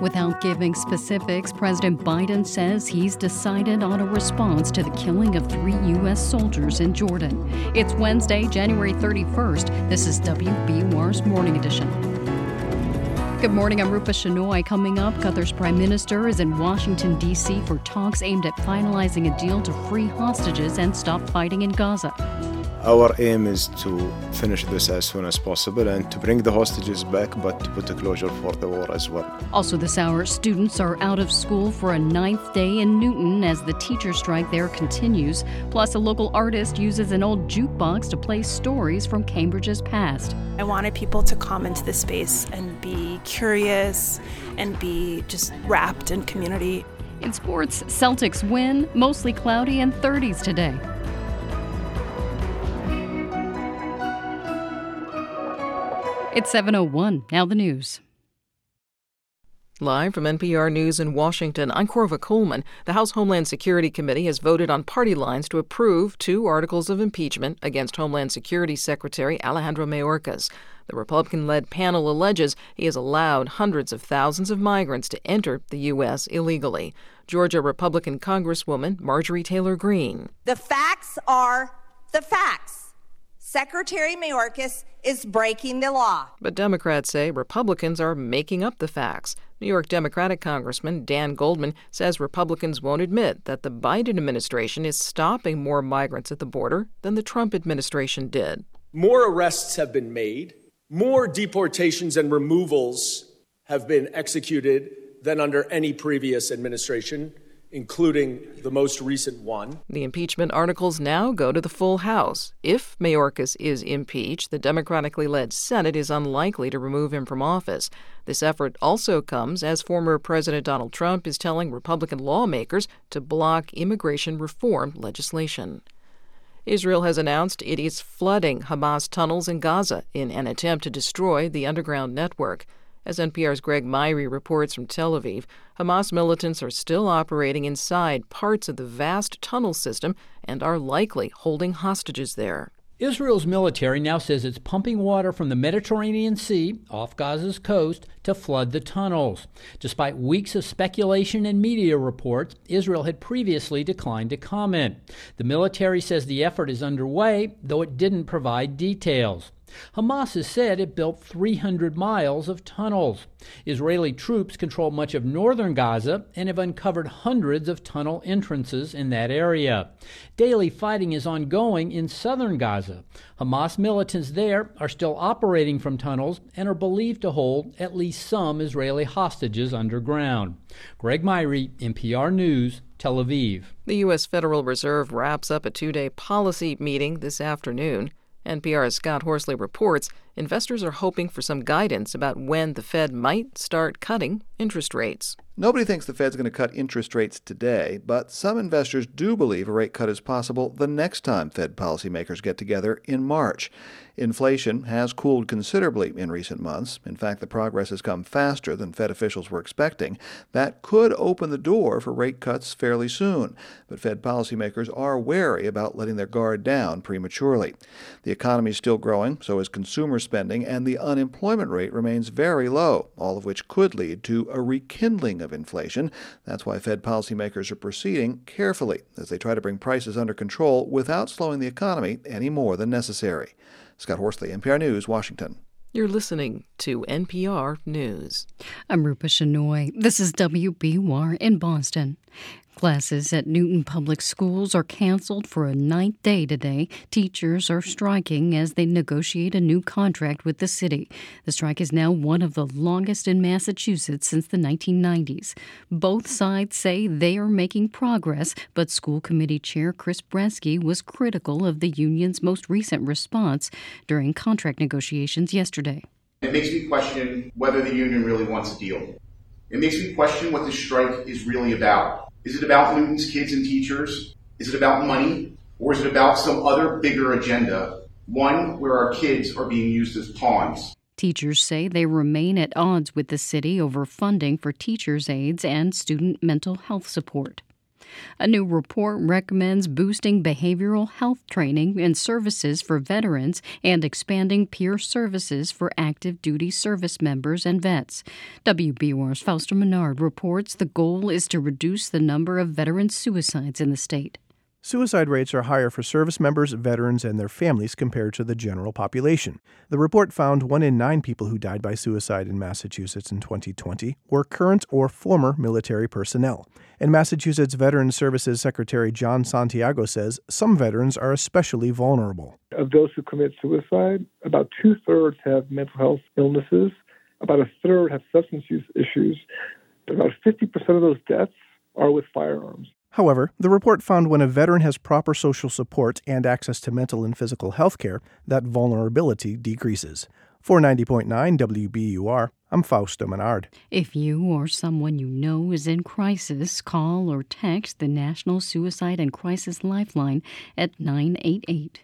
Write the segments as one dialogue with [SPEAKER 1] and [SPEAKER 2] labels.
[SPEAKER 1] Without giving specifics, President Biden says he's decided on a response to the killing of three U.S. soldiers in Jordan. It's Wednesday, January 31st. This is WBUR's Morning Edition. Good morning. I'm Rupa Shenoy. Coming up, Qatar's prime minister is in Washington, D.C. for talks aimed at finalizing a deal to free hostages and stop fighting in Gaza.
[SPEAKER 2] Our aim is to finish this as soon as possible and to bring the hostages back, but to put a closure for the war as well.
[SPEAKER 1] Also, this hour, students are out of school for a ninth day in Newton as the teacher strike there continues. Plus, a local artist uses an old jukebox to play stories from Cambridge's past.
[SPEAKER 3] I wanted people to come into the space and be curious and be just wrapped in community.
[SPEAKER 1] In sports, Celtics win, mostly cloudy and 30s today. It's 701. Now the news.
[SPEAKER 4] Live from NPR News in Washington, I'm Korva Coleman. The House Homeland Security Committee has voted on party lines to approve two articles of impeachment against Homeland Security Secretary Alejandro Mayorkas. The Republican led panel alleges he has allowed hundreds of thousands of migrants to enter the U.S. illegally. Georgia Republican Congresswoman Marjorie Taylor Greene.
[SPEAKER 5] The facts are the facts. Secretary Mayorkas is breaking the law.
[SPEAKER 4] But Democrats say Republicans are making up the facts. New York Democratic Congressman Dan Goldman says Republicans won't admit that the Biden administration is stopping more migrants at the border than the Trump administration did.
[SPEAKER 6] More arrests have been made, more deportations and removals have been executed than under any previous administration including the most recent one.
[SPEAKER 4] The impeachment articles now go to the full House. If Mayorkas is impeached, the Democratically led Senate is unlikely to remove him from office. This effort also comes as former President Donald Trump is telling Republican lawmakers to block immigration reform legislation. Israel has announced it is flooding Hamas tunnels in Gaza in an attempt to destroy the underground network. As NPR's Greg Myre reports from Tel Aviv, Hamas militants are still operating inside parts of the vast tunnel system and are likely holding hostages there.
[SPEAKER 7] Israel's military now says it's pumping water from the Mediterranean Sea off Gaza's coast to flood the tunnels. Despite weeks of speculation and media reports, Israel had previously declined to comment. The military says the effort is underway, though it didn't provide details. Hamas has said it built 300 miles of tunnels. Israeli troops control much of northern Gaza and have uncovered hundreds of tunnel entrances in that area. Daily fighting is ongoing in southern Gaza. Hamas militants there are still operating from tunnels and are believed to hold at least some Israeli hostages underground. Greg Myre, NPR News, Tel Aviv.
[SPEAKER 4] The U.S. Federal Reserve wraps up a two day policy meeting this afternoon. NPR's Scott Horsley reports investors are hoping for some guidance about when the Fed might start cutting interest rates.
[SPEAKER 8] Nobody thinks the Fed's going to cut interest rates today, but some investors do believe a rate cut is possible the next time Fed policymakers get together in March. Inflation has cooled considerably in recent months. In fact, the progress has come faster than Fed officials were expecting. That could open the door for rate cuts fairly soon, but Fed policymakers are wary about letting their guard down prematurely. The economy is still growing, so is consumer spending, and the unemployment rate remains very low, all of which could lead to a rekindling of inflation. That's why Fed policymakers are proceeding carefully as they try to bring prices under control without slowing the economy any more than necessary. Scott Horsley, NPR News, Washington.
[SPEAKER 4] You're listening to NPR News.
[SPEAKER 1] I'm Rupa Shenoy. This is WBUR in Boston. Classes at Newton Public Schools are canceled for a ninth day today. Teachers are striking as they negotiate a new contract with the city. The strike is now one of the longest in Massachusetts since the 1990s. Both sides say they are making progress, but school committee chair Chris Brezski was critical of the union's most recent response during contract negotiations yesterday.
[SPEAKER 9] It makes me question whether the union really wants a deal. It makes me question what this strike is really about. Is it about Newton's kids and teachers? Is it about money? Or is it about some other bigger agenda? One where our kids are being used as pawns.
[SPEAKER 1] Teachers say they remain at odds with the city over funding for teachers' aides and student mental health support. A new report recommends boosting behavioral health training and services for veterans and expanding peer services for active duty service members and vets. WBUR's Fausto Menard reports the goal is to reduce the number of veteran suicides in the state.
[SPEAKER 10] Suicide rates are higher for service members, veterans, and their families compared to the general population. The report found one in nine people who died by suicide in Massachusetts in 2020 were current or former military personnel. And Massachusetts Veterans Services Secretary John Santiago says some veterans are especially vulnerable.
[SPEAKER 3] Of those who commit suicide, about two thirds have mental health illnesses, about a third have substance use issues. About 50% of those deaths are with firearms.
[SPEAKER 10] However, the report found when a veteran has proper social support and access to mental and physical health care, that vulnerability decreases. For 90.9 WBUR, I'm Fausto Menard.
[SPEAKER 1] If you or someone you know is in crisis, call or text the National Suicide and Crisis Lifeline at 988.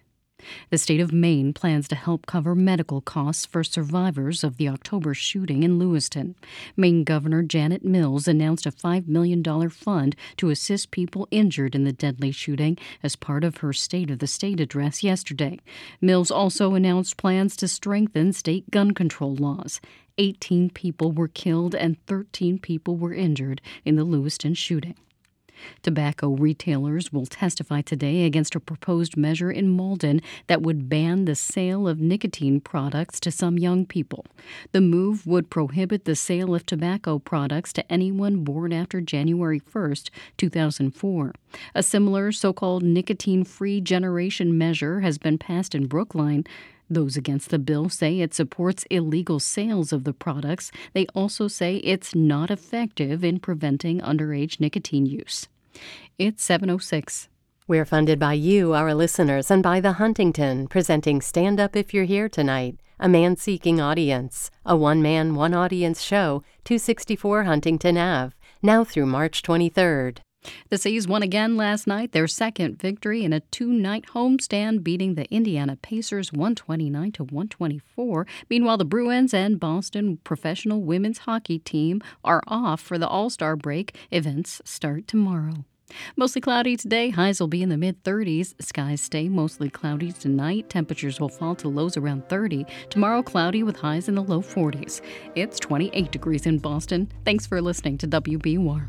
[SPEAKER 1] The state of Maine plans to help cover medical costs for survivors of the October shooting in Lewiston. Maine Governor Janet Mills announced a $5 million fund to assist people injured in the deadly shooting as part of her State of the State address yesterday. Mills also announced plans to strengthen state gun control laws. 18 people were killed and 13 people were injured in the Lewiston shooting. Tobacco retailers will testify today against a proposed measure in Malden that would ban the sale of nicotine products to some young people. The move would prohibit the sale of tobacco products to anyone born after January 1, 2004. A similar so called nicotine free generation measure has been passed in Brookline. Those against the bill say it supports illegal sales of the products. They also say it's not effective in preventing underage nicotine use. It's 706.
[SPEAKER 11] We're funded by you, our listeners, and by The Huntington, presenting Stand Up If You're Here Tonight, a man seeking audience, a one man, one audience show, 264 Huntington Ave, now through March 23rd.
[SPEAKER 1] The C's won again last night, their second victory in a two-night homestand, beating the Indiana Pacers 129 to 124. Meanwhile, the Bruins and Boston professional women's hockey team are off for the All-Star break. Events start tomorrow. Mostly cloudy today. Highs will be in the mid 30s. Skies stay mostly cloudy tonight. Temperatures will fall to lows around 30. Tomorrow, cloudy with highs in the low 40s. It's 28 degrees in Boston. Thanks for listening to WBUR.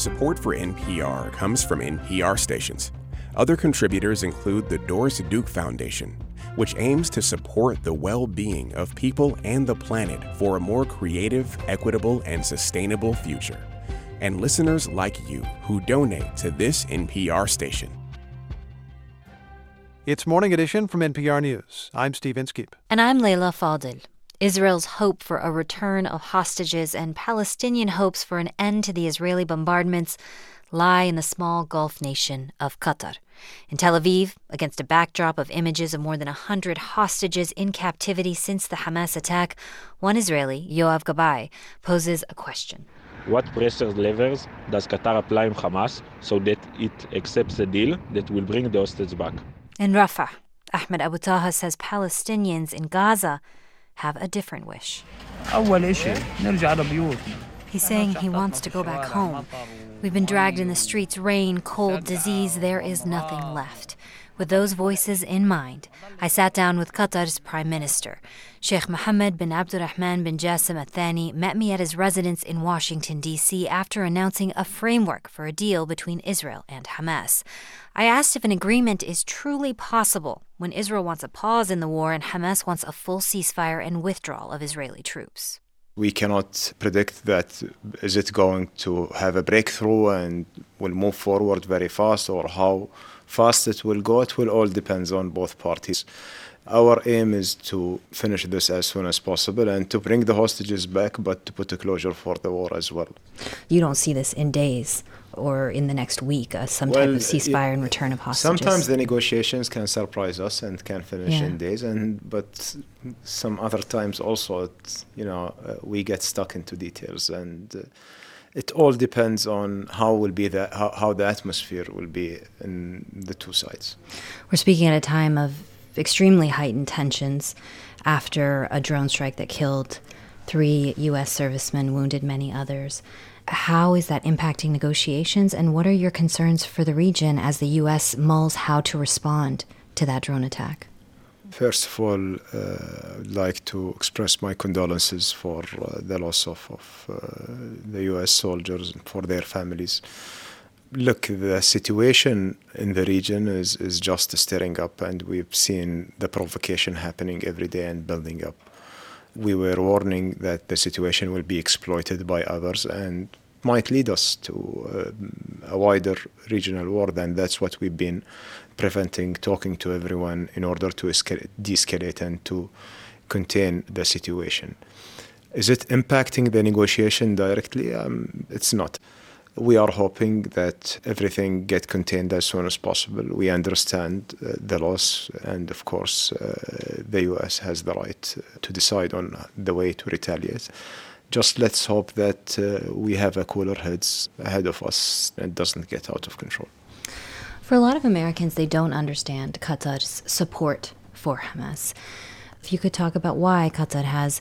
[SPEAKER 12] Support for NPR comes from NPR stations. Other contributors include the Doris Duke Foundation, which aims to support the well being of people and the planet for a more creative, equitable, and sustainable future. And listeners like you who donate to this NPR station.
[SPEAKER 13] It's Morning Edition from NPR News. I'm Steve Inskeep.
[SPEAKER 14] And I'm Leila Fadel. Israel's hope for a return of hostages and Palestinian hopes for an end to the Israeli bombardments lie in the small Gulf nation of Qatar. In Tel Aviv, against a backdrop of images of more than 100 hostages in captivity since the Hamas attack, one Israeli, Yoav Gabay, poses a question.
[SPEAKER 15] What pressure levels does Qatar apply on Hamas so that it accepts a deal that will bring the hostages back?
[SPEAKER 14] In Rafah, Ahmed Abu Taha says Palestinians in Gaza have a different wish. He's saying he wants to go back home. We've been dragged in the streets, rain, cold, disease. There is nothing left. With those voices in mind, I sat down with Qatar's Prime Minister. Sheikh Mohammed bin Abdurrahman bin Jassim Al Thani met me at his residence in Washington, D.C., after announcing a framework for a deal between Israel and Hamas. I asked if an agreement is truly possible when Israel wants a pause in the war and Hamas wants a full ceasefire and withdrawal of Israeli troops.
[SPEAKER 2] We cannot predict that is it going to have a breakthrough and will move forward very fast or how fast it will go. It will all depend on both parties. Our aim is to finish this as soon as possible and to bring the hostages back, but to put a closure for the war as well.
[SPEAKER 14] You don't see this in days or in the next week, uh, some well, type of ceasefire it, and return of hostages.
[SPEAKER 2] Sometimes the negotiations can surprise us and can finish yeah. in days, and but some other times also, it, you know, uh, we get stuck into details and. Uh, it all depends on how will be the how, how the atmosphere will be in the two sides.
[SPEAKER 14] We're speaking at a time of extremely heightened tensions after a drone strike that killed three U.S. servicemen, wounded many others. How is that impacting negotiations, and what are your concerns for the region as the U.S. mulls how to respond to that drone attack?
[SPEAKER 2] First of all, uh, I'd like to express my condolences for uh, the loss of, of uh, the U.S. soldiers and for their families. Look, the situation in the region is, is just stirring up, and we've seen the provocation happening every day and building up. We were warning that the situation will be exploited by others and might lead us to uh, a wider regional war. Then that's what we've been preventing, talking to everyone in order to de escalate and to contain the situation. Is it impacting the negotiation directly? Um, it's not. We are hoping that everything get contained as soon as possible. We understand uh, the loss, and of course, uh, the U.S. has the right to decide on the way to retaliate just let's hope that uh, we have a cooler heads ahead of us and doesn't get out of control.
[SPEAKER 14] For a lot of Americans, they don't understand Qatar's support for Hamas. If you could talk about why Qatar has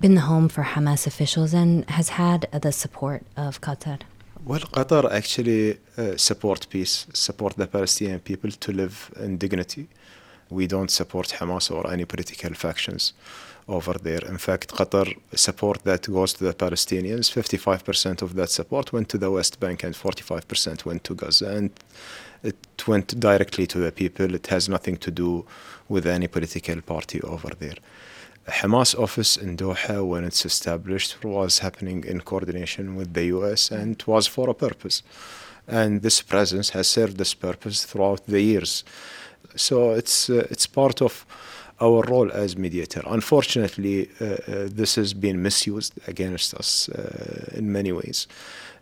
[SPEAKER 14] been the home for Hamas officials and has had the support of Qatar.
[SPEAKER 2] Well, Qatar actually uh, support peace, support the Palestinian people to live in dignity. We don't support Hamas or any political factions over there. In fact, Qatar support that goes to the Palestinians, 55% of that support went to the West Bank and 45% went to Gaza. And it went directly to the people. It has nothing to do with any political party over there. Hamas office in Doha, when it's established, was happening in coordination with the US and was for a purpose. And this presence has served this purpose throughout the years. So it's uh, it's part of our role as mediator. Unfortunately, uh, uh, this has been misused against us uh, in many ways.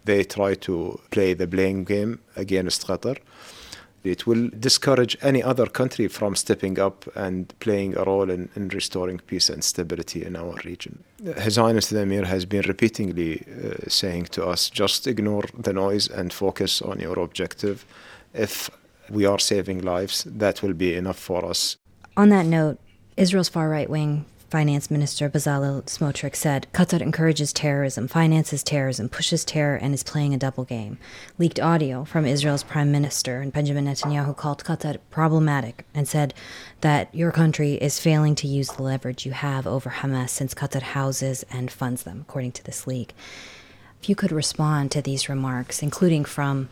[SPEAKER 2] They try to play the blame game against Qatar. It will discourage any other country from stepping up and playing a role in, in restoring peace and stability in our region. His Highness the Emir has been repeatedly uh, saying to us just ignore the noise and focus on your objective. If we are saving lives, that will be enough for us.
[SPEAKER 14] On that note, Israel's far right wing Finance Minister Bezalel Smotrich said Qatar encourages terrorism, finances terrorism, pushes terror, and is playing a double game. Leaked audio from Israel's Prime Minister Benjamin Netanyahu called Qatar problematic and said that your country is failing to use the leverage you have over Hamas since Qatar houses and funds them, according to this leak. If you could respond to these remarks, including from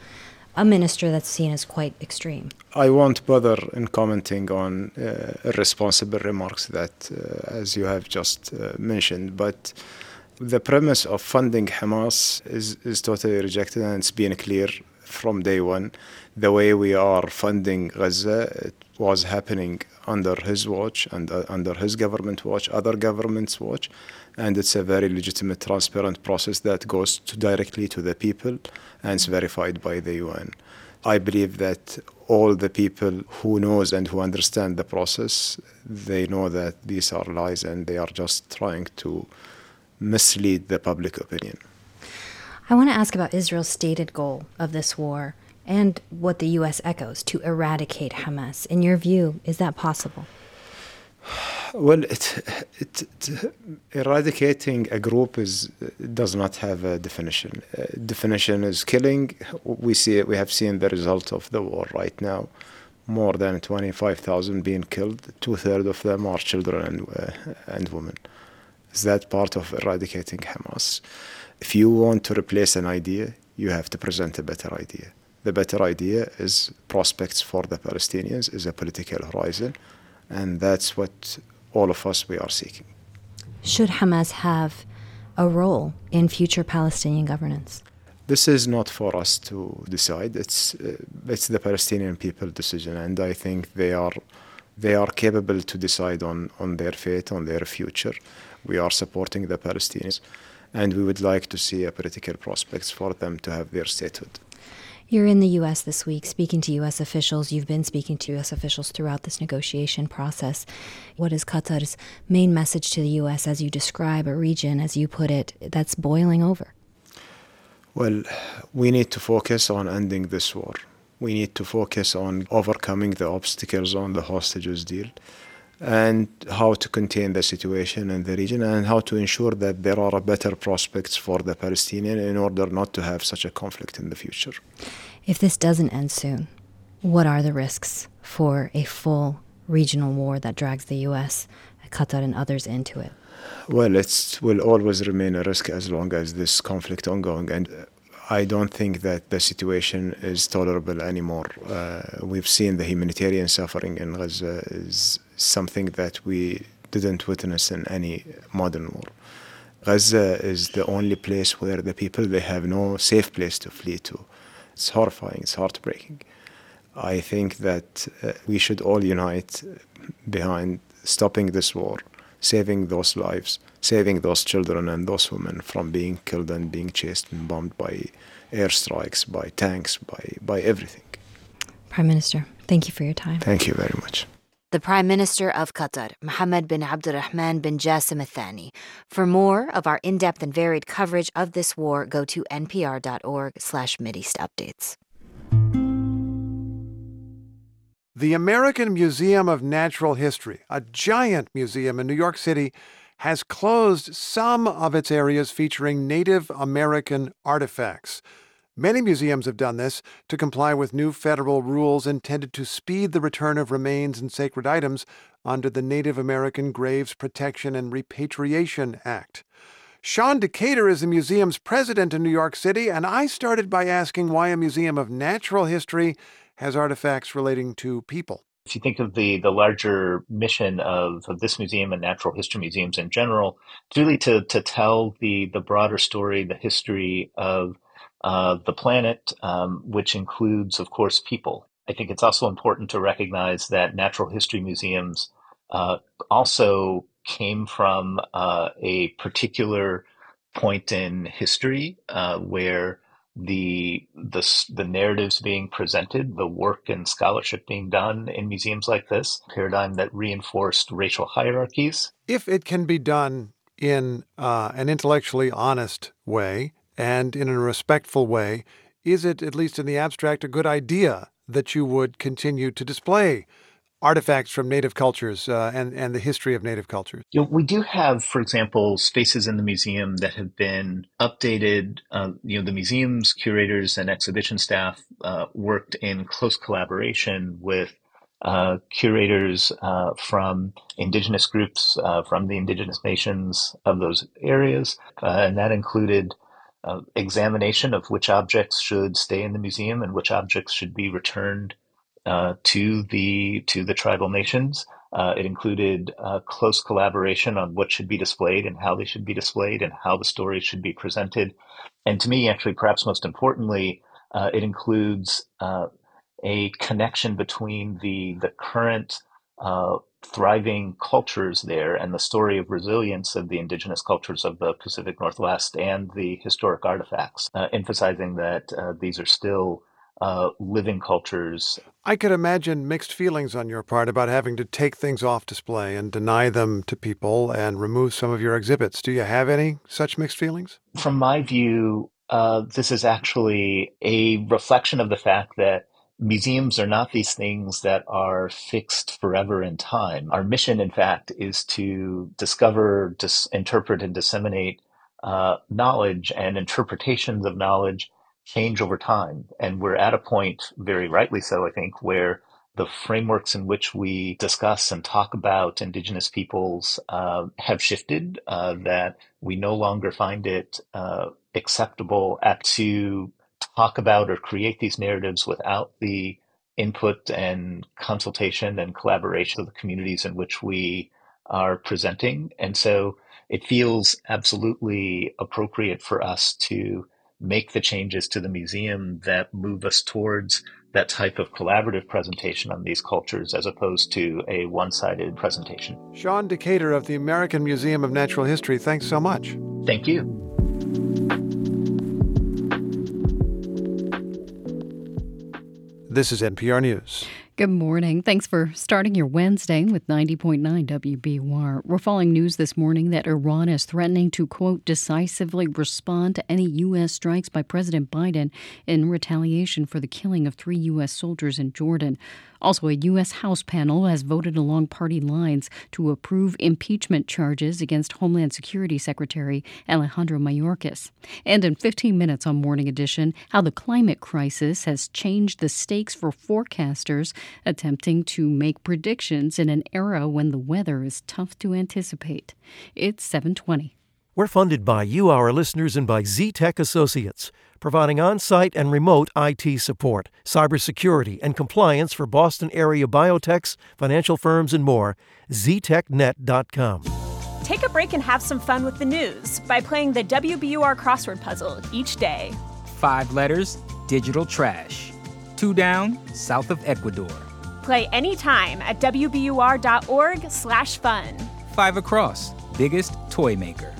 [SPEAKER 14] a minister that's seen as quite extreme.
[SPEAKER 2] I won't bother in commenting on uh, irresponsible remarks that, uh, as you have just uh, mentioned, but the premise of funding Hamas is, is totally rejected and it's been clear from day one. The way we are funding Gaza, it was happening under his watch and uh, under his government watch, other governments' watch, and it's a very legitimate, transparent process that goes to directly to the people and it's verified by the UN. I believe that all the people who knows and who understand the process, they know that these are lies and they are just trying to mislead the public opinion.
[SPEAKER 14] I want to ask about Israel's stated goal of this war and what the U.S. echoes to eradicate Hamas. In your view, is that possible?
[SPEAKER 2] Well, it, it, it, eradicating a group is does not have a definition. Uh, definition is killing. We see it. We have seen the result of the war right now. More than twenty five thousand being killed. Two thirds of them are children and uh, and women. Is that part of eradicating Hamas? If you want to replace an idea, you have to present a better idea. The better idea is prospects for the Palestinians, is a political horizon, and that's what all of us we are seeking.
[SPEAKER 14] Should Hamas have a role in future Palestinian governance?
[SPEAKER 2] This is not for us to decide. It's uh, it's the Palestinian people decision, and I think they are they are capable to decide on on their fate, on their future. We are supporting the Palestinians, and we would like to see a political prospects for them to have their statehood.
[SPEAKER 14] You're in the U.S. this week speaking to U.S. officials. You've been speaking to U.S. officials throughout this negotiation process. What is Qatar's main message to the U.S. as you describe a region, as you put it, that's boiling over?
[SPEAKER 2] Well, we need to focus on ending this war. We need to focus on overcoming the obstacles on the hostages deal. And how to contain the situation in the region and how to ensure that there are better prospects for the Palestinian in order not to have such a conflict in the future.
[SPEAKER 16] If this doesn't end soon, what are the risks for a full regional war that drags the U.S., Qatar, and others into it?
[SPEAKER 2] Well, it will always remain a risk as long as this conflict ongoing, and I don't think that the situation is tolerable anymore. Uh, we've seen the humanitarian suffering in Gaza is something that we didn't witness in any modern war. Gaza is the only place where the people they have no safe place to flee to. It's horrifying. It's heartbreaking. I think that uh, we should all unite behind stopping this war, saving those lives, saving those children and those women from being killed and being chased and bombed by airstrikes, by tanks, by, by everything.
[SPEAKER 16] Prime Minister, thank you for your time.
[SPEAKER 2] Thank you very much.
[SPEAKER 16] The Prime Minister of Qatar, Mohammed bin Abdulrahman bin Jassim Al Thani. For more of our in-depth and varied coverage of this war, go to npr.org/slash Mideast updates.
[SPEAKER 13] The American Museum of Natural History, a giant museum in New York City, has closed some of its areas featuring Native American artifacts. Many museums have done this to comply with new federal rules intended to speed the return of remains and sacred items under the Native American Graves Protection and Repatriation Act. Sean Decatur is the museum's president in New York City, and I started by asking why a museum of natural history has artifacts relating to people.
[SPEAKER 17] If you think of the the larger mission of, of this museum and natural history museums in general, it's really to to tell the the broader story, the history of uh, the planet, um, which includes, of course, people. I think it's also important to recognize that natural history museums uh, also came from uh, a particular point in history uh, where the the the narratives being presented, the work and scholarship being done in museums like this, paradigm that reinforced racial hierarchies.
[SPEAKER 13] If it can be done in uh, an intellectually honest way and in a respectful way, is it, at least in the abstract, a good idea that you would continue to display artifacts from native cultures uh, and, and the history of native cultures?
[SPEAKER 17] You know, we do have, for example, spaces in the museum that have been updated. Uh, you know, the museum's curators and exhibition staff uh, worked in close collaboration with uh, curators uh, from indigenous groups, uh, from the indigenous nations of those areas, and that included uh, examination of which objects should stay in the museum and which objects should be returned uh, to the to the tribal nations. Uh, it included uh, close collaboration on what should be displayed and how they should be displayed and how the stories should be presented. And to me, actually, perhaps most importantly, uh, it includes uh, a connection between the the current thriving cultures there and the story of resilience of the indigenous cultures of the Pacific Northwest and the historic artifacts, emphasizing that these are still uh, living cultures.
[SPEAKER 13] I could imagine mixed feelings on your part about having to take things off display and deny them to people and remove some of your exhibits. Do you have any such mixed feelings?
[SPEAKER 17] From my view, uh, this is actually a reflection of the fact that museums are not these things that are fixed forever in time. Our mission, in fact, is to discover, dis- interpret, and disseminate uh, knowledge and interpretations of knowledge change over time. And we're at a point, very rightly so, I think, where the frameworks in which we discuss and talk about Indigenous peoples uh, have shifted, uh, that we no longer find it uh, acceptable to talk about or create these narratives without the input and consultation and collaboration of the communities in which we are presenting. And so it feels absolutely appropriate for us to make the changes to the museum that move us towards that type of collaborative presentation on these cultures as opposed to a one sided presentation.
[SPEAKER 13] Sean Decatur of the American Museum of Natural History, thanks so much.
[SPEAKER 17] Thank you.
[SPEAKER 13] This is NPR News.
[SPEAKER 1] Good morning. Thanks for starting your Wednesday with 90.9 WBUR. We're following news this morning that Iran is threatening to, quote, decisively respond to any U.S. strikes by President Biden in retaliation for the killing of three U.S. soldiers in Jordan. Also, a U.S. House panel has voted along party lines to approve impeachment charges against Homeland Security Secretary Alejandro Mayorkas. And in 15 minutes on Morning Edition, how the climate crisis has changed the stakes for forecasters attempting to make predictions in an era when the weather is tough to anticipate. It's 720.
[SPEAKER 18] We're funded by you, our listeners, and by Z Tech Associates, providing on site and remote IT support, cybersecurity, and compliance for Boston area biotechs, financial firms, and more. ZTechNet.com.
[SPEAKER 19] Take a break and have some fun with the news by playing the WBUR crossword puzzle each day.
[SPEAKER 20] Five letters, digital trash. Two down, south of Ecuador.
[SPEAKER 19] Play anytime at WBUR.org slash fun.
[SPEAKER 20] Five across, biggest toy maker.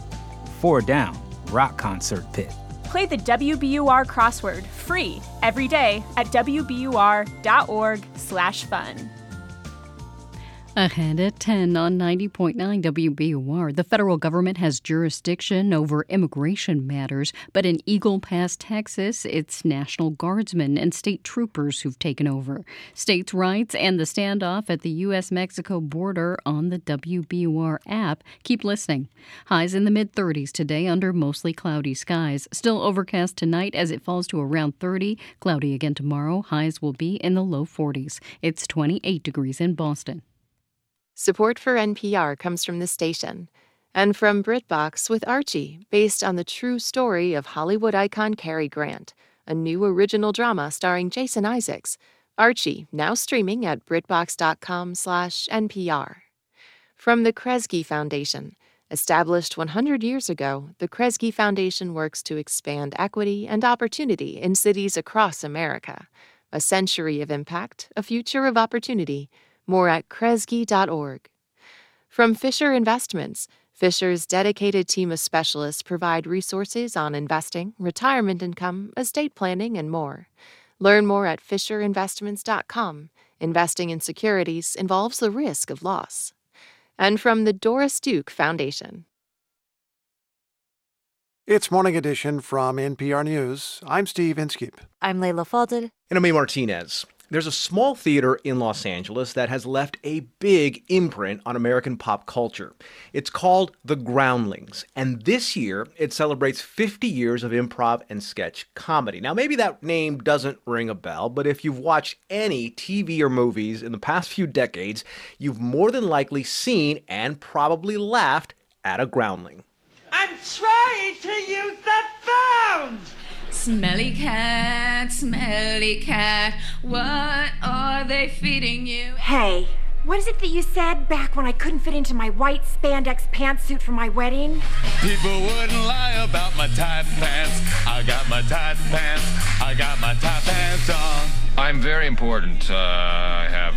[SPEAKER 20] Four down, rock concert pit.
[SPEAKER 19] Play the WBUR crossword free every day at WBUR.org/fun.
[SPEAKER 1] Ahead at 10 on 90.9 WBUR, the federal government has jurisdiction over immigration matters, but in Eagle Pass, Texas, it's National Guardsmen and state troopers who've taken over. States' rights and the standoff at the U.S. Mexico border on the WBUR app. Keep listening. Highs in the mid 30s today under mostly cloudy skies. Still overcast tonight as it falls to around 30. Cloudy again tomorrow. Highs will be in the low 40s. It's 28 degrees in Boston.
[SPEAKER 21] Support for NPR comes from the station and from BritBox with Archie, based on the true story of Hollywood icon Cary Grant, a new original drama starring Jason Isaacs. Archie, now streaming at britbox.com/npr. From the Kresge Foundation, established 100 years ago, the Kresge Foundation works to expand equity and opportunity in cities across America. A century of impact, a future of opportunity. More at kresge.org. From Fisher Investments, Fisher's dedicated team of specialists provide resources on investing, retirement income, estate planning, and more. Learn more at FisherInvestments.com. Investing in securities involves the risk of loss. And from the Doris Duke Foundation.
[SPEAKER 13] It's Morning Edition from NPR News. I'm Steve Inskeep.
[SPEAKER 14] I'm Leila Fadel.
[SPEAKER 22] And I'm A. Martinez. There's a small theater in Los Angeles that has left a big imprint on American pop culture. It's called The Groundlings, and this year it celebrates 50 years of improv and sketch comedy. Now, maybe that name doesn't ring a bell, but if you've watched any TV or movies in the past few decades, you've more than likely seen and probably laughed at a groundling.
[SPEAKER 23] I'm trying to!
[SPEAKER 24] Smelly cat, smelly cat, what are they feeding you?
[SPEAKER 25] Hey, what is it that you said back when I couldn't fit into my white spandex pantsuit for my wedding?
[SPEAKER 26] People wouldn't lie about my tight pants. I got my tight pants. I got my tight pants on.
[SPEAKER 27] I'm very important. Uh, I have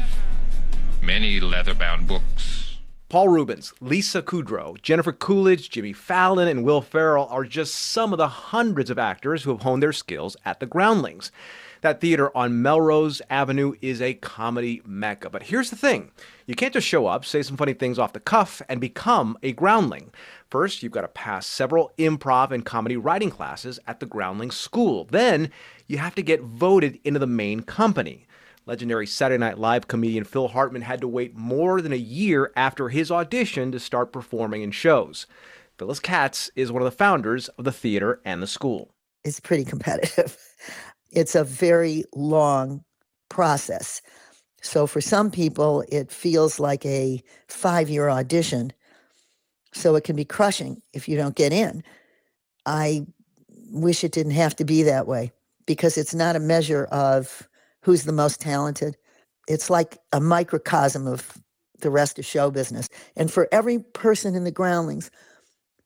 [SPEAKER 27] many leather-bound books.
[SPEAKER 22] Paul Reubens, Lisa Kudrow, Jennifer Coolidge, Jimmy Fallon, and Will Ferrell are just some of the hundreds of actors who have honed their skills at the Groundlings. That theater on Melrose Avenue is a comedy mecca. But here's the thing you can't just show up, say some funny things off the cuff, and become a groundling. First, you've got to pass several improv and comedy writing classes at the Groundling School. Then, you have to get voted into the main company. Legendary Saturday Night Live comedian Phil Hartman had to wait more than a year after his audition to start performing in shows. Phyllis Katz is one of the founders of the theater and the school.
[SPEAKER 28] It's pretty competitive. It's a very long process. So for some people, it feels like a five year audition. So it can be crushing if you don't get in. I wish it didn't have to be that way because it's not a measure of who's the most talented. It's like a microcosm of the rest of show business. And for every person in the groundlings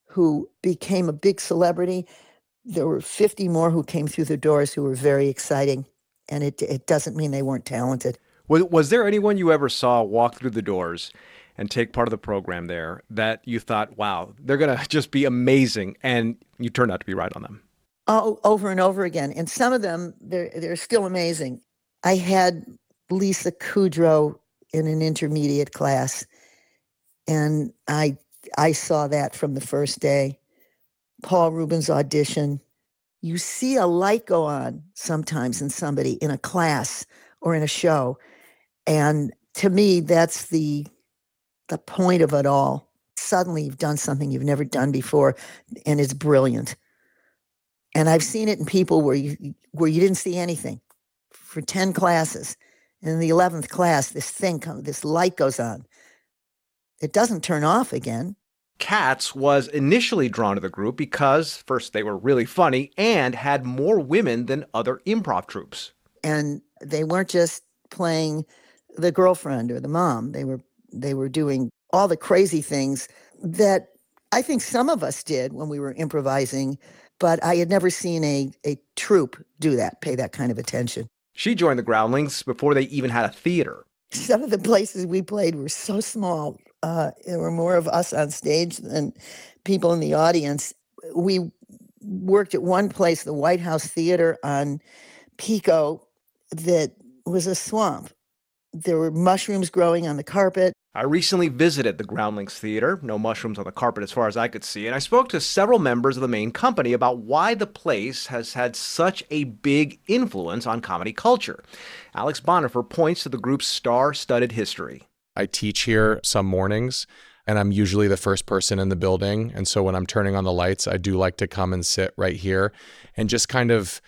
[SPEAKER 28] who became a big celebrity, there were 50 more who came through the doors who were very exciting. And it, it doesn't mean they weren't talented.
[SPEAKER 22] Was, was there anyone you ever saw walk through the doors and take part of the program there that you thought, wow, they're going to just be amazing? And you turned out to be right on them?
[SPEAKER 28] Oh, over and over again. And some of them, they're, they're still amazing. I had Lisa Kudrow in an intermediate class. And I I saw that from the first day. Paul Reubens audition. You see a light go on sometimes in somebody in a class or in a show. And to me, that's the the point of it all. Suddenly you've done something you've never done before, and it's brilliant. And I've seen it in people where you where you didn't see anything for 10 classes. And in the 11th class, this thing comes, this light goes on. It doesn't turn off again.
[SPEAKER 22] Katz was initially drawn to the group because, first, they were really funny and had more women than other improv troupes.
[SPEAKER 28] And they weren't just playing the girlfriend or the mom. They were they were doing all the crazy things that I think some of us did when we were improvising, but I had never seen a a troupe do that, pay that kind of attention.
[SPEAKER 22] She joined the Groundlings before they even had a theater.
[SPEAKER 28] Some of the places we played were so small. Uh, there were more of us on stage than people in the audience. We worked at one place, the White House Theater on Pico, that was a swamp. There were mushrooms growing on the carpet.
[SPEAKER 22] I recently visited the Groundlings Theater, no mushrooms on the carpet as far as I could see, and I spoke to several members of the main company about why the place has had such a big influence on comedy culture. Alex Bonifer points to the group's star studded history.
[SPEAKER 24] I teach here some mornings, and I'm usually the first person in the building. And so when I'm turning on the lights, I do like to come and sit right here and just kind of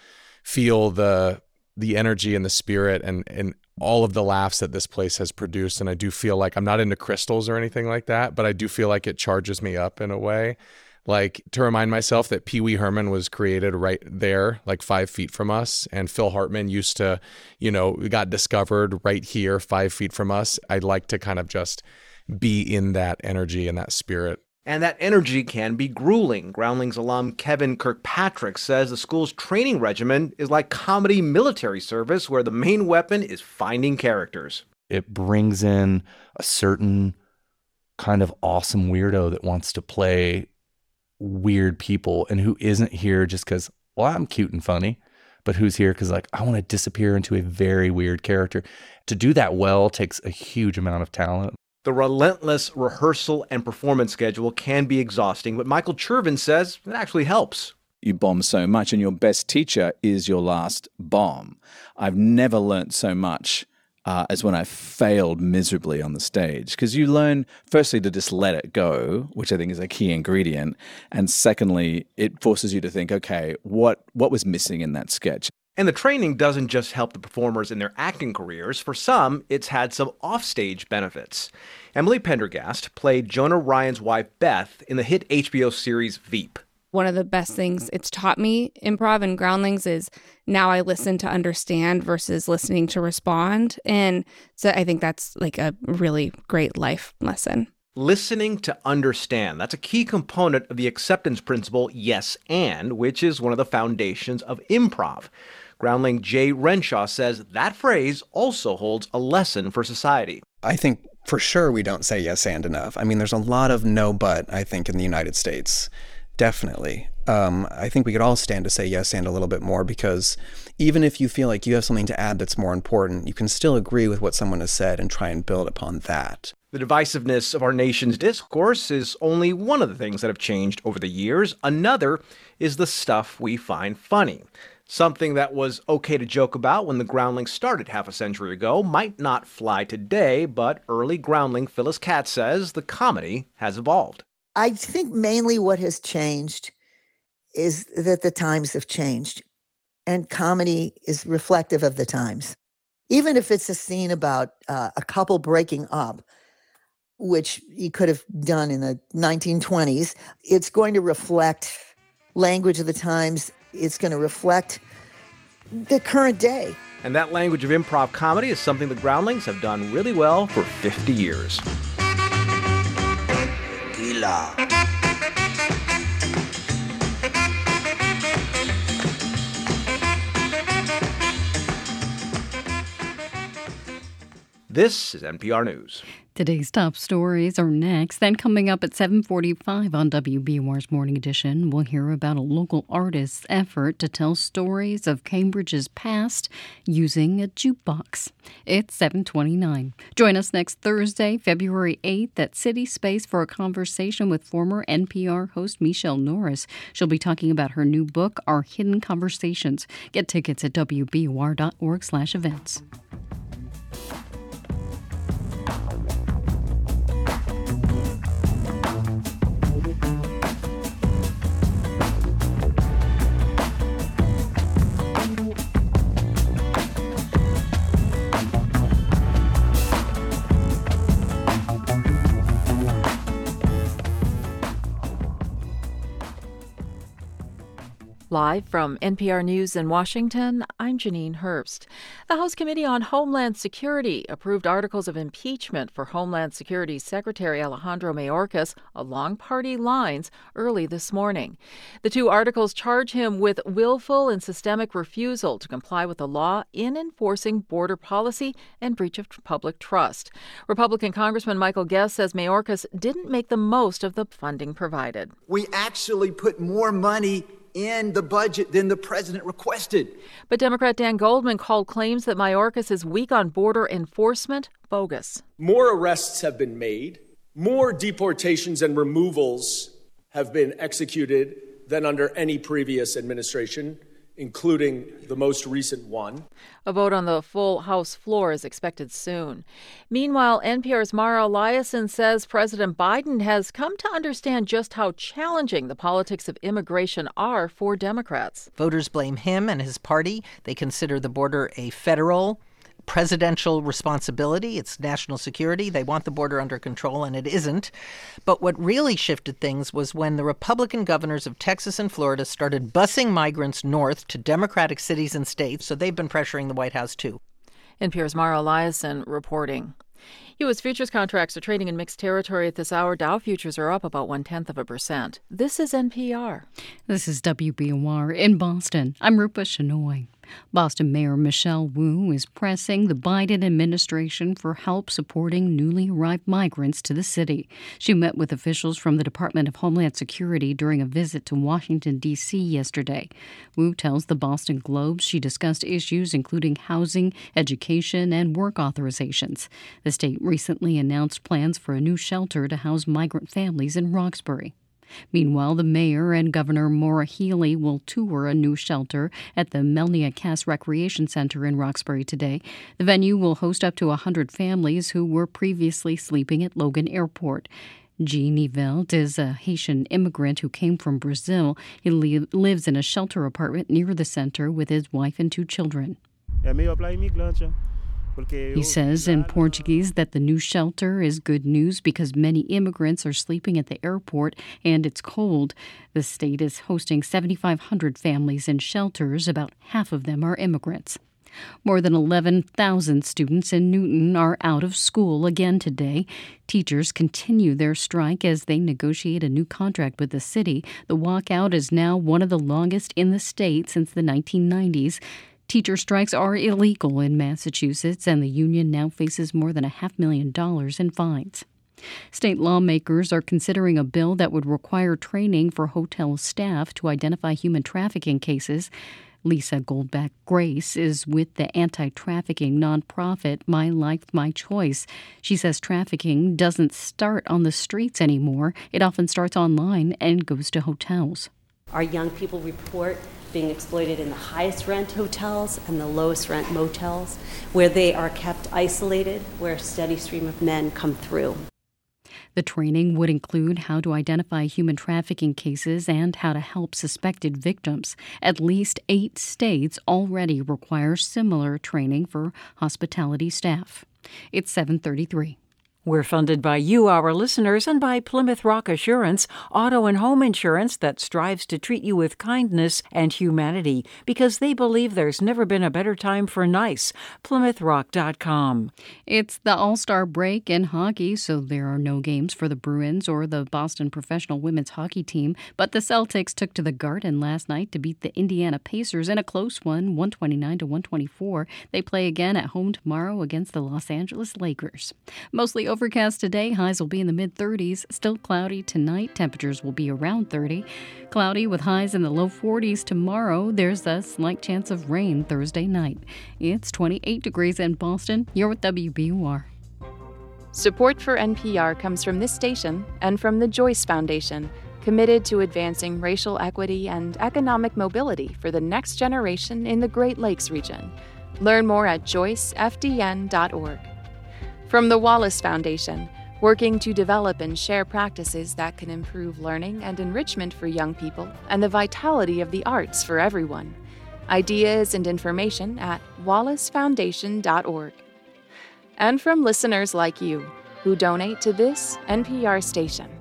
[SPEAKER 24] feel the the energy and the spirit and and all of the laughs that this place has produced. And I do feel like I'm not into crystals or anything like that, but I do feel like it charges me up in a way. Like to remind myself that Pee Wee Herman was created right there, like five feet from us. And Phil Hartman used to, you know, got discovered right here, five feet from us. I'd like to kind of just be in that energy and that spirit.
[SPEAKER 22] And that energy can be grueling. Groundlings alum Kevin Kirkpatrick says the school's training regimen is like comedy military service, where the main weapon is finding characters.
[SPEAKER 29] It brings in a certain kind of awesome weirdo that wants to play weird people and who isn't here just because, well, I'm cute and funny, but who's here because, like, I want to disappear into a very weird character. To do that well takes a huge amount of talent.
[SPEAKER 22] The relentless rehearsal and performance schedule can be exhausting, but Michael Churven says it actually helps.
[SPEAKER 30] You bomb so much, and your best teacher is your last bomb. I've never learnt so much uh, as when I failed miserably on the stage. Because you learn, firstly, to just let it go, which I think is a key ingredient. And secondly, it forces you to think, okay, what, what was missing in that sketch?
[SPEAKER 22] And the training doesn't just help the performers in their acting careers. For some, it's had some offstage benefits. Emily Pendergast played Jonah Ryan's wife Beth in the hit HBO series Veep.
[SPEAKER 31] One of the best things it's taught me, improv and groundlings, is now I listen to understand versus listening to respond. And so I think that's like a really great life lesson.
[SPEAKER 22] Listening to understand. That's a key component of the acceptance principle, yes and, which is one of the foundations of improv. Groundling Jay Renshaw says that phrase also holds a lesson for society.
[SPEAKER 32] I think for sure we don't say yes and enough. I mean, there's a lot of no but, I think, in the United States. Definitely. Um, I think we could all stand to say yes and a little bit more because even if you feel like you have something to add that's more important, you can still agree with what someone has said and try and build upon that.
[SPEAKER 22] The divisiveness of our nation's discourse is only one of the things that have changed over the years. Another is the stuff we find funny. Something that was okay to joke about when the groundling started half a century ago might not fly today, but early groundling Phyllis Katz says the comedy has evolved.
[SPEAKER 28] I think mainly what has changed is that the times have changed and comedy is reflective of the times. Even if it's a scene about uh, a couple breaking up, which you could have done in the 1920s, it's going to reflect language of the times. It's going to reflect the current day.
[SPEAKER 22] And that language of improv comedy is something the Groundlings have done really well for 50 years. This is NPR News.
[SPEAKER 1] Today's top stories are next. Then coming up at 7:45 on WBUR's Morning Edition, we'll hear about a local artist's effort to tell stories of Cambridge's past using a jukebox. It's 7:29. Join us next Thursday, February 8th at City Space for a conversation with former NPR host Michele Norris. She'll be talking about her new book, Our Hidden Conversations. Get tickets at wbur.org/events.
[SPEAKER 4] Live from NPR News in Washington, I'm Janine Herbst. The House Committee on Homeland Security approved articles of impeachment for Homeland Security Secretary Alejandro Mayorkas along party lines early this morning. The two articles charge him with willful and systemic refusal to comply with the law in enforcing border policy and breach of public trust. Republican Congressman Michael Guest says Mayorkas didn't make the most of the funding provided.
[SPEAKER 32] We actually put more money in the budget than the president requested.
[SPEAKER 4] But Democrat Dan Goldman called claims that Mayorkas is weak on border enforcement bogus.
[SPEAKER 6] More arrests have been made, more deportations and removals have been executed than under any previous administration including the most recent one.
[SPEAKER 4] A vote on the full House floor is expected soon. Meanwhile, NPR's Mara Liasson says President Biden has come to understand just how challenging the politics of immigration are for Democrats.
[SPEAKER 33] Voters blame him and his party. They consider the border a federal presidential responsibility. It's national security. They want the border under control, and it isn't. But what really shifted things was when the Republican governors of Texas and Florida started busing migrants north to Democratic cities and states. So they've been pressuring the White House too.
[SPEAKER 4] NPR's Mara Liasson reporting. U.S. futures contracts are trading in mixed territory at this hour. Dow futures are up about one tenth of a percent. This is NPR.
[SPEAKER 1] This is WBUR in Boston. I'm Rupa Shenoy. Boston Mayor Michelle Wu is pressing the Biden administration for help supporting newly arrived migrants to the city. She met with officials from the Department of Homeland Security during a visit to Washington, D.C. yesterday. Wu tells the Boston Globe she discussed issues including housing, education, and work authorizations. The state recently announced plans for a new shelter to house migrant families in Roxbury. Meanwhile, the mayor and Governor Maura Healey will tour a new shelter at the Melnia Cass Recreation Center in Roxbury today. The venue will host up to 100 families who were previously sleeping at Logan Airport. Jean Yvelt is a Haitian immigrant who came from Brazil. He li- lives in a shelter apartment near the center with his wife and two children. He says in Portuguese that the new shelter is good news because many immigrants are sleeping at the airport and it's cold. The state is hosting 7,500 families in shelters, about half of them are immigrants. More than 11,000 students in Newton are out of school again today. Teachers continue their strike as they negotiate a new contract with the city. The walkout is now one of the longest in the state since the 1990s. Teacher strikes are illegal in Massachusetts, and the union now faces more than a half million dollars in fines. State lawmakers are considering a bill that would require training for hotel staff to identify human trafficking cases. Lisa Goldblatt Grace is with the anti trafficking nonprofit My Life, My Choice. She says trafficking doesn't start on the streets anymore, it often starts online and goes to hotels.
[SPEAKER 25] Our young people report being exploited in the highest rent hotels and the lowest rent motels, where they are kept isolated, where a steady stream of men come through.
[SPEAKER 1] The training would include how to identify human trafficking cases and how to help suspected victims. At least eight states already require similar training for hospitality staff. It's 733.
[SPEAKER 34] We're funded by you, our listeners, and by Plymouth Rock Assurance, auto and home insurance that strives to treat you with kindness and humanity because they believe there's never been a better time for nice. PlymouthRock.com.
[SPEAKER 1] It's the All Star break in hockey, so there are no games for the Bruins or the Boston professional women's hockey team. But the Celtics took to the Garden last night to beat the Indiana Pacers in a close one, 129 to 124. They play again at home tomorrow against the Los Angeles Lakers. Mostly overcast today. Highs will be in the mid 30s. Still cloudy tonight. Temperatures will be around 30. Cloudy with highs in the low 40s tomorrow. There's a slight chance of rain Thursday night. It's 28 degrees in Boston. You're with WBUR.
[SPEAKER 21] Support for NPR comes from this station and from the Joyce Foundation, committed to advancing racial equity and economic mobility for the next generation in the Great Lakes region. Learn more at joycefdn.org. From the Wallace Foundation, working to develop and share practices that can improve learning and enrichment for young people and the vitality of the arts for everyone. Ideas and information at wallacefoundation.org. And from listeners like you who donate to this NPR station.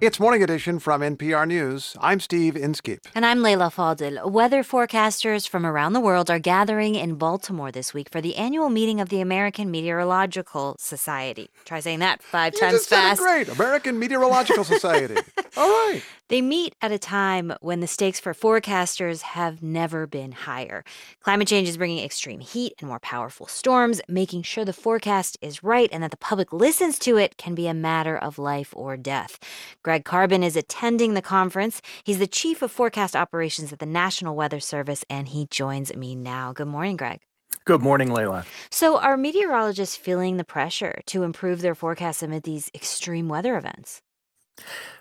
[SPEAKER 13] It's Morning Edition from NPR News. I'm Steve Inskeep.
[SPEAKER 14] And I'm Leila Fadel. Weather forecasters from around the world are gathering in Baltimore this week for the annual meeting of the American Meteorological Society. Try saying that five
[SPEAKER 13] You
[SPEAKER 14] times
[SPEAKER 13] just said it
[SPEAKER 14] fast.
[SPEAKER 13] great. American Meteorological Society. All right.
[SPEAKER 14] They meet at a time when the stakes for forecasters have never been higher. Climate change is bringing extreme heat and more powerful storms. Making sure the forecast is right and that the public listens to it can be a matter of life or death. Greg Carbin is attending the conference. He's the chief of forecast operations at the National Weather Service, and he joins me now. Good morning, Greg.
[SPEAKER 35] Good morning, Leila.
[SPEAKER 14] So, are meteorologists feeling the pressure to improve their forecasts amid these extreme weather events?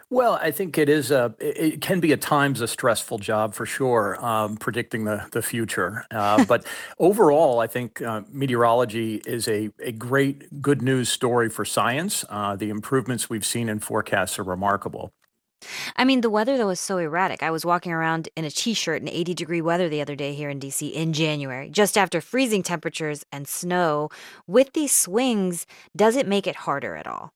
[SPEAKER 35] Well, I think it is a. It can be at times a stressful job for sure, um, predicting the the future. Uh, but overall, I think uh, meteorology is a a great good news story for science. Uh, the improvements we've seen in forecasts are remarkable.
[SPEAKER 14] I mean, the weather, though, is so erratic. I was walking around in a t shirt in 80 degree weather the other day here in DC in January, just after freezing temperatures and snow. With these swings, does it make it harder at all?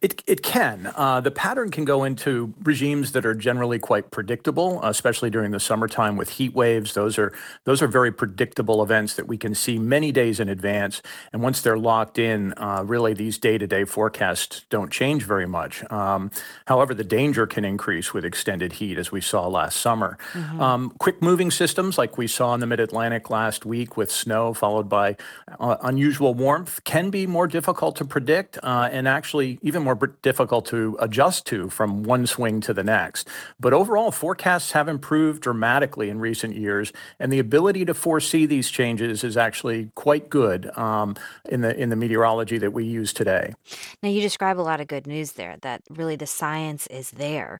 [SPEAKER 35] It it can. Uh, the pattern can go into regimes that are generally quite predictable, especially during the summertime with heat waves. Those are those are very predictable events that we can see many days in advance. And once they're locked in, uh, really these day-to-day forecasts don't change very much. Um, however, the danger can increase with extended heat, as we saw last summer.
[SPEAKER 36] Mhm.
[SPEAKER 35] Um, quick moving systems, like we saw in the Mid-Atlantic last week with snow followed by uh, unusual warmth, can be more difficult to predict uh, and actually even more difficult to adjust to from one swing to the next. But overall, forecasts have improved dramatically in recent years, and the ability to foresee these changes is actually quite good um, in the in the meteorology that we use today.
[SPEAKER 14] Now, you describe a lot of good news there, that really the science is there.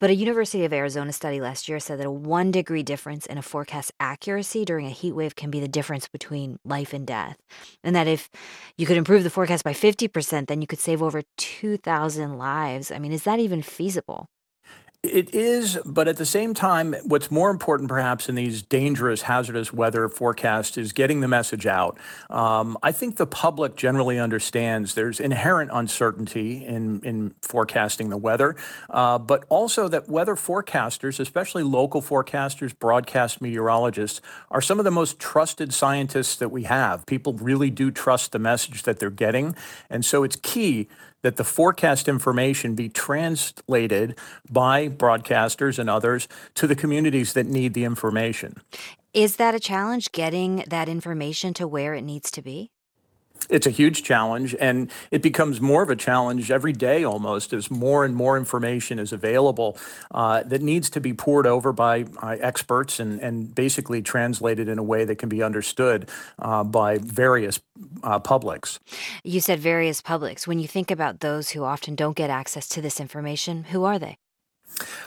[SPEAKER 14] But a University of Arizona study last year said that a one degree difference in a forecast accuracy during a heat wave can be the difference between life and death. And that if you could improve the forecast by 50%, then you could save over 2,000 lives. I mean, is that even feasible?
[SPEAKER 35] It is, but at the same time, what's more important perhaps in these dangerous, hazardous weather forecasts is getting the message out. Um, I think the public generally understands there's inherent uncertainty in, in forecasting the weather, uh, but also that weather forecasters, especially local forecasters, broadcast meteorologists, are some of the most trusted scientists that we have. People really do trust the message that they're getting. And so it's key that the forecast information be translated by broadcasters and others to the communities that need the information.
[SPEAKER 14] Is that a challenge getting that information to where it needs to be?
[SPEAKER 35] It's a huge challenge, and it becomes more of a challenge every day almost as more and more information is available uh, that needs to be poured over by uh, experts and, and basically translated in a way that can be understood uh, by various uh, publics.
[SPEAKER 14] You said various publics. When you think about those who often don't get access to this information, who are they?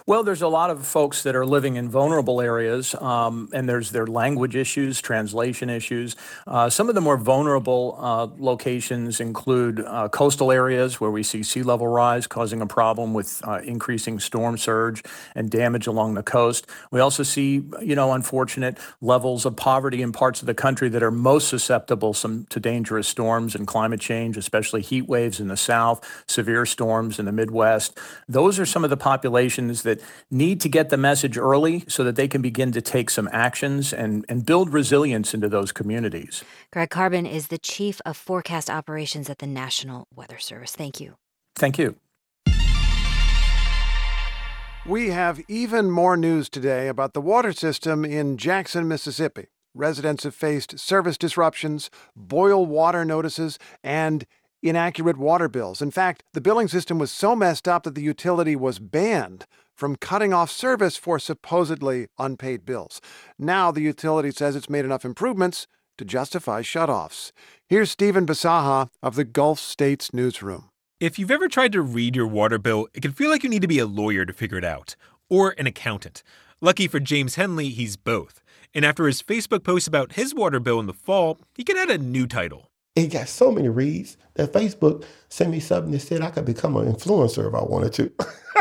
[SPEAKER 35] Well, there's a lot of folks that are living in vulnerable areas, um, and there's their language issues, translation issues. Uh, some of the more vulnerable uh, locations include uh, coastal areas where we see sea level rise causing a problem with uh, increasing storm surge and damage along the coast. We also see, you know, unfortunate levels of poverty in parts of the country that are most susceptible some, to dangerous storms and climate change, especially heat waves in the south, severe storms in the Midwest. Those are some of the populations that need to get the message early so that they can begin to take some actions and, and build resilience into those communities.
[SPEAKER 14] Greg Carbin is the Chief of Forecast Operations at the National Weather Service. Thank you.
[SPEAKER 35] Thank you.
[SPEAKER 13] We have even more news today about the water system in Jackson, Mississippi. Residents have faced service disruptions, boil water notices, and inaccurate water bills. In fact, the billing system was so messed up that the utility was banned from cutting off service for supposedly unpaid bills. Now the utility says it's made enough improvements to justify shutoffs. Here's Stephen Bisaha of the Gulf States Newsroom.
[SPEAKER 36] If you've ever tried to read your water bill, it can feel like you need to be a lawyer to figure it out, or an accountant. Lucky for James Henley, he's both. And after his Facebook post about his water bill in the fall, he can add a new title.
[SPEAKER 37] It got so many reads that Facebook sent me something that said I could become an influencer if I wanted to.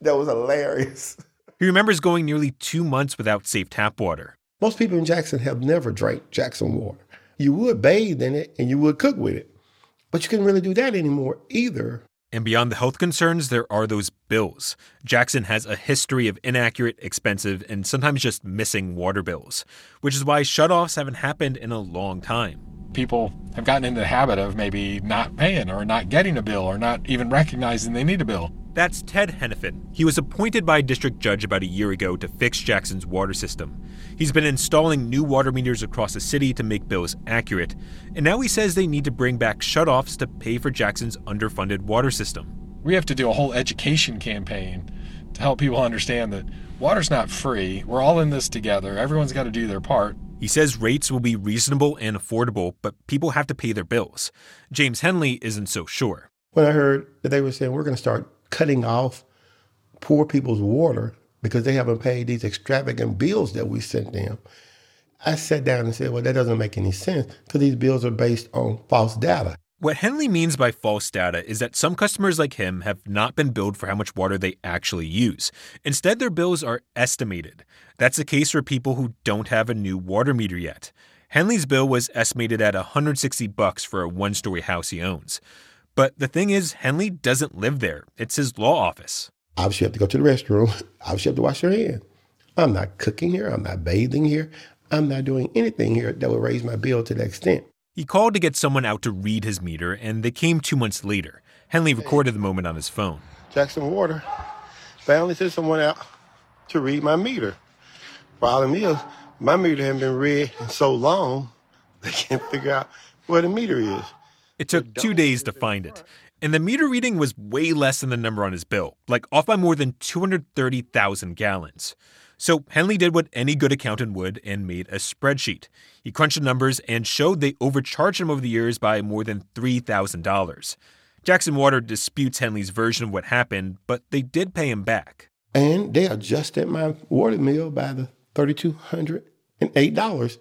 [SPEAKER 37] that was hilarious.
[SPEAKER 36] He remembers going nearly two months without safe tap water.
[SPEAKER 37] Most people in Jackson have never drank Jackson water. You would bathe in it and you would cook with it. But you couldn't really do that anymore either.
[SPEAKER 36] And beyond the health concerns, there are those bills. Jackson has a history of inaccurate, expensive, and sometimes just missing water bills, which is why shutoffs haven't happened in a long time.
[SPEAKER 38] People have gotten into the habit of maybe not paying or not getting a bill or not even recognizing they need a bill.
[SPEAKER 36] That's Ted Henifin. He was appointed by a district judge about a year ago to fix Jackson's water system. He's been installing new water meters across the city to make bills accurate, and now he says they need to bring back shutoffs to pay for Jackson's underfunded water system.
[SPEAKER 38] We have to do a whole education campaign to help people understand that water's not free. We're all in this together. Everyone's got to do their part.
[SPEAKER 36] He says rates will be reasonable and affordable, but people have to pay their bills. James Henley isn't so sure.
[SPEAKER 37] When I heard that they were saying we're going to start cutting off poor people's water because they haven't paid these extravagant bills that we sent them. I sat down and said, well, that doesn't make any sense because these bills are based on false data.
[SPEAKER 36] What Henley means by false data is that some customers like him have not been billed for how much water they actually use. Instead, their bills are estimated. That's the case for people who don't have a new water meter yet. Henley's bill was estimated at 160 bucks for a one-story house he owns. But the thing is, Henley doesn't live there. It's his law office.
[SPEAKER 37] Obviously, you have to go to the restroom. Obviously, you have to wash your hands. I'm not cooking here. I'm not bathing here. I'm not doing anything here that would raise my bill to that extent.
[SPEAKER 36] He called to get someone out to read his meter, and they came two months later. Henley recorded the moment on his phone.
[SPEAKER 37] Jackson Water finally sent someone out to read my meter. Problem is, my meter hasn't been read in so long, they can't figure out where the meter is.
[SPEAKER 36] It took two days to find it. And the meter reading was way less than the number on his bill, like off by more than 230,000 gallons. So Henley did what any good accountant would and made a spreadsheet. He crunched the numbers and showed they overcharged him over the years by more than $3,000. Jackson Water disputes Henley's version of what happened, but they did pay him back.
[SPEAKER 37] And they adjusted my water bill by the $3,208.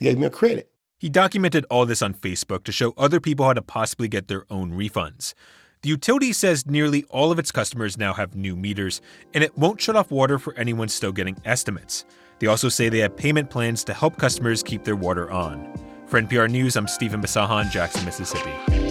[SPEAKER 37] Gave me a credit.
[SPEAKER 36] He documented all this on Facebook to show other people how to possibly get their own refunds. The utility says nearly all of its customers now have new meters, and it won't shut off water for anyone still getting estimates. They also say they have payment plans to help customers keep their water on. For NPR News, I'm Stephen Bisaha, Jackson, Mississippi.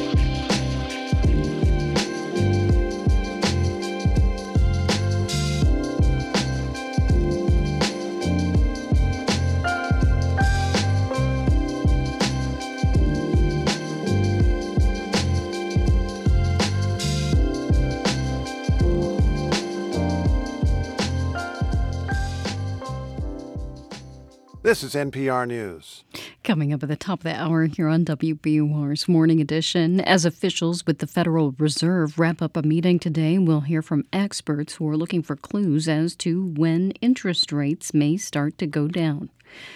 [SPEAKER 13] This is NPR News.
[SPEAKER 1] Coming up at the top of the hour here on WBUR's Morning Edition, as officials with the Federal Reserve wrap up a meeting today, we'll hear from experts who are looking for clues as to when interest rates may start to go down.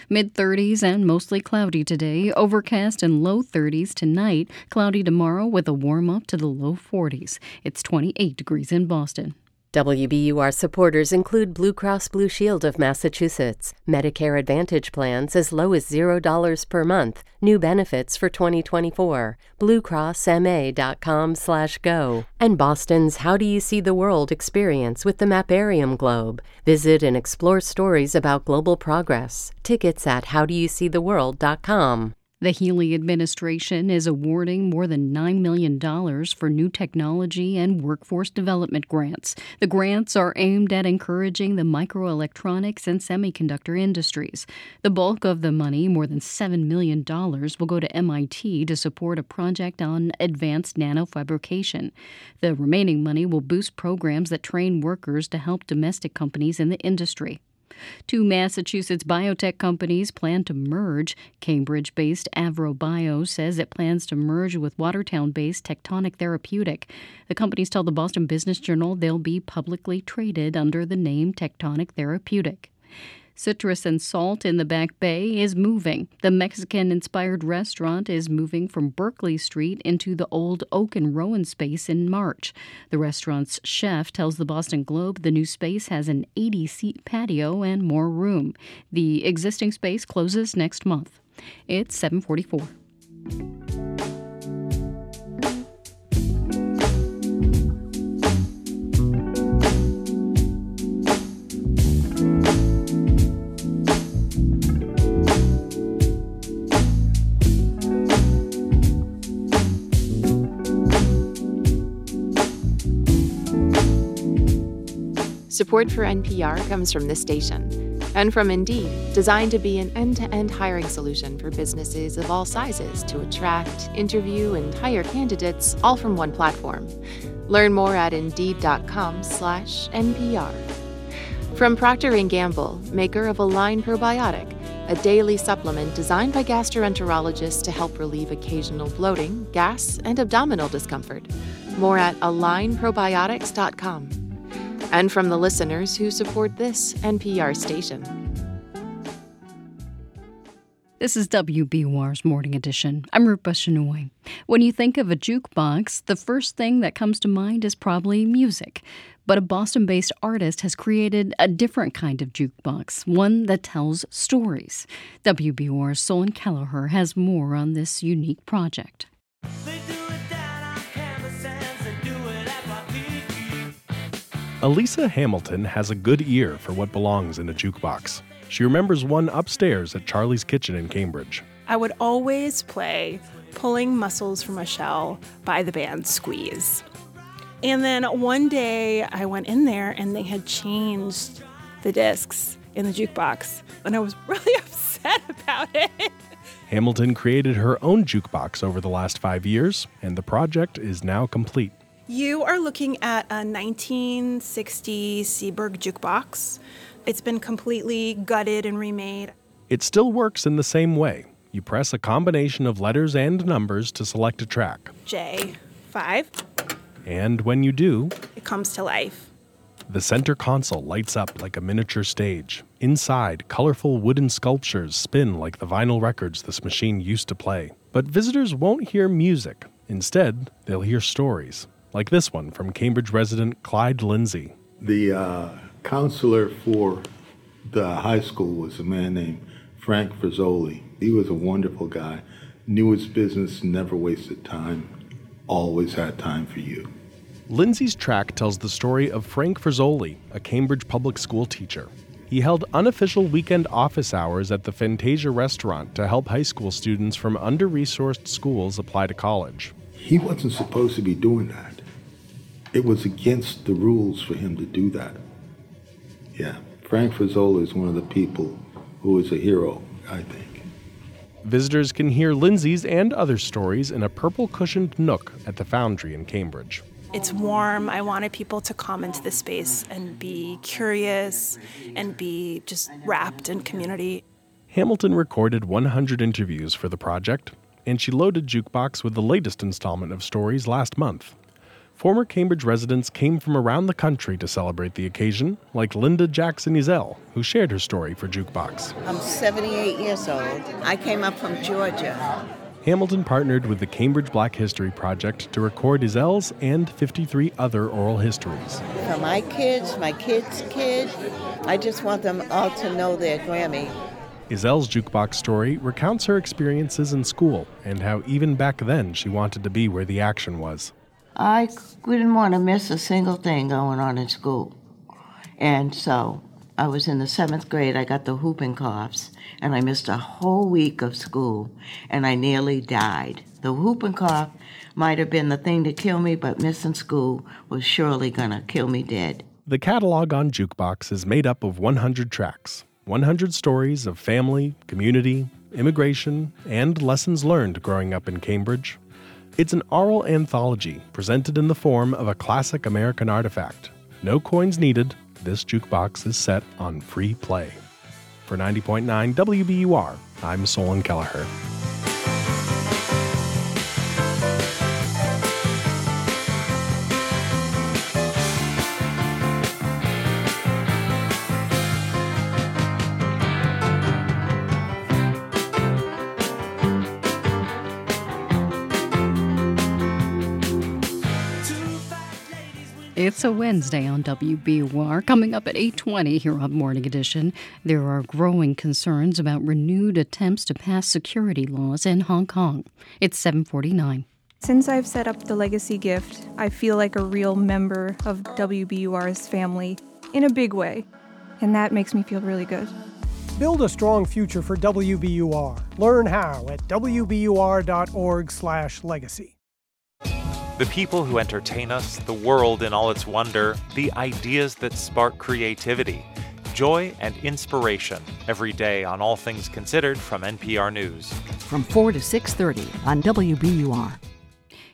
[SPEAKER 1] Mid 30s and mostly cloudy today, overcast and low 30s tonight, cloudy tomorrow with a warm up to the low 40s. It's 28 degrees in Boston.
[SPEAKER 11] WBUR supporters include Blue Cross Blue Shield of Massachusetts, Medicare Advantage plans as low as $0 per month, new benefits for 2024, bluecrossma.com/go, and Boston's How Do You See the World experience with the Mapparium Globe. Visit and explore stories about global progress. Tickets at howdoyouseetheworld.com.
[SPEAKER 1] The Healey administration is awarding more than $9 million for new technology and workforce development grants. The grants are aimed at encouraging the microelectronics and semiconductor industries. The bulk of the money, more than $7 million, will go to MIT to support a project on advanced nanofabrication. The remaining money will boost programs that train workers to help domestic companies in the industry. Two Massachusetts biotech companies plan to merge. Cambridge based AvroBio says it plans to merge with Watertown based Tectonic Therapeutic. The companies tell the Boston Business Journal they'll be publicly traded under the name Tectonic Therapeutic. Citrus and Salt in the Back Bay is moving. The Mexican inspired restaurant is moving from Berkeley Street into the old Oak and Rowan space in March. The restaurant's chef tells the Boston Globe the new space has an 80 seat patio and more room. The existing space closes next month. It's 744.
[SPEAKER 21] Support for NPR comes from this station and from Indeed, designed to be an end to end hiring solution for businesses of all sizes to attract, interview, and hire candidates all from one platform. Learn more at Indeed.com/slash NPR. From Procter & Gamble, maker of Align Probiotic, a daily supplement designed by gastroenterologists to help relieve occasional bloating, gas, and abdominal discomfort. More at alignprobiotics.com and from the listeners who support this NPR station.
[SPEAKER 1] This is WBUR's Morning Edition. I'm Rupa Shenoy. When you think of a jukebox, the first thing that comes to mind is probably music. But a Boston based artist has created a different kind of jukebox, one that tells stories. WBUR's Solon Kelleher has more on this unique project.
[SPEAKER 39] Elisa Hamilton has a good ear for what belongs in a jukebox. She remembers one upstairs at Charlie's Kitchen in Cambridge.
[SPEAKER 40] I would always play Pulling Muscles from a Shell by the band Squeeze. And then one day I went in there and they had changed the discs in the jukebox. And I was really upset about it.
[SPEAKER 39] Hamilton created her own jukebox over the last five years, and the project is now complete.
[SPEAKER 40] You are looking at a 1960 Seeburg jukebox. It's been completely gutted and remade.
[SPEAKER 39] It still works in the same way. You press a combination of letters and numbers to select a track.
[SPEAKER 40] J5.
[SPEAKER 39] And when you do,
[SPEAKER 40] it comes to life.
[SPEAKER 39] The center console lights up like a miniature stage. Inside, colorful wooden sculptures spin like the vinyl records this machine used to play. But visitors won't hear music. Instead, they'll hear stories like this one from Cambridge resident Clyde Lindsay.
[SPEAKER 41] The uh, counselor for the high school was a man named Frank Frisoli. He was a wonderful guy, knew his business, never wasted time, always had time for you.
[SPEAKER 39] Lindsay's track tells the story of Frank Frisoli, a Cambridge public school teacher. He held unofficial weekend office hours at the Fantasia restaurant to help high school students from under resourced schools apply to college.
[SPEAKER 41] He wasn't supposed to be doing that it was against the rules for him to do that. Yeah, Frank Frizzola is one of the people who is a hero, I think.
[SPEAKER 39] Visitors can hear Lindsay's and other stories in a purple cushioned nook at the Foundry in Cambridge.
[SPEAKER 40] It's warm. I wanted people to come into the space and be curious and be just wrapped in community.
[SPEAKER 39] Hamilton recorded 100 interviews for the project, and she loaded Jukebox with the latest installment of stories last month. Former Cambridge residents came from around the country to celebrate the occasion, like Linda Jackson Ezel, who shared her story for Jukebox.
[SPEAKER 42] I'm 78 years old. I came up from Georgia.
[SPEAKER 39] Hamilton partnered with the Cambridge Black History Project to record Ezelle's and 53 other oral histories.
[SPEAKER 41] For my kids, my kids' kids, I just want them all to know their Grammy.
[SPEAKER 39] Ezelle's jukebox story recounts her experiences in school and how even back then she wanted to be where the action was.
[SPEAKER 41] I didn't want to miss a single thing going on in school. And so I was in the seventh grade, I got the whooping coughs, and I missed a whole week of school, and I nearly died. The whooping cough might have been the thing to kill me, but missing school was surely gonna kill me dead.
[SPEAKER 39] The catalog on Jukebox is made up of 100 tracks, 100 stories of family, community, immigration, and lessons learned growing up in Cambridge. It's an oral anthology presented in the form of a classic American artifact. No coins needed, this jukebox is set on free play. For 90.9 WBUR, I'm Solon Kelleher.
[SPEAKER 1] It's a Wednesday on WBUR. Coming up at 8:20 here on Morning Edition, there are growing concerns about renewed attempts to pass security laws in Hong Kong. It's 7:49.
[SPEAKER 43] Since I've set up the legacy gift, I feel like a real member of WBUR's family in a big way, and that makes me feel really good.
[SPEAKER 44] Build a strong future for WBUR. Learn how at wbur.org/legacy.
[SPEAKER 45] The people who entertain us, the world in all its wonder, the ideas that spark creativity, joy and inspiration every day on All Things Considered from NPR News.
[SPEAKER 46] From 4 to 6:30 on WBUR.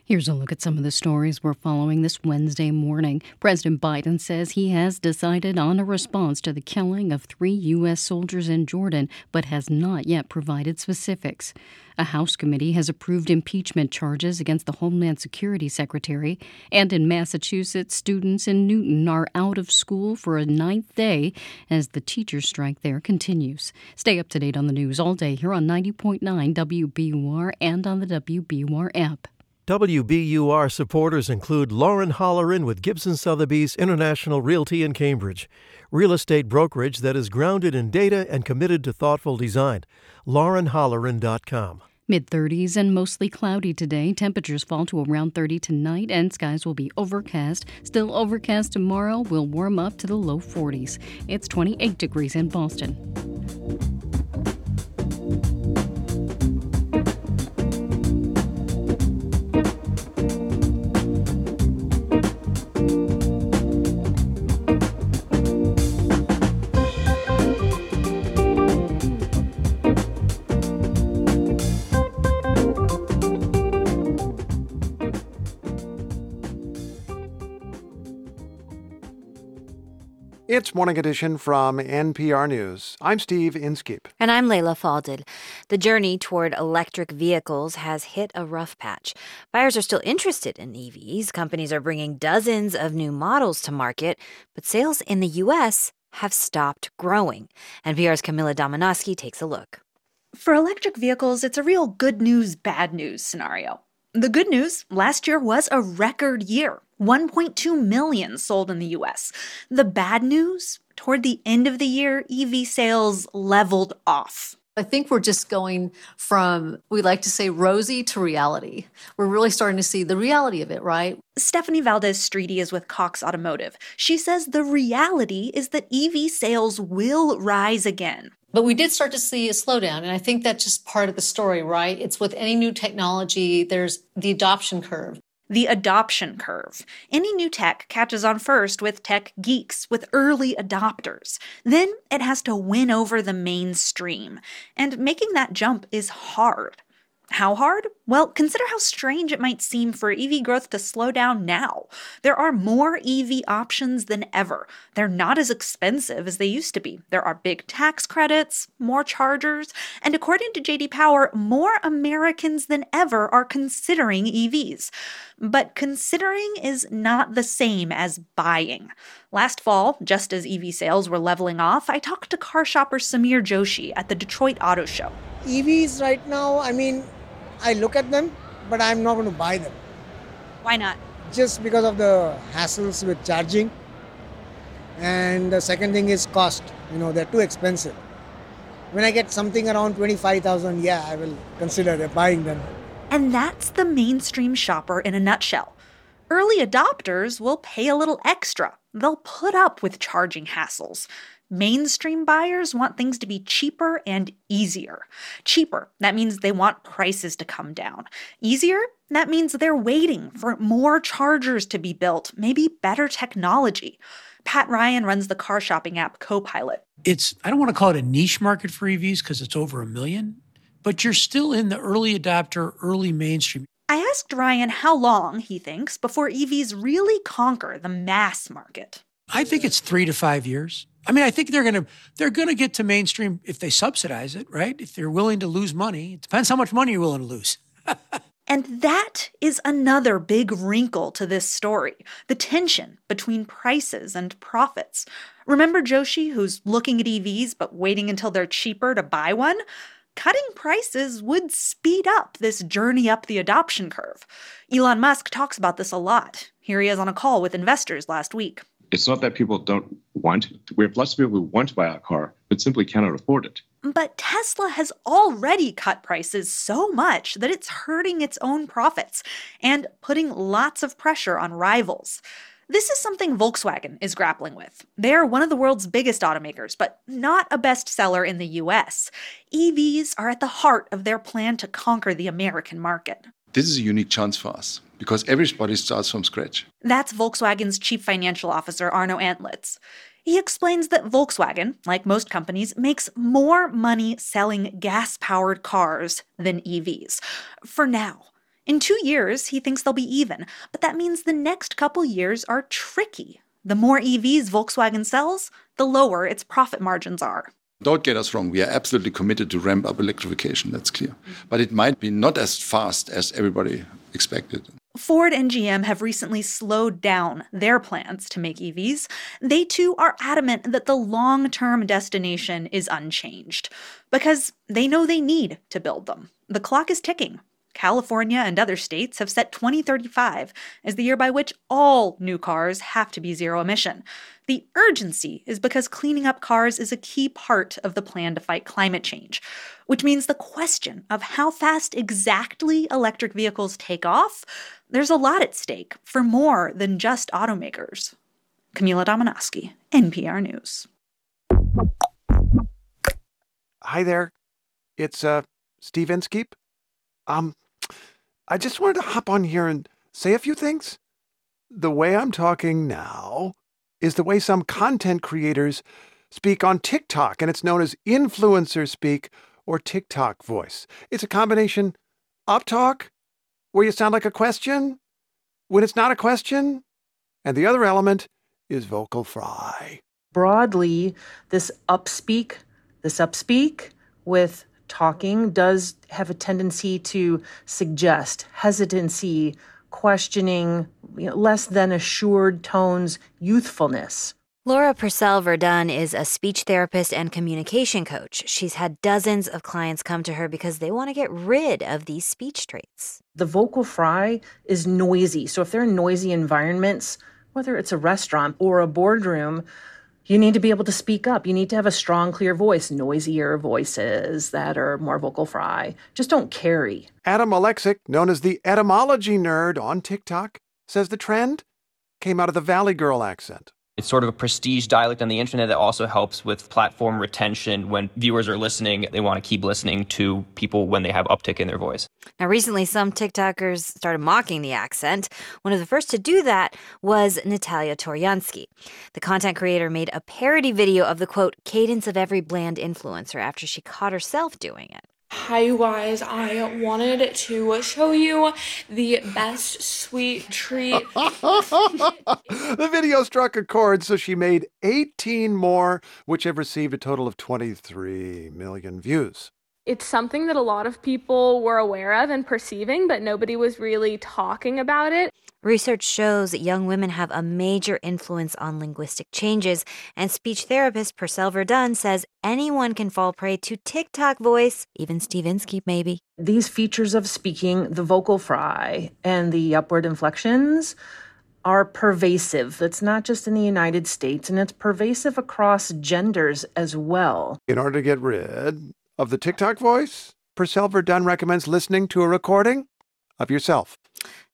[SPEAKER 1] Here's a look at some of the stories we're following this Wednesday morning. President Biden says he has decided on a response to the killing of three U.S. soldiers in Jordan, but has not yet provided specifics. A House committee has approved impeachment charges against the Homeland Security Secretary. And in Massachusetts, students in Newton are out of school for a ninth day as the teacher strike there continues. Stay up to date on the news all day here on 90.9 WBUR and on the WBUR app.
[SPEAKER 18] WBUR supporters include Lauren Holleran with Gibson Sotheby's International Realty in Cambridge, real estate brokerage that is grounded in data and committed to thoughtful design. LaurenHolleran.com.
[SPEAKER 1] Mid 30s and mostly cloudy today. Temperatures fall to around 30 tonight, and skies will be overcast. Still overcast tomorrow, will warm up to the low 40s. It's 28 degrees in Boston.
[SPEAKER 13] It's Morning Edition from NPR News. I'm Steve Inskeep.
[SPEAKER 14] And I'm Leila Fadel. The journey toward electric vehicles has hit a rough patch. Buyers are still interested in EVs. Companies are bringing dozens of new models to market, but sales in the U.S. have stopped growing. And NPR's Camila Domonoske takes a look.
[SPEAKER 47] For electric vehicles, it's a real good news, bad news scenario. The good news last year was a record year 1.2 million sold in the US. The bad news toward the end of the year, EV sales leveled off.
[SPEAKER 48] I think we're just going from, we like to say, rosy to reality. We're really starting to see the reality of it, right?
[SPEAKER 47] Stephanie Valdez Streety is with Cox Automotive. She says the reality is that EV sales will rise again.
[SPEAKER 48] But we did start to see a slowdown. And I think that's just part of the story, right? It's with any new technology, there's the adoption curve
[SPEAKER 47] the adoption curve. Any new tech catches on first with tech geeks, with early adopters. Then it has to win over the mainstream. And making that jump is hard. How hard? Well, consider how strange it might seem for EV growth to slow down now. There are more EV options than ever. They're not as expensive as they used to be. There are big tax credits, more chargers, and according to JD Power, more Americans than ever are considering EVs. But considering is not the same as buying. Last fall, just as EV sales were leveling off, I talked to car shopper Samir Joshi at the Detroit Auto Show.
[SPEAKER 49] EVs right now, I mean,
[SPEAKER 50] I look at them, but I'm not going to buy them.
[SPEAKER 47] Why not?
[SPEAKER 50] Just because of the hassles with charging. And the second thing is cost. You know, they're too expensive. When I get something around 25,000, yeah, I will consider buying them.
[SPEAKER 47] And that's the mainstream shopper in a nutshell. Early adopters will pay a little extra. They'll put up with charging hassles. Mainstream buyers want things to be cheaper and easier. Cheaper, that means they want prices to come down. Easier, that means they're waiting for more chargers to be built, maybe better technology. Pat Ryan runs the car shopping app Copilot.
[SPEAKER 51] It's, I don't want to call it a niche market for EVs because it's over a million, but you're still in the early adopter, early mainstream.
[SPEAKER 47] I asked Ryan how long he thinks before EVs really conquer the mass market.
[SPEAKER 51] I think it's three to five years. I mean, I think they're gonna they're gonna get to mainstream if they subsidize it, right? If they're willing to lose money, it depends how much money you're willing to lose.
[SPEAKER 47] and that is another big wrinkle to this story the tension between prices and profits. Remember Joshi, who's looking at EVs but waiting until they're cheaper to buy one? Cutting prices would speed up this journey up the adoption curve. Elon Musk talks about this a lot. Here he is on a call with investors last week
[SPEAKER 52] it's not that people don't want. We have lots of people who want to buy a car, but simply cannot afford it.
[SPEAKER 47] But Tesla has already cut prices so much that it's hurting its own profits and putting lots of pressure on rivals. This is something Volkswagen is grappling with. They're one of the world's biggest automakers, but not a bestseller in the US. EVs are at the heart of their plan to conquer the American market.
[SPEAKER 53] This is a unique chance for us because everybody starts from scratch.
[SPEAKER 47] That's Volkswagen's chief financial officer, Arno Antlitz. He explains that Volkswagen, like most companies, makes more money selling gas powered cars than EVs. For now. In two years, he thinks they'll be even, but that means the next couple years are tricky. The more EVs Volkswagen sells, the lower its profit margins are.
[SPEAKER 53] Don't get us wrong, we are absolutely committed to ramp up electrification, that's clear. But it might be not as fast as everybody expected.
[SPEAKER 47] Ford and GM have recently slowed down their plans to make EVs. They too are adamant that the long term destination is unchanged because they know they need to build them. The clock is ticking. California and other states have set 2035 as the year by which all new cars have to be zero emission. The urgency is because cleaning up cars is a key part of the plan to fight climate change, which means the question of how fast exactly electric vehicles take off, there's a lot at stake for more than just automakers. Camila Domonoske, NPR News.
[SPEAKER 13] Hi there. It's uh Steve Inskeep. Um I just wanted to hop on here and say a few things. The way I'm talking now is the way some content creators speak on TikTok, and it's known as influencer speak or TikTok voice. It's a combination up talk, where you sound like a question, when it's not a question, and the other element is vocal fry.
[SPEAKER 33] Broadly, this upspeak, this upspeak with talking does have a tendency to suggest hesitancy, questioning, you know, less than assured tones, youthfulness.
[SPEAKER 14] Laura Purcell Verdun is a speech therapist and communication coach. She's had dozens of clients come to her because they want to get rid of these speech traits.
[SPEAKER 33] The vocal fry is noisy. So if they're in noisy environments, whether it's a restaurant or a boardroom, you need to be able to speak up. You need to have a strong, clear voice. Noisier voices that are more vocal fry just don't carry.
[SPEAKER 13] Adam Aleksic, known as the etymology nerd on TikTok, says the trend came out of the Valley Girl accent.
[SPEAKER 54] It's sort of a prestige dialect on the internet that also helps with platform retention. When viewers are listening, they want to keep listening to people when they have uptick in their voice.
[SPEAKER 14] Now, recently, some TikTokers started mocking the accent. One of the first to do that was Natalia Toryansky. The content creator made a parody video of the quote, cadence of every bland influencer after she caught herself doing it.
[SPEAKER 55] Hi, you guys. I wanted to show you the best sweet treat.
[SPEAKER 13] the video struck a chord, so she made 18 more, which have received a total of 23 million views.
[SPEAKER 55] It's something that a lot of people were aware of and perceiving, but nobody was really talking about it.
[SPEAKER 14] Research shows that young women have a major influence on linguistic changes, and speech therapist Purcell Verdun says anyone can fall prey to TikTok voice, even Steve Inskeep maybe.
[SPEAKER 33] These features of speaking, the vocal fry and the upward inflections, are pervasive. It's not just in the United States, and it's pervasive across genders as well.
[SPEAKER 13] In order to get rid of the TikTok voice, Purcell Verdun recommends listening to a recording of yourself.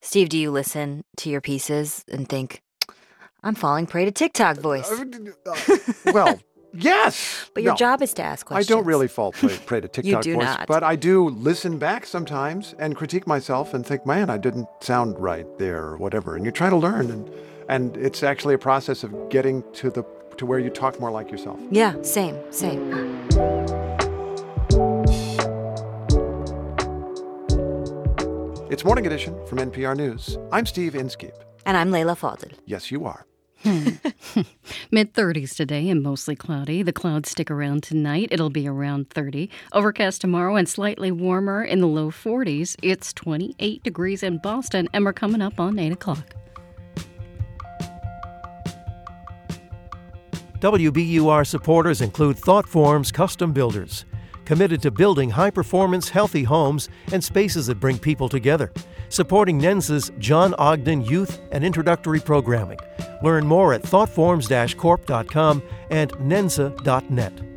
[SPEAKER 14] Steve, do you listen to your pieces and think, I'm falling prey to TikTok uh, voice?
[SPEAKER 13] Uh, well, yes.
[SPEAKER 14] But your
[SPEAKER 13] No.
[SPEAKER 14] job is to ask questions.
[SPEAKER 13] I don't really fall prey, prey to TikTok
[SPEAKER 14] do
[SPEAKER 13] voice,
[SPEAKER 14] not.
[SPEAKER 13] but I do listen back sometimes and critique myself and think, man, I didn't sound right there or whatever. And you try to learn, and and it's actually a process of getting to the to where you talk more like yourself.
[SPEAKER 14] Yeah, same, same.
[SPEAKER 13] It's Morning Edition from NPR News. I'm Steve Inskeep.
[SPEAKER 14] And I'm Leila Fadel.
[SPEAKER 13] Yes, you are.
[SPEAKER 1] Mid 30s today and mostly cloudy. The clouds stick around tonight. It'll be around 30. Overcast tomorrow and slightly warmer in the low 40s. It's 28 degrees in Boston, and we're coming up on 8 o'clock.
[SPEAKER 18] WBUR supporters include ThoughtForms Custom Builders, committed to building high performance, healthy homes and spaces that bring people together. Supporting NENSA's John Ogden Youth and Introductory Programming. Learn more at thoughtforms corp.com and nensa.net.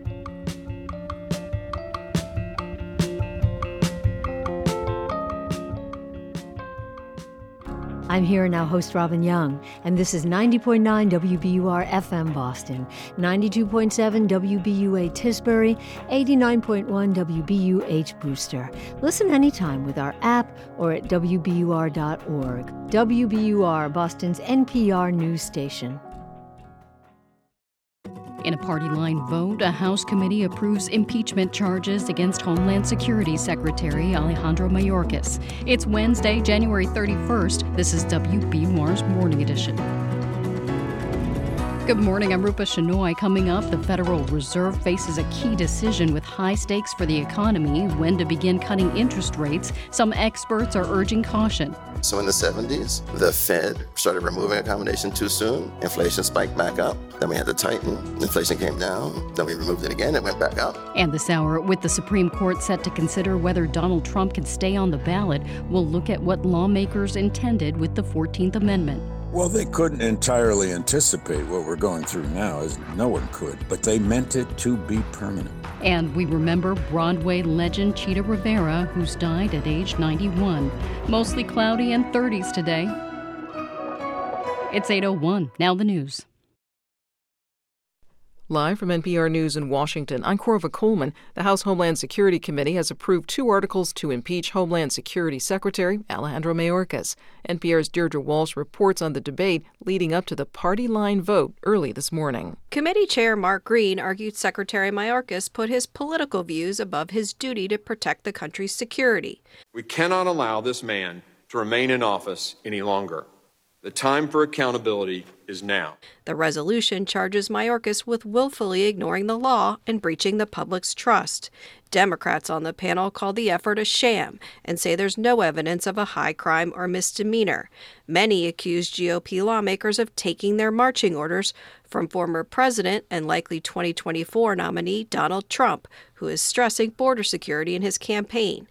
[SPEAKER 56] I'm here now, host Robin Young, and this is 90.9 WBUR FM Boston, 92.7 WBUA Tisbury, 89.1 WBUH Brewster. Listen anytime with our app or at WBUR.org. WBUR, Boston's NPR news station.
[SPEAKER 1] In a party line vote, a House committee approves impeachment charges against Homeland Security Secretary Alejandro Mayorkas. It's Wednesday, January 31st. This is WBUR's Morning Edition. Good morning. I'm Rupa Shenoy. Coming up, the Federal Reserve faces a key decision with high stakes for the economy when to begin cutting interest rates. Some experts are urging caution.
[SPEAKER 57] So in the 70s, the Fed started removing accommodation too soon. Inflation spiked back up. Then we had to tighten. Inflation came down. Then we removed it again. It went back up.
[SPEAKER 1] And this hour, with the Supreme Court set to consider whether Donald Trump can stay on the ballot, we'll look at what lawmakers intended with the 14th Amendment.
[SPEAKER 58] Well, they couldn't entirely anticipate what we're going through now, as no one could, but they meant it to be permanent.
[SPEAKER 1] And we remember Broadway legend Chita Rivera, who's died at age 91. Mostly cloudy and 30s today. It's 801. Now the news.
[SPEAKER 4] Live from NPR News in Washington, I'm Korva Coleman. The House Homeland Security Committee has approved two articles to impeach Homeland Security Secretary Alejandro Mayorkas. NPR's Deirdre Walsh reports on the debate leading up to the party line vote early this morning.
[SPEAKER 59] Committee Chair Mark Green argued Secretary Mayorkas put his political views above his duty to protect the country's security.
[SPEAKER 60] We cannot allow this man to remain in office any longer. The time for accountability is now.
[SPEAKER 59] The resolution charges Mayorkas with willfully ignoring the law and breaching the public's trust. Democrats on the panel call the effort a sham and say there's no evidence of a high crime or misdemeanor. Many accuse GOP lawmakers of taking their marching orders from former president and likely 2024 nominee Donald Trump, who is stressing border security in his campaign.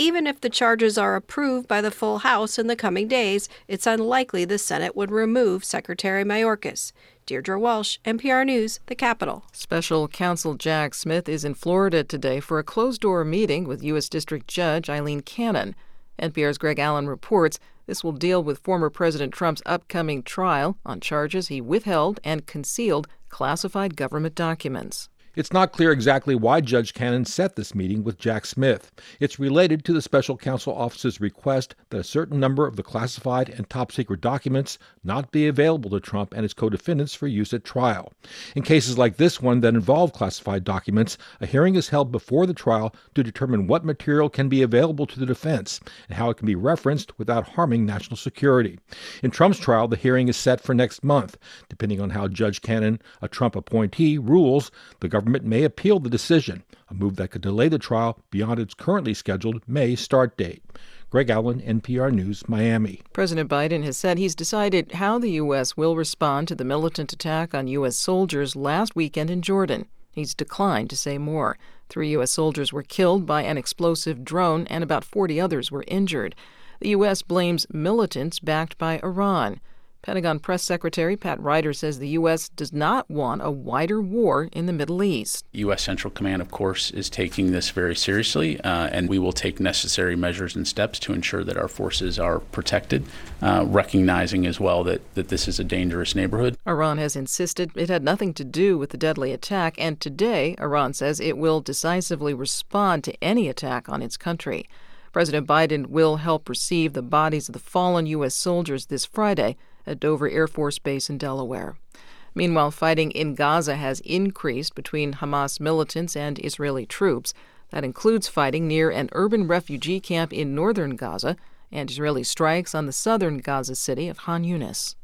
[SPEAKER 59] Even if the charges are approved by the full House in the coming days, it's unlikely the Senate would remove Secretary Mayorkas. Deirdre Walsh, NPR News, the Capitol.
[SPEAKER 4] Special counsel Jack Smith is in Florida today for a closed door meeting with U.S. District Judge Eileen Cannon. NPR's Greg Allen reports this will deal with former President Trump's upcoming trial on charges he withheld and concealed classified government documents.
[SPEAKER 61] It's not clear exactly why Judge Cannon set this meeting with Jack Smith. It's related to the special counsel office's request that a certain number of the classified and top secret documents not be available to Trump and his co defendants for use at trial. In cases like this one that involve classified documents, a hearing is held before the trial to determine what material can be available to the defense and how it can be referenced without harming national security. In Trump's trial, the hearing is set for next month. Depending on how Judge Cannon, a Trump appointee, rules, the government may appeal the decision, a move that could delay the trial beyond its currently scheduled May start date. Greg Allen, NPR News, Miami.
[SPEAKER 4] President Biden has said he's decided how the U.S. will respond to the militant attack on U.S. soldiers last weekend in Jordan. He's declined to say more. Three U.S. soldiers were killed by an explosive drone, and about 40 others were injured. The U.S. blames militants backed by Iran. Pentagon Press Secretary Pat Ryder says the U.S. does not want a wider war in the Middle East.
[SPEAKER 62] U.S. Central Command, of course, is taking this very seriously, uh, and we will take necessary measures and steps to ensure that our forces are protected, uh, recognizing as well that, that this is a dangerous neighborhood.
[SPEAKER 4] Iran has insisted it had nothing to do with the deadly attack, and today, Iran says it will decisively respond to any attack on its country. President Biden will help receive the bodies of the fallen U.S. soldiers this Friday at Dover Air Force Base in Delaware. Meanwhile, fighting in Gaza has increased between Hamas militants and Israeli troops. That includes fighting near an urban refugee camp in northern Gaza and Israeli strikes on the southern Gaza city of Khan Yunis.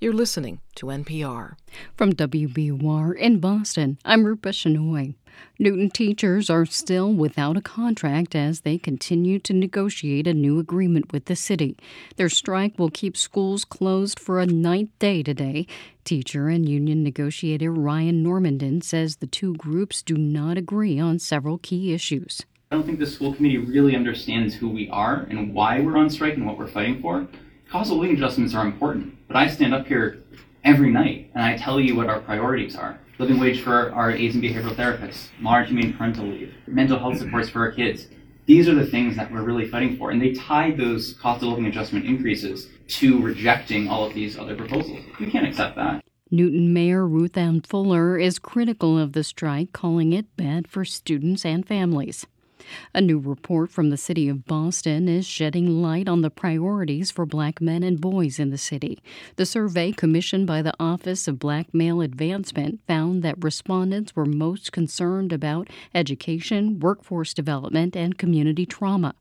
[SPEAKER 4] You're listening to NPR.
[SPEAKER 1] From WBUR in Boston, I'm Rupa Shenoy. Newton teachers are still without a contract as they continue to negotiate a new agreement with the city. Their strike will keep schools closed for a ninth day today. Teacher and union negotiator Ryan Normandin says the two groups do not agree on several key issues.
[SPEAKER 63] I don't think the school committee really understands who we are and why we're on strike and what we're fighting for. Cost of living adjustments are important, but I stand up here every night and I tell you what our priorities are living wage for our aids and behavioral therapists, large humane parental leave, mental health supports for our kids. These are the things that we're really fighting for. And they tied those cost of living adjustment increases to rejecting all of these other proposals. We can't accept that.
[SPEAKER 1] Newton Mayor Ruthanne Fuller is critical of the strike, calling it bad for students and families. A new report from the city of Boston is shedding light on the priorities for black men and boys in the city. The survey commissioned by the Office of Black Male Advancement found that respondents were most concerned about education, workforce development, and community trauma.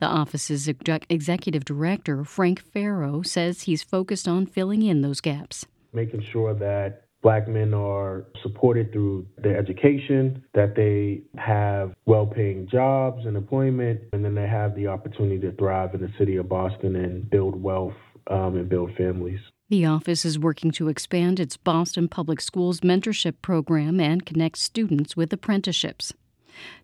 [SPEAKER 1] The office's executive director, Frank Farrow, says he's focused on filling in those gaps.
[SPEAKER 64] Making sure that Black men are supported through their education, that they have well paying jobs and employment, and then they have the opportunity to thrive in the city of Boston and build wealth um, and build families.
[SPEAKER 1] The office is working to expand its Boston Public Schools mentorship program and connect students with apprenticeships.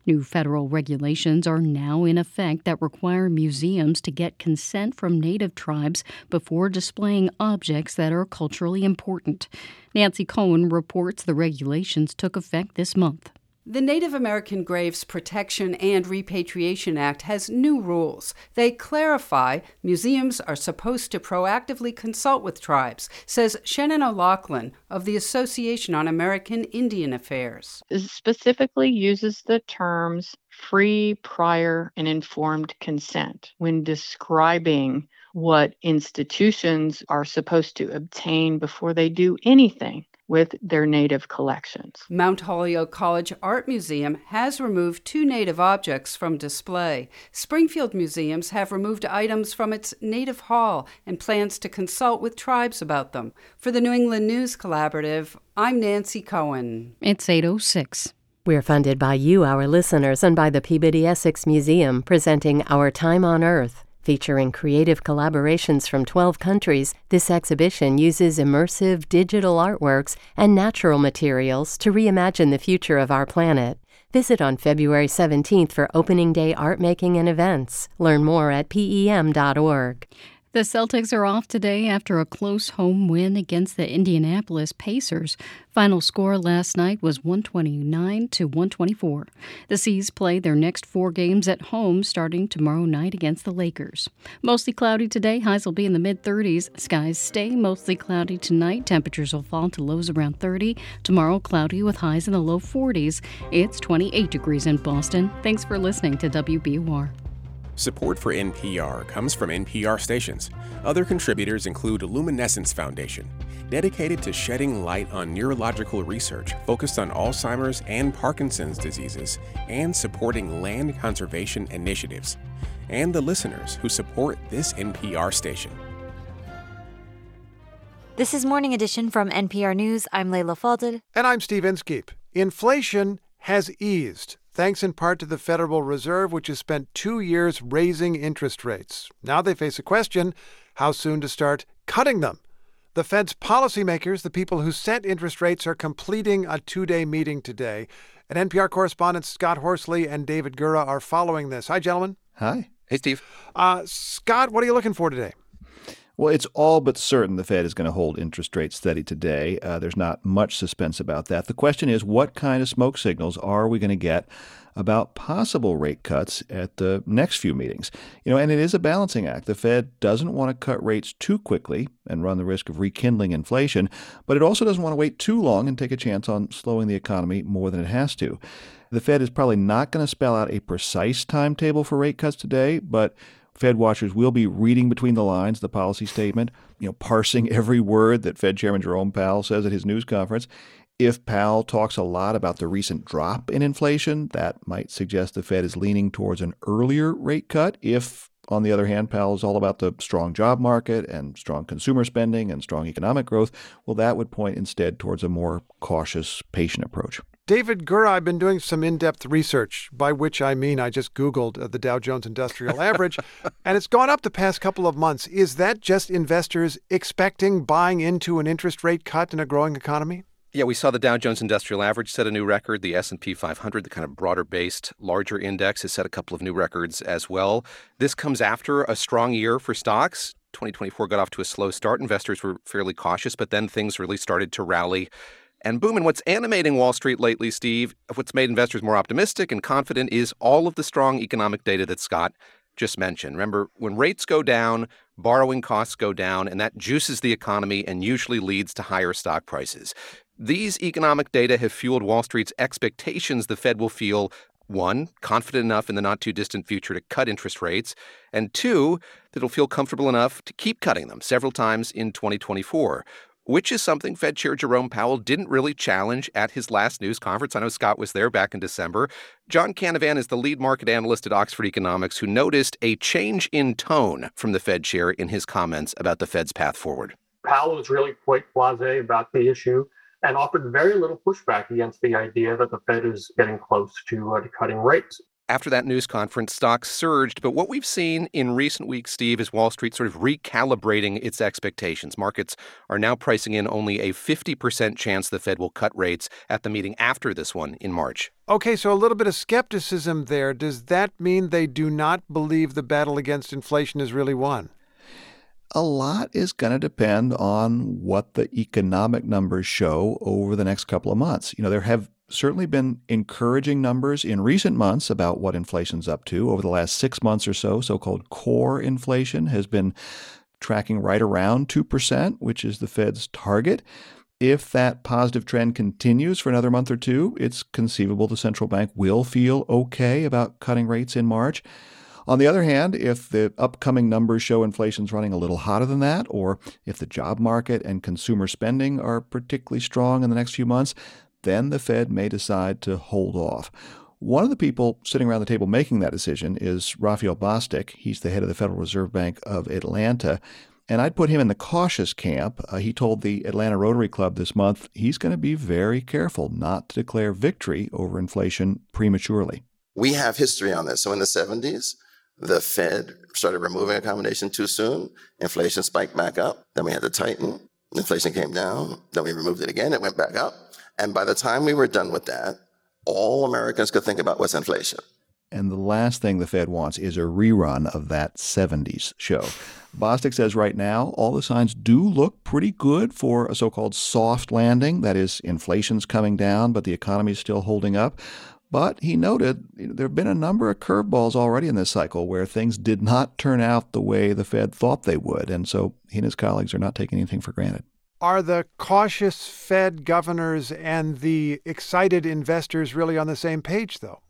[SPEAKER 1] New federal regulations are now in effect that require museums to get consent from Native tribes before displaying objects that are culturally important. Nancy Cohen reports the regulations took effect this month.
[SPEAKER 65] The Native American Graves Protection and Repatriation Act has new rules. They clarify museums are supposed to proactively consult with tribes, says Shannon O'Loughlin of the Association on American Indian Affairs.
[SPEAKER 66] It specifically uses the terms free, prior, and informed consent when describing what institutions are supposed to obtain before they do anything with their native collections.
[SPEAKER 65] Mount Holyoke College Art Museum has removed two native objects from display. Springfield Museums have removed items from its native hall and plans to consult with tribes about them. For the New England News Collaborative, I'm Nancy Cohen.
[SPEAKER 1] It's 806.
[SPEAKER 11] We're funded by you, our listeners, and by the Peabody Essex Museum, presenting Our Time on Earth. Featuring creative collaborations from 12 countries, this exhibition uses immersive digital artworks and natural materials to reimagine the future of our planet. Visit on February 17th for opening day art making and events. Learn more at pem.org.
[SPEAKER 1] The Celtics are off today after a close home win against the Indianapolis Pacers. Final score last night was 129 to 124. The C's play their next four games at home starting tomorrow night against the Lakers. Mostly cloudy today, highs will be in the mid 30s. Skies stay mostly cloudy tonight. Temperatures will fall to lows around 30. Tomorrow, cloudy with highs in the low 40s. It's 28 degrees in Boston. Thanks for listening to WBUR.
[SPEAKER 12] Support for NPR comes from NPR stations. Other contributors include Luminescence Foundation, dedicated to shedding light on neurological research focused on Alzheimer's and Parkinson's diseases and supporting land conservation initiatives, and the listeners who support this NPR station.
[SPEAKER 14] This is Morning Edition from NPR News. I'm Leila Fadel.
[SPEAKER 13] And I'm Steve Inskeep. Inflation has eased thanks in part to the Federal Reserve, which has spent two years raising interest rates. Now they face a question how soon to start cutting them. The Fed's policymakers, the people who set interest rates, are completing a two day meeting today. And NPR correspondents Scott Horsley and David Gura are following this. Hi, gentlemen.
[SPEAKER 8] Hi. Hey, Steve.
[SPEAKER 13] Uh, Scott, what are you looking for today?
[SPEAKER 8] Well, it's all but certain the Fed is going to hold interest rates steady today. Uh, there's not much suspense about that. The question is, what kind of smoke signals are we going to get about possible rate cuts at the next few meetings? You know, and it is a balancing act. The Fed doesn't want to cut rates too quickly and run the risk of rekindling inflation, but it also doesn't want to wait too long and take a chance on slowing the economy more than it has to. The Fed is probably not going to spell out a precise timetable for rate cuts today, but Fed watchers will be reading between the lines the policy statement, you know, parsing every word that Fed Chairman Jerome Powell says at his news conference. If Powell talks a lot about the recent drop in inflation, that might suggest the Fed is leaning towards an earlier rate cut. If, on the other hand, Powell is all about the strong job market and strong consumer spending and strong economic growth, well, that would point instead towards a more cautious, patient approach.
[SPEAKER 13] David Gura, I've been doing some in depth research, by which I mean I just Googled uh, the Dow Jones Industrial Average, and it's gone up the past couple of months. Is that just investors expecting buying into an interest rate cut in a growing economy?
[SPEAKER 8] Yeah, we saw the Dow Jones Industrial Average set a new record. The S&P 500, the kind of broader-based, larger index, has set a couple of new records as well. This comes after a strong year for stocks. 2024 got off to a slow start. Investors were fairly cautious, but then things really started to rally and boom. And what's animating Wall Street lately, Steve, what's made investors more optimistic and confident is all of the strong economic data that Scott just mentioned. Remember, when rates go down, borrowing costs go down, and that juices the economy and usually leads to higher stock prices. These economic data have fueled Wall Street's expectations the Fed will feel one, confident enough in the not too distant future to cut interest rates, and two, that it'll feel comfortable enough to keep cutting them several times in 2024 which is something Fed Chair Jerome Powell didn't really challenge at his last news conference. I know Scott was there back in December. John Canavan is the lead market analyst at Oxford Economics who noticed a change in tone from the Fed chair in his comments about the Fed's path forward.
[SPEAKER 64] Powell was really quite blase about the issue and offered very little pushback against the idea that the Fed is getting close to, uh, to cutting rates.
[SPEAKER 8] After that news conference, stocks surged. But what we've seen in recent weeks, Steve, is Wall Street sort of recalibrating its expectations. Markets are now pricing in only a 50% chance the Fed will cut rates at the meeting after this one in March.
[SPEAKER 13] Okay, so a little bit of skepticism there. Does that mean they do not believe the battle against inflation is really won?
[SPEAKER 8] a lot is going to depend on what the economic numbers show over the next couple of months. You know, there have certainly been encouraging numbers in recent months about what inflation's up to. Over the last six months or so, so called core inflation has been tracking right around 2%, which is the Fed's target. If that positive trend continues for another month or two, it's conceivable the central bank will feel okay about cutting rates in March. On the other hand, if the upcoming numbers show inflation's running a little hotter than that, or if the job market and consumer spending are particularly strong in the next few months, then the Fed may decide to hold off. One of the people sitting around the table making that decision is Raphael Bostic. He's the head of the Federal Reserve Bank of Atlanta. And I'd put him in the cautious camp. Uh, he told the Atlanta Rotary Club this month he's going to be very careful not to declare victory over inflation prematurely.
[SPEAKER 57] We have history on this. So in the 70s, the Fed started removing accommodation too soon. Inflation spiked back up. Then we had to tighten. Inflation came down. Then we removed it again. It went back up. And by the time we were done with that, all Americans could think about was inflation.
[SPEAKER 8] And the last thing the Fed wants is a rerun of that 70s show. Bostic says right now, all the signs do look pretty good for a so called soft landing. That is, inflation's coming down, but the economy is still holding up. But he noted there have been a number of curveballs already in this cycle where things did not turn out the way the Fed thought they would. And so he and his colleagues are not taking anything for granted.
[SPEAKER 13] Are the cautious Fed governors and the excited investors really on the same page, though?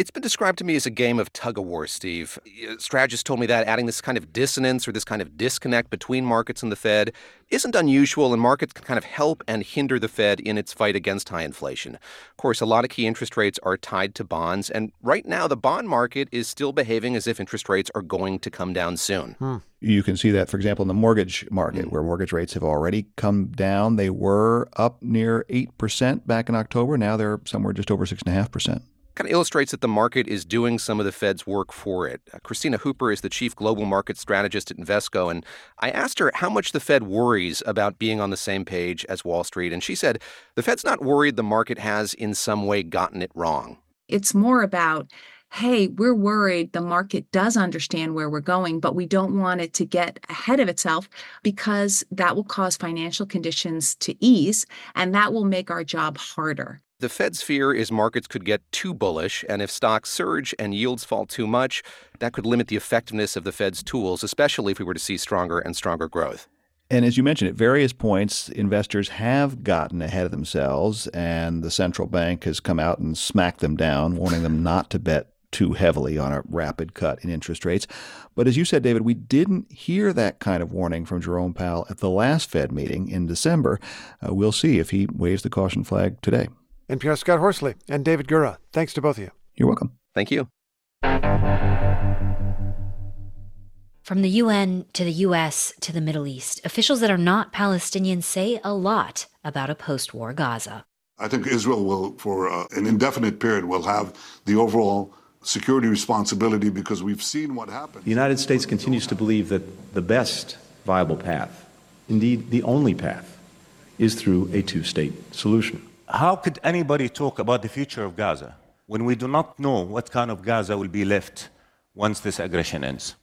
[SPEAKER 8] It's been described to me as a game of tug of war, Steve. Strategists told me that adding this kind of dissonance or this kind of disconnect between markets and the Fed isn't unusual, and markets can kind of help and hinder the Fed in its fight against high inflation. Of course, a lot of key interest rates are tied to bonds, and right now the bond market is still behaving as if interest rates are going to come down soon. Hmm. You can see that, for example, in the mortgage market, mm. where mortgage rates have already come down. They were up near 8% back in October. Now they're somewhere just over 6.5%.
[SPEAKER 67] kind of illustrates that the market is doing some of the Fed's work for it. Uh, Kristina Hooper is the chief global market strategist at Invesco, and I asked her how much the Fed worries about being on the same page as Wall Street, and she said the Fed's not worried the market has in some way gotten it wrong.
[SPEAKER 68] It's more about hey, we're worried the market does understand where we're going, but we don't want it to get ahead of itself because that will cause financial conditions to ease and that will make our job harder.
[SPEAKER 67] The Fed's fear is markets could get too bullish, and if stocks surge and yields fall too much, that could limit the effectiveness of the Fed's tools, especially if we were to see stronger and stronger growth.
[SPEAKER 69] And as you mentioned, at various points, investors have gotten ahead of themselves, and the central bank has come out and smacked them down, warning them not to bet too heavily on a rapid cut in interest rates. But as you said, David, we didn't hear that kind of warning from Jerome Powell at the last Fed meeting in December. Uh, we'll see if he waves the caution flag today.
[SPEAKER 13] NPR Scott Horsley and David Gura. Thanks to both of you.
[SPEAKER 69] You're welcome.
[SPEAKER 67] Thank you.
[SPEAKER 14] From the UN to the US to the Middle East, officials that are not Palestinians say a lot about a post war Gaza.
[SPEAKER 70] I think Israel will, for uh, an indefinite period, will have the overall security responsibility because we've seen what happened.
[SPEAKER 71] The United States continues to believe that the best viable path, indeed the only path, is through a two state solution.
[SPEAKER 72] How could anybody talk about the future of Gaza when we do not know what kind of Gaza will be left once this aggression ends?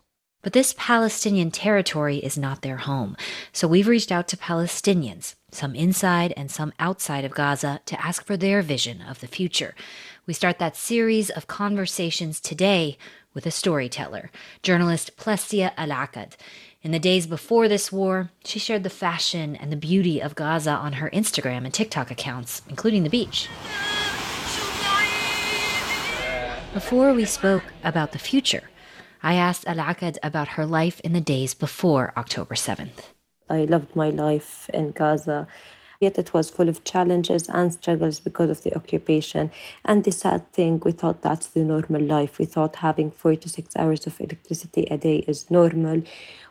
[SPEAKER 14] But this Palestinian territory is not their home. So we've reached out to Palestinians, some inside and some outside of Gaza, to ask for their vision of the future. We start that series of conversations today with a storyteller, journalist Plestia Al-Akkad. In the days before this war, she shared the fashion and the beauty of Gaza on her Instagram and TikTok accounts, including the beach. Before we spoke about the future, I asked Al-Akkad about her life in the days before October 7th.
[SPEAKER 73] I loved my life in Gaza, yet it was full of challenges and struggles because of the occupation. And the sad thing, we thought that's the normal life. We thought having four to six hours of electricity a day is normal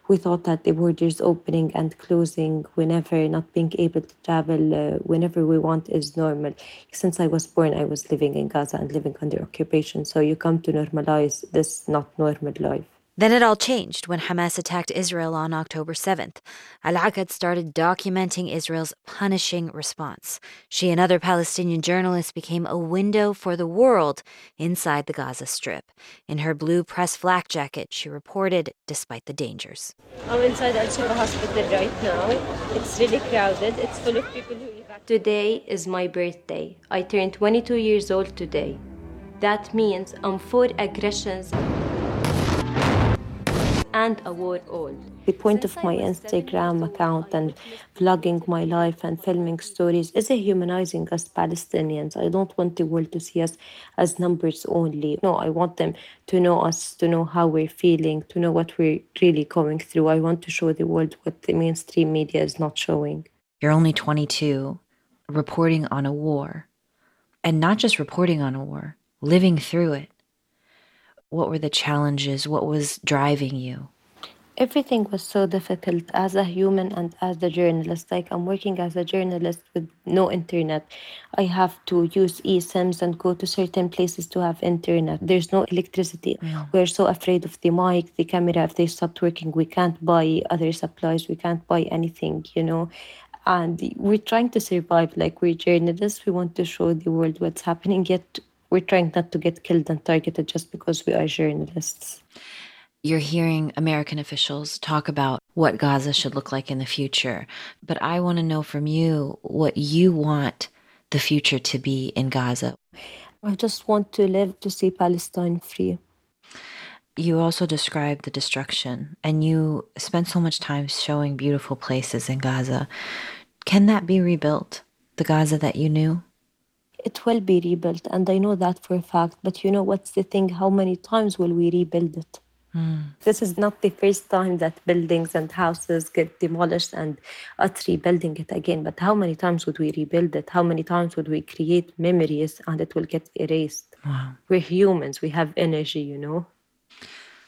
[SPEAKER 73] we thought that the borders opening and closing whenever, not being able to travel uh, whenever we want is normal. Since I was born, I was living in Gaza and living under occupation. So you come to normalize this not normal life.
[SPEAKER 14] Then it all changed when Hamas attacked Israel on October 7th. Al Akkad started documenting Israel's punishing response. She and other Palestinian journalists became a window for the world inside the Gaza Strip. In her blue press flak jacket, she reported despite the dangers.
[SPEAKER 73] I'm inside Al Shifa Hospital right now. It's really crowded. It's full of people who Today is my birthday. I turned 22 years old today. That means I'm for aggressions and a war old. The point of my Instagram account and vlogging my life and filming stories is a humanizing us Palestinians. I don't want the world to see us as numbers only. No, I want them to know us, to know how we're feeling, to know what we're really going through. I want to show the world what the mainstream media is not showing.
[SPEAKER 14] You're only 22, reporting on a war. And not just reporting on a war, living through it what were the challenges? What was driving you?
[SPEAKER 73] Everything was so difficult as a human and as a journalist. Like I'm working as a journalist with no internet. I have to use eSIMs and go to certain places to have internet. There's no electricity. Yeah. We're so afraid of the mic, the camera. If they stopped working, we can't buy other supplies. We can't buy anything, you know and we're trying to survive like we're journalists we want to show the world what's happening yet we're trying not to get killed and targeted just because we are journalists.
[SPEAKER 14] You're hearing American officials talk about what Gaza should look like in the future. But I want to know from you what you want the future to be in Gaza.
[SPEAKER 73] I just want to live to see Palestine free.
[SPEAKER 14] You also described the destruction, and you spent so much time showing beautiful places in Gaza. Can that be rebuilt? The Gaza that you knew?
[SPEAKER 73] it will be rebuilt and i know that for a fact but you know what's the thing how many times will we rebuild it mm. this is not the first time that buildings and houses get demolished and us rebuilding it again but how many times would we rebuild it how many times would we create memories and it will get erased wow. we're humans we have energy you know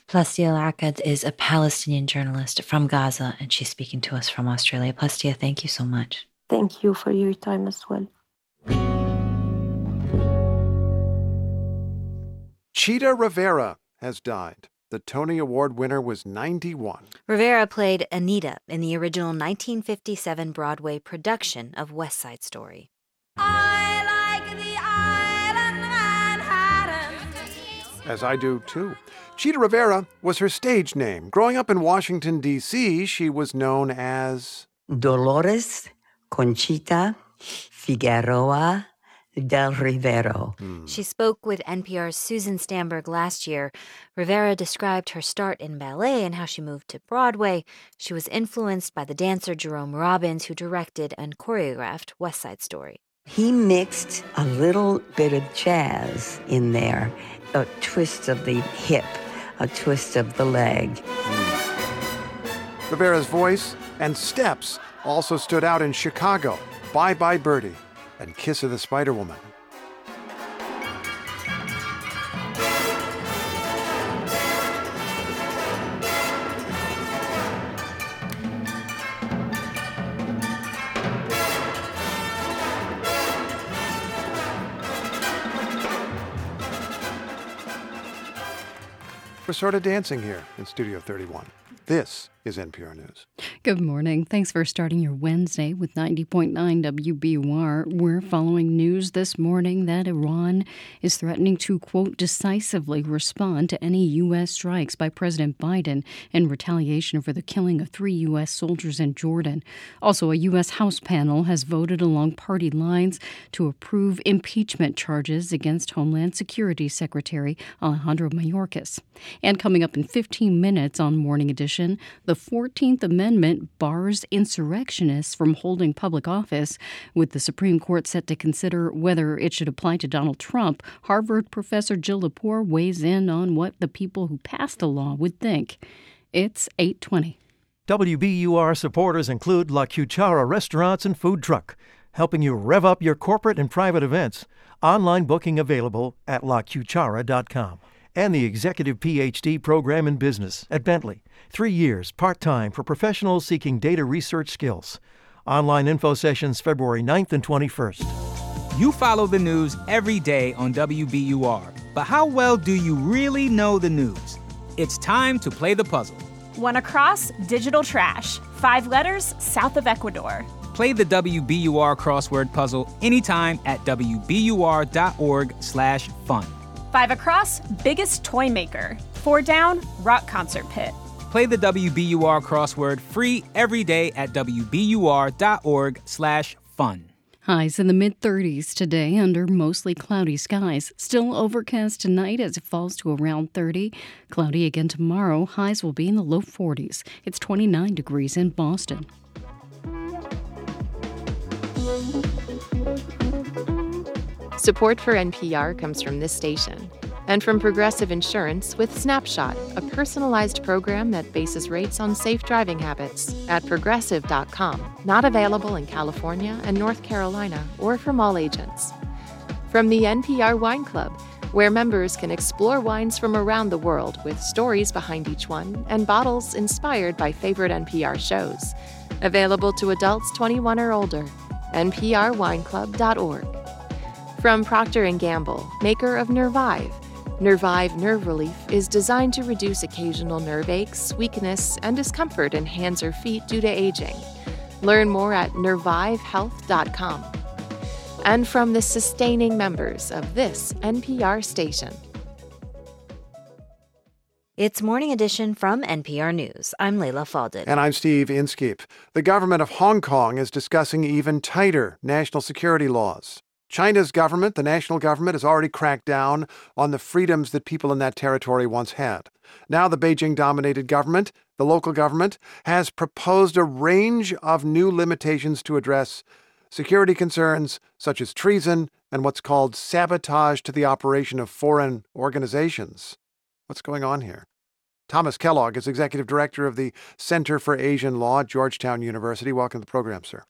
[SPEAKER 14] Plestia Al-Akkad is a Palestinian journalist from Gaza, and she's speaking to us from Australia. Plestia, thank you so much.
[SPEAKER 73] Thank you for your time as well.
[SPEAKER 13] Chita Rivera has died. The Tony Award winner was 91.
[SPEAKER 14] Rivera played Anita in the original 1957 Broadway production of West Side Story.
[SPEAKER 13] As I do too. Chita Rivera was her stage name. Growing up in Washington, D.C., she was known as
[SPEAKER 28] Dolores Conchita Figueroa del Rivero. Hmm.
[SPEAKER 14] She spoke with NPR's Susan Stamberg last year. Rivera described her start in ballet and how she moved to Broadway. She was influenced by the dancer Jerome Robbins, who directed and choreographed West Side Story.
[SPEAKER 28] He mixed a little bit of jazz in there, a twist of the hip, a twist of the leg. Hmm.
[SPEAKER 13] Rivera's voice and steps also stood out in Chicago, Bye Bye Birdie, and Kiss of the Spider Woman. We're sort of dancing here in Studio 31. This is NPR News.
[SPEAKER 1] Good morning. Thanks for starting your Wednesday with 90.9 WBUR. We're following news this morning that Iran is threatening to, quote, decisively respond to any U.S. strikes by President Biden in retaliation for the killing of three U.S. soldiers in Jordan. Also, a U.S. House panel has voted along party lines to approve impeachment charges against Homeland Security Secretary Alejandro Mayorkas. And coming up in 15 minutes on Morning Edition, the 14th Amendment bars insurrectionists from holding public office. With the Supreme Court set to consider whether it should apply to Donald Trump, Harvard professor Jill Lepore weighs in on what the people who passed the law would think. It's 820.
[SPEAKER 18] WBUR supporters include La Cuchara Restaurants and Food Truck, helping you rev up your corporate and private events. Online booking available at lacuchara.com. And the Executive PhD program in business at Bentley. Three years, part time, for professionals seeking data research skills. Online info sessions February 9th and 21st.
[SPEAKER 74] You follow the news every day on WBUR, but how well do you really know the news? It's time to play the puzzle.
[SPEAKER 19] One across, digital trash. Five letters, south of Ecuador.
[SPEAKER 74] Play the WBUR crossword puzzle anytime at wbur.org/fun.
[SPEAKER 19] Five across, biggest toy maker. Four down, rock concert pit.
[SPEAKER 74] Play the WBUR crossword free every day at WBUR.org slash fun.
[SPEAKER 1] Highs in the mid 30s today under mostly cloudy skies. Still overcast tonight as it falls to around 30. Cloudy again tomorrow. Highs will be in the low 40s. It's 29 degrees in Boston.
[SPEAKER 21] Support for NPR comes from this station and from Progressive Insurance with Snapshot, a personalized program that bases rates on safe driving habits at progressive.com. Not available in California and North Carolina or from all agents. From the NPR Wine Club, where members can explore wines from around the world with stories behind each one and bottles inspired by favorite NPR shows. Available to adults 21 or older. nprwineclub.org. From Procter & Gamble, maker of Nervive, Nervive Nerve Relief is designed to reduce occasional nerve aches, weakness, and discomfort in hands or feet due to aging. Learn more at nervivehealth.com. And from the sustaining members of this NPR station.
[SPEAKER 14] It's Morning Edition from NPR News. I'm Leila Fadel.
[SPEAKER 13] And I'm Steve Inskeep. The government of Hong Kong is discussing even tighter national security laws. China's government, the national government, has already cracked down on the freedoms that people in that territory once had. Now, the Beijing dominated government, the local government, has proposed a range of new limitations to address security concerns such as treason and what's called sabotage to the operation of foreign organizations. What's going on here? Thomas Kellogg is executive director of the Center for Asian Law at Georgetown University. Welcome to the program, sir.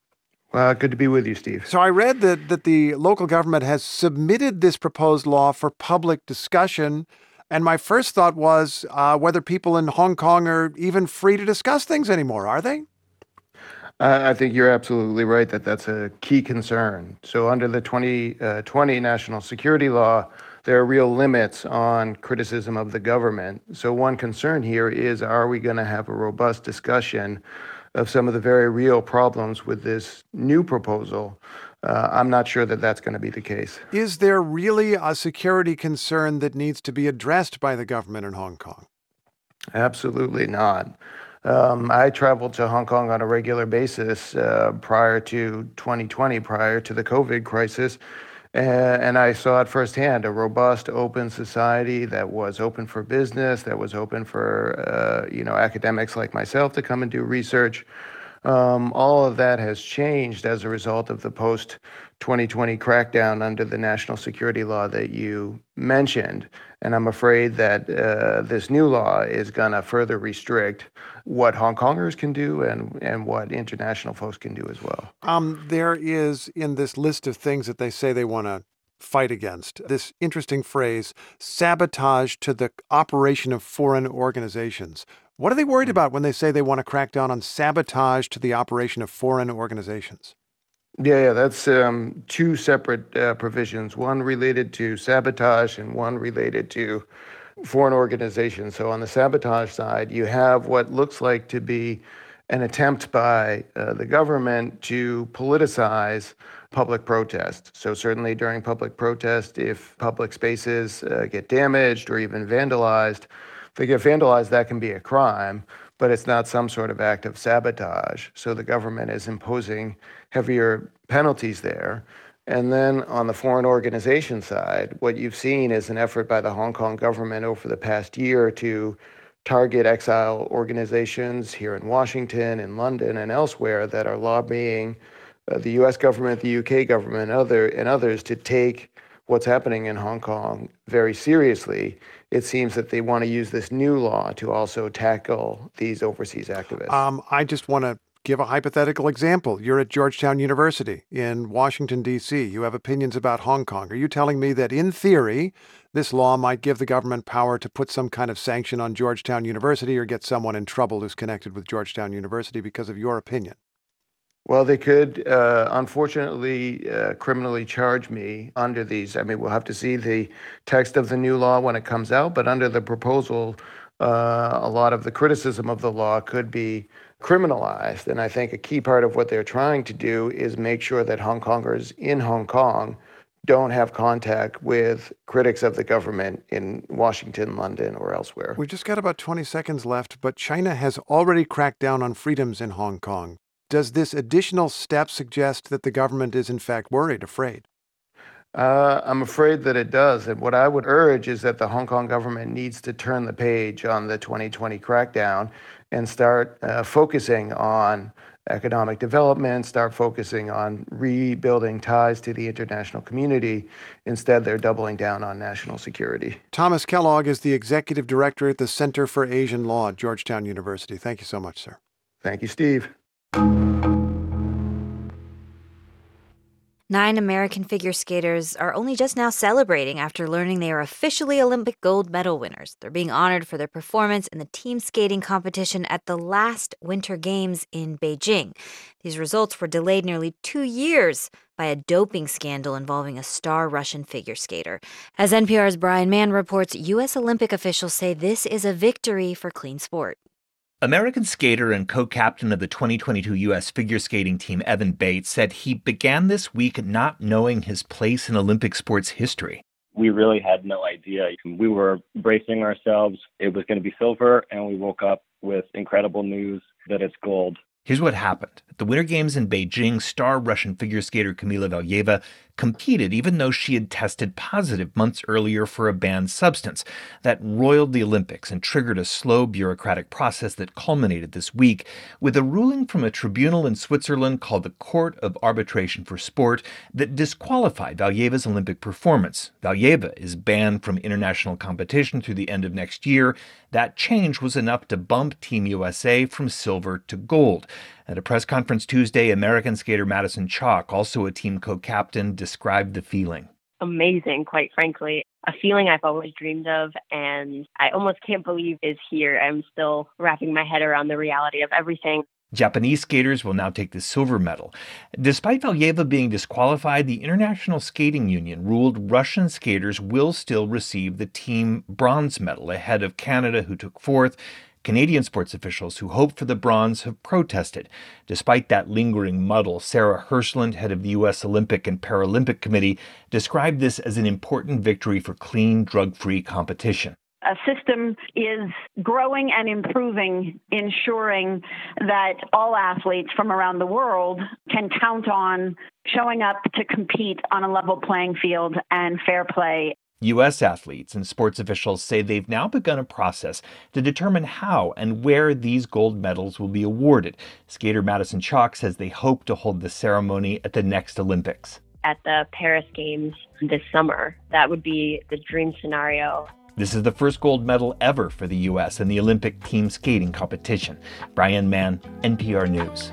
[SPEAKER 75] Uh, good to be with you, Steve.
[SPEAKER 13] So I read that, that the local government has submitted this proposed law for public discussion. And my first thought was uh, whether people in Hong Kong are even free to discuss things anymore, are they?
[SPEAKER 75] Uh, I think you're absolutely right that that's a key concern. So, under the 2020 uh, national security law, there are real limits on criticism of the government. So, one concern here is are we going to have a robust discussion of some of the very real problems with this new proposal? Uh, I'm not sure that that's going to be the case.
[SPEAKER 13] Is there really a security concern that needs to be addressed by the government in Hong Kong?
[SPEAKER 75] Absolutely not. Um, I traveled to Hong Kong on a regular basis uh, prior to 2020, prior to the COVID crisis. And I saw it firsthand a robust, open society that was open for business, that was open for uh, you know academics like myself to come and do research. Um, all of that has changed as a result of the post 2020 crackdown under the national security law that you mentioned. And I'm afraid that uh, this new law is going to further restrict what Hong Kongers can do and, and what international folks can do as well.
[SPEAKER 13] Um, there is in this list of things that they say they want to fight against this interesting phrase sabotage to the operation of foreign organizations. What are they worried about when they say they want to crack down on sabotage to the operation of foreign organizations?
[SPEAKER 75] Yeah, yeah, that's um, two separate uh, provisions. One related to sabotage, and one related to foreign organizations. So on the sabotage side, you have what looks like to be an attempt by uh, the government to politicize public protest. So certainly during public protest, if public spaces uh, get damaged or even vandalized, if they get vandalized, that can be a crime but it's not some sort of act of sabotage. So the government is imposing heavier penalties there. And then on the foreign organization side, what you've seen is an effort by the Hong Kong government over the past year to target exile organizations here in Washington, in London, and elsewhere that are lobbying uh, the US government, the UK government, other, and others to take what's happening in Hong Kong very seriously it seems that they want to use this new law to also tackle these overseas activists.
[SPEAKER 13] Um, I just want to give a hypothetical example. You're at Georgetown University in Washington, D.C. You have opinions about Hong Kong. Are you telling me that in theory, this law might give the government power to put some kind of sanction on Georgetown University or get someone in trouble who's connected with Georgetown University because of your opinion?
[SPEAKER 75] Well, they could, uh, unfortunately, uh, criminally charge me under these. I mean, we'll have to see the text of the new law when it comes out, but under the proposal, uh, a lot of the criticism of the law could be criminalized. And I think a key part of what they're trying to do is make sure that Hong Kongers in Hong Kong don't have contact with critics of the government in Washington, London, or elsewhere.
[SPEAKER 13] We've just got about 20 seconds left, but China has already cracked down on freedoms in Hong Kong. Does this additional step suggest that the government is in fact worried, afraid?
[SPEAKER 75] Uh, I'm afraid that it does. And what I would urge is that the Hong Kong government needs to turn the page on the 2020 crackdown and start uh, focusing on economic development, start focusing on rebuilding ties to the international community. Instead, they're doubling down on national security.
[SPEAKER 13] Thomas Kellogg is the executive director at the Center for Asian Law at Georgetown University. Thank you so much, sir.
[SPEAKER 75] Thank you, Steve.
[SPEAKER 14] Nine American figure skaters are only just now celebrating after learning they are officially Olympic gold medal winners. They're being honored for their performance in the team skating competition at the last Winter Games in Beijing. These results were delayed nearly two years by a doping scandal involving a star Russian figure skater. As NPR's Brian Mann reports, U.S. Olympic officials say this is a victory for clean sport.
[SPEAKER 76] American skater and co captain of the 2022 U.S. figure skating team, Evan Bates, said he began this week not knowing his place in Olympic sports history.
[SPEAKER 77] We really had no idea. We were bracing ourselves. It was going to be silver, and we woke up with incredible news that it's gold.
[SPEAKER 76] Here's what happened. At the Winter Games in Beijing, star Russian figure skater Kamila Valieva competed even though she had tested positive months earlier for a banned substance. That roiled the Olympics and triggered a slow bureaucratic process that culminated this week with a ruling from a tribunal in Switzerland called the Court of Arbitration for Sport that disqualified Valieva's Olympic performance. Valieva is banned from international competition through the end of next year. That change was enough to bump Team USA from silver to gold. At a press conference Tuesday, American skater Madison Chock, also a team co captain, described the feeling.
[SPEAKER 78] Amazing, quite frankly. A feeling I've always dreamed of, and I almost can't believe is here. I'm still wrapping my head around the reality of everything.
[SPEAKER 76] Japanese skaters will now take the silver medal. Despite Valieva being disqualified, the International Skating Union ruled Russian skaters will still receive the team bronze medal ahead of Canada, who took fourth. Canadian sports officials who hoped for the bronze have protested. Despite that lingering muddle, Sarah Hirshland, head of the U.S. Olympic and Paralympic Committee, described this as an important victory for clean, drug free competition
[SPEAKER 79] a system is growing and improving, ensuring that all athletes from around the world can count on showing up to compete on a level playing field and fair play.
[SPEAKER 76] U.S. athletes and sports officials say they've now begun a process to determine how and where these gold medals will be awarded. Skater Madison Chock says they hope to hold the ceremony at the next Olympics.
[SPEAKER 75] At the Paris Games this summer, that would be the dream scenario.
[SPEAKER 76] This is the first gold medal ever for the U.S. in the Olympic team skating competition. Brian Mann, NPR News.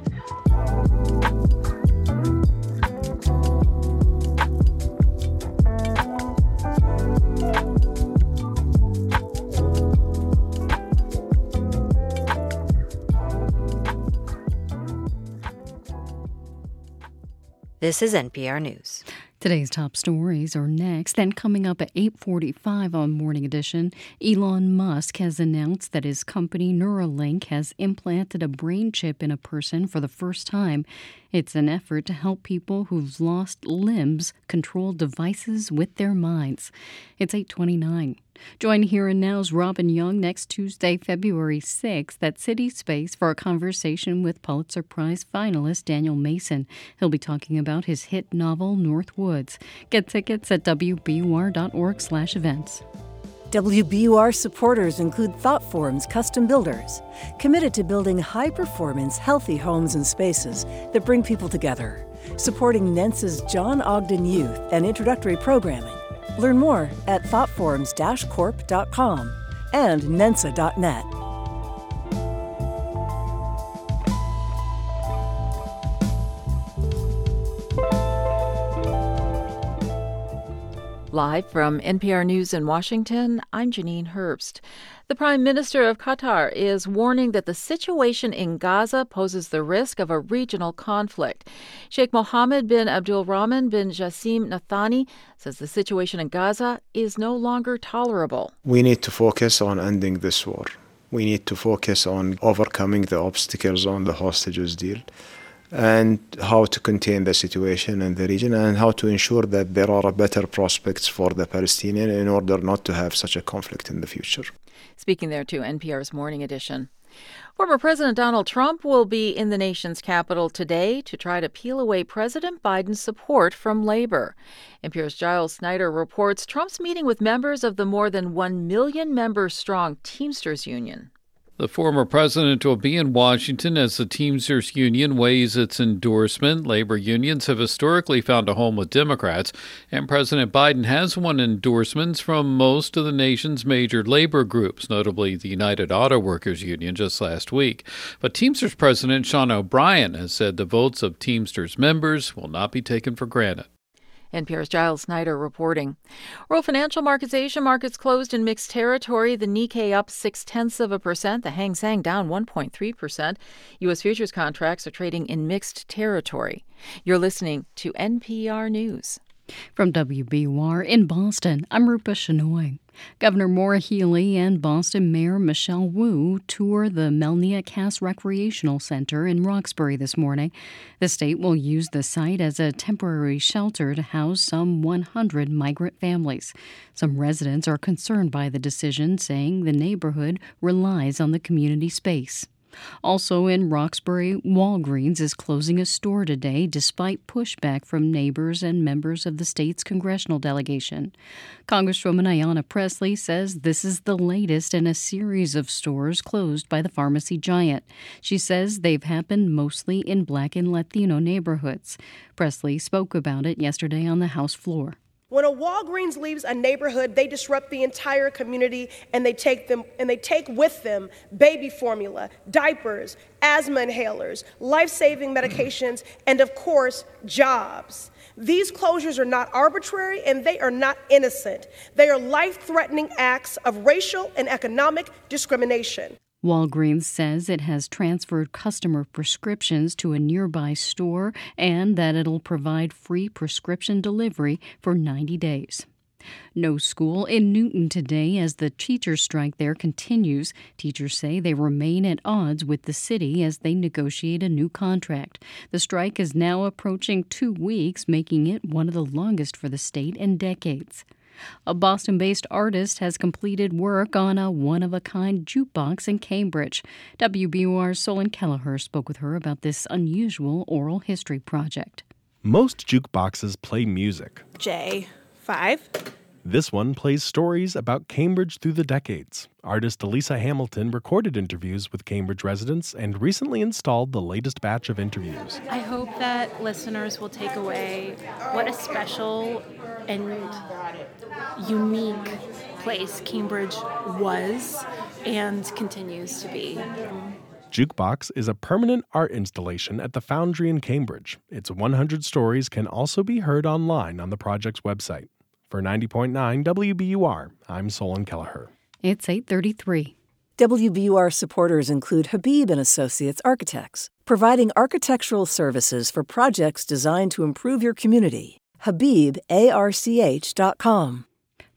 [SPEAKER 14] This is NPR News.
[SPEAKER 1] Today's top stories are next. Then coming up at 8:45 on Morning Edition, Elon Musk has announced that his company Neuralink has implanted a brain chip in a person for the first time. It's an effort to help people who've lost limbs control devices with their minds. It's 829. Join Here and Now's Robin Young next Tuesday, February 6th at City Space for a conversation with Pulitzer Prize finalist Daniel Mason. He'll be talking about his hit novel North Woods. Get tickets at wbur.org/events.
[SPEAKER 80] WBUR supporters include Thoughtforms Custom Builders, committed to building high performance, healthy homes and spaces that bring people together, supporting NENSA's John Ogden Youth and introductory programming Learn more at thoughtforms-corp.com and nensa.net.
[SPEAKER 4] Live from NPR News in Washington, I'm Janine Herbst. The Prime Minister of Qatar is warning that the situation in Gaza poses the risk of a regional conflict. Sheikh Mohammed bin Abdulrahman bin Jassim Al Thani says the situation in Gaza is no longer tolerable.
[SPEAKER 2] We need to focus on ending this war. We need to focus on overcoming the obstacles on the hostages deal and how to contain the situation in the region and how to ensure that there are better prospects for the Palestinian in order not to have such a conflict in the future.
[SPEAKER 4] Speaking there to NPR's Morning Edition. Former President Donald Trump will be in the nation's capital today to try to peel away President Biden's support from labor. NPR's Giles Snyder reports Trump's meeting with members of the more than 1 million member strong Teamsters Union.
[SPEAKER 81] The former president will be in Washington as the Teamsters Union weighs its endorsement. Labor unions have historically found a home with Democrats, and President Biden has won endorsements from most of the nation's major labor groups, notably the United Auto Workers Union just last week. But Teamsters President Sean O'Brien has said the votes of Teamsters members will not be taken for granted.
[SPEAKER 4] NPR's Giles Snyder reporting. World financial markets, Asia markets closed in mixed territory. The Nikkei up six tenths of a percent. The Hang Seng down 1.3 percent. U.S. futures contracts are trading in mixed territory. You're listening to NPR News.
[SPEAKER 1] From WBUR in Boston, I'm Rupa Shenoy. Governor Maura Healey and Boston Mayor Michelle Wu tour the Melnea Cass Recreational Center in Roxbury this morning. The state will use the site as a temporary shelter to house some 100 migrant families. Some residents are concerned by the decision, saying the neighborhood relies on the community space. Also in Roxbury, Walgreens is closing a store today despite pushback from neighbors and members of the state's congressional delegation. Congresswoman Ayanna Pressley says this is the latest in a series of stores closed by the pharmacy giant. She says they've happened mostly in black and Latino neighborhoods. Pressley spoke about it yesterday on the House floor.
[SPEAKER 82] When a Walgreens leaves a neighborhood, they disrupt the entire community and they take them and they take with them baby formula, diapers, asthma inhalers, life-saving mm-hmm. medications, and of course, jobs. These closures are not arbitrary and they are not innocent. They are life-threatening acts of racial and economic discrimination.
[SPEAKER 1] Walgreens says it has transferred customer prescriptions to a nearby store and that it'll provide free prescription delivery for 90 days. No school in Newton today as the teacher strike there continues. Teachers say they remain at odds with the city as they negotiate a new contract. The strike is now approaching two weeks, making it one of the longest for the state in decades. A Boston based artist has completed work on a one of a kind jukebox in Cambridge. WBUR's Solon Kelleher spoke with her about this unusual oral history project.
[SPEAKER 39] Most jukeboxes play music.
[SPEAKER 19] J5
[SPEAKER 39] this one plays stories about Cambridge through the decades. Artist Elisa Hamilton recorded interviews with Cambridge residents and recently installed the latest batch of interviews.
[SPEAKER 83] I hope that listeners will take away what a special and unique place Cambridge was and continues to be.
[SPEAKER 39] Jukebox is a permanent art installation at the Foundry in Cambridge. Its 100 stories can also be heard online on the project's website. For 90.9 WBUR, I'm Solon Kelleher.
[SPEAKER 1] It's 833.
[SPEAKER 81] WBUR supporters include Habib and Associates Architects, providing architectural services for projects designed to improve your community. HabibARCH.com.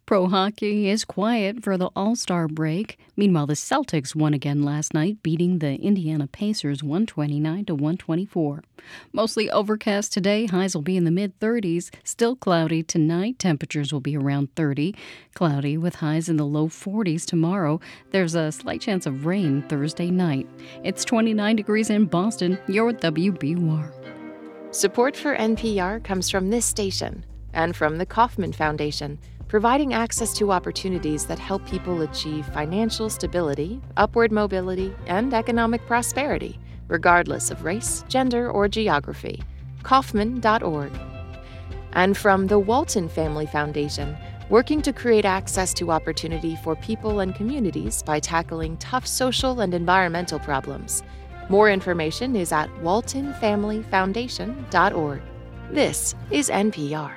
[SPEAKER 1] Pro hockey is quiet for the All Star break. Meanwhile, the Celtics won again last night, beating the Indiana Pacers 129 to 124. Mostly overcast today. Highs will be in the mid 30s. Still cloudy tonight. Temperatures will be around 30. Cloudy with highs in the low 40s tomorrow. There's a slight chance of rain Thursday night. It's 29 degrees in Boston. You're at WBUR.
[SPEAKER 21] Support for NPR comes from this station and from the Kauffman Foundation providing access to opportunities that help people achieve financial stability, upward mobility, and economic prosperity, regardless of race, gender, or geography. Kauffman.org. And from the Walton Family Foundation, working to create access to opportunity for people and communities by tackling tough social and environmental problems. More information is at waltonfamilyfoundation.org. This is NPR.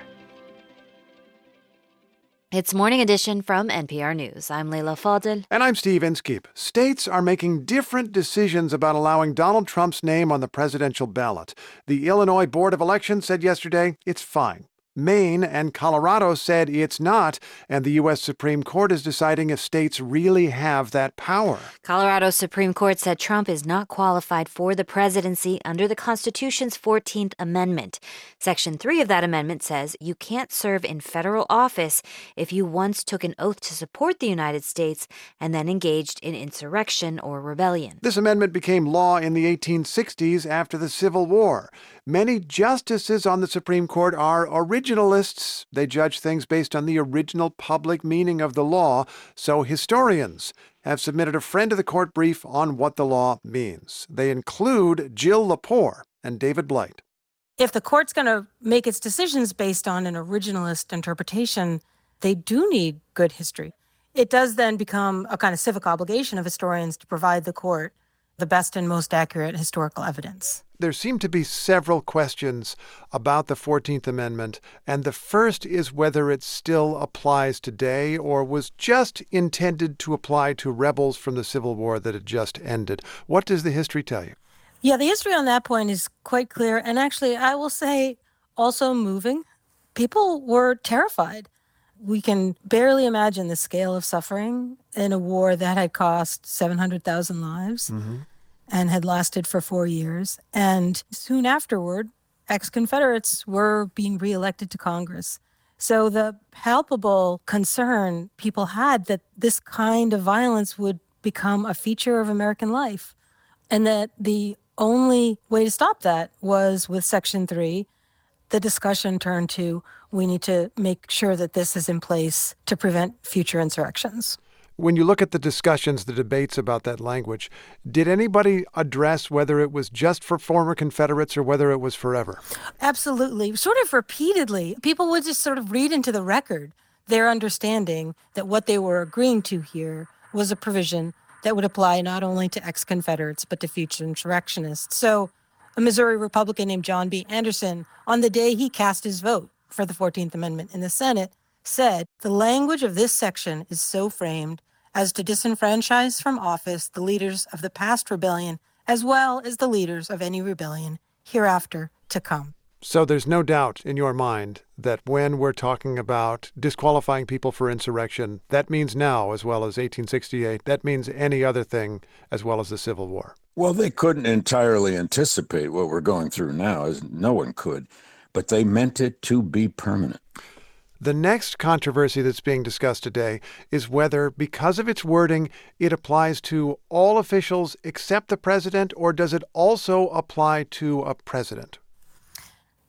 [SPEAKER 14] It's Morning Edition from NPR News. I'm Leila Fadel.
[SPEAKER 13] And I'm Steve Inskeep. States are making different decisions about allowing Donald Trump's name on the presidential ballot. The Illinois Board of Elections said yesterday it's fine. Maine and Colorado said it's not, and the U.S. Supreme Court is deciding if states really have that power.
[SPEAKER 14] Colorado's Supreme Court said Trump is not qualified for the presidency under the Constitution's 14th Amendment. Section 3 of that amendment says you can't serve in federal office if you once took an oath to support the United States and then engaged in insurrection or rebellion.
[SPEAKER 13] This amendment became law in the 1860s after the Civil War. Many justices on the Supreme Court are originalists. They judge things based on the original public meaning of the law, so historians have submitted a friend of the court brief on what the law means. They include Jill Lepore and David Blight.
[SPEAKER 84] If the court's going to make its decisions based on an originalist interpretation, they do need good history. It does then become a kind of civic obligation of historians to provide the court the best and most accurate historical evidence.
[SPEAKER 13] There seem to be several questions about the 14th Amendment, and the first is whether it still applies today or was just intended to apply to rebels from the Civil War that had just ended. What does the history tell you?
[SPEAKER 84] Yeah, the history on that point is quite clear, and actually, I will say also moving. People were terrified. We can barely imagine the scale of suffering in a war that had cost 700,000 lives. Mm-hmm and had lasted for four years. And soon afterward, ex Confederates were being reelected to Congress. So the palpable concern people had that this kind of violence would become a feature of American life, and that the only way to stop that was with Section 3. The discussion turned to we need to make sure that this is in place to prevent future insurrections.
[SPEAKER 13] When you look at the discussions, the debates about that language, did anybody address whether it was just for former Confederates or whether it was forever?
[SPEAKER 84] Absolutely. Sort of repeatedly. People would just sort of read into the record their understanding that what they were agreeing to here was a provision that would apply not only to ex Confederates, but to future insurrectionists. So, a Missouri Republican named John B. Henderson, on the day he cast his vote for the 14th Amendment in the Senate, said the language of this section is so framed as to disenfranchise from office the leaders of the past rebellion as well as the leaders of any rebellion hereafter to come.
[SPEAKER 13] So there's no doubt in your mind that when we're talking about disqualifying people for insurrection, that means now as well as 1868. That means any other thing as well as the Civil War.
[SPEAKER 83] Well, they couldn't entirely anticipate what we're going through now, as no one could, but they meant it to be permanent.
[SPEAKER 13] The next controversy that's being discussed today is whether, because of its wording, it applies to all officials except the president, or does it also apply to a president?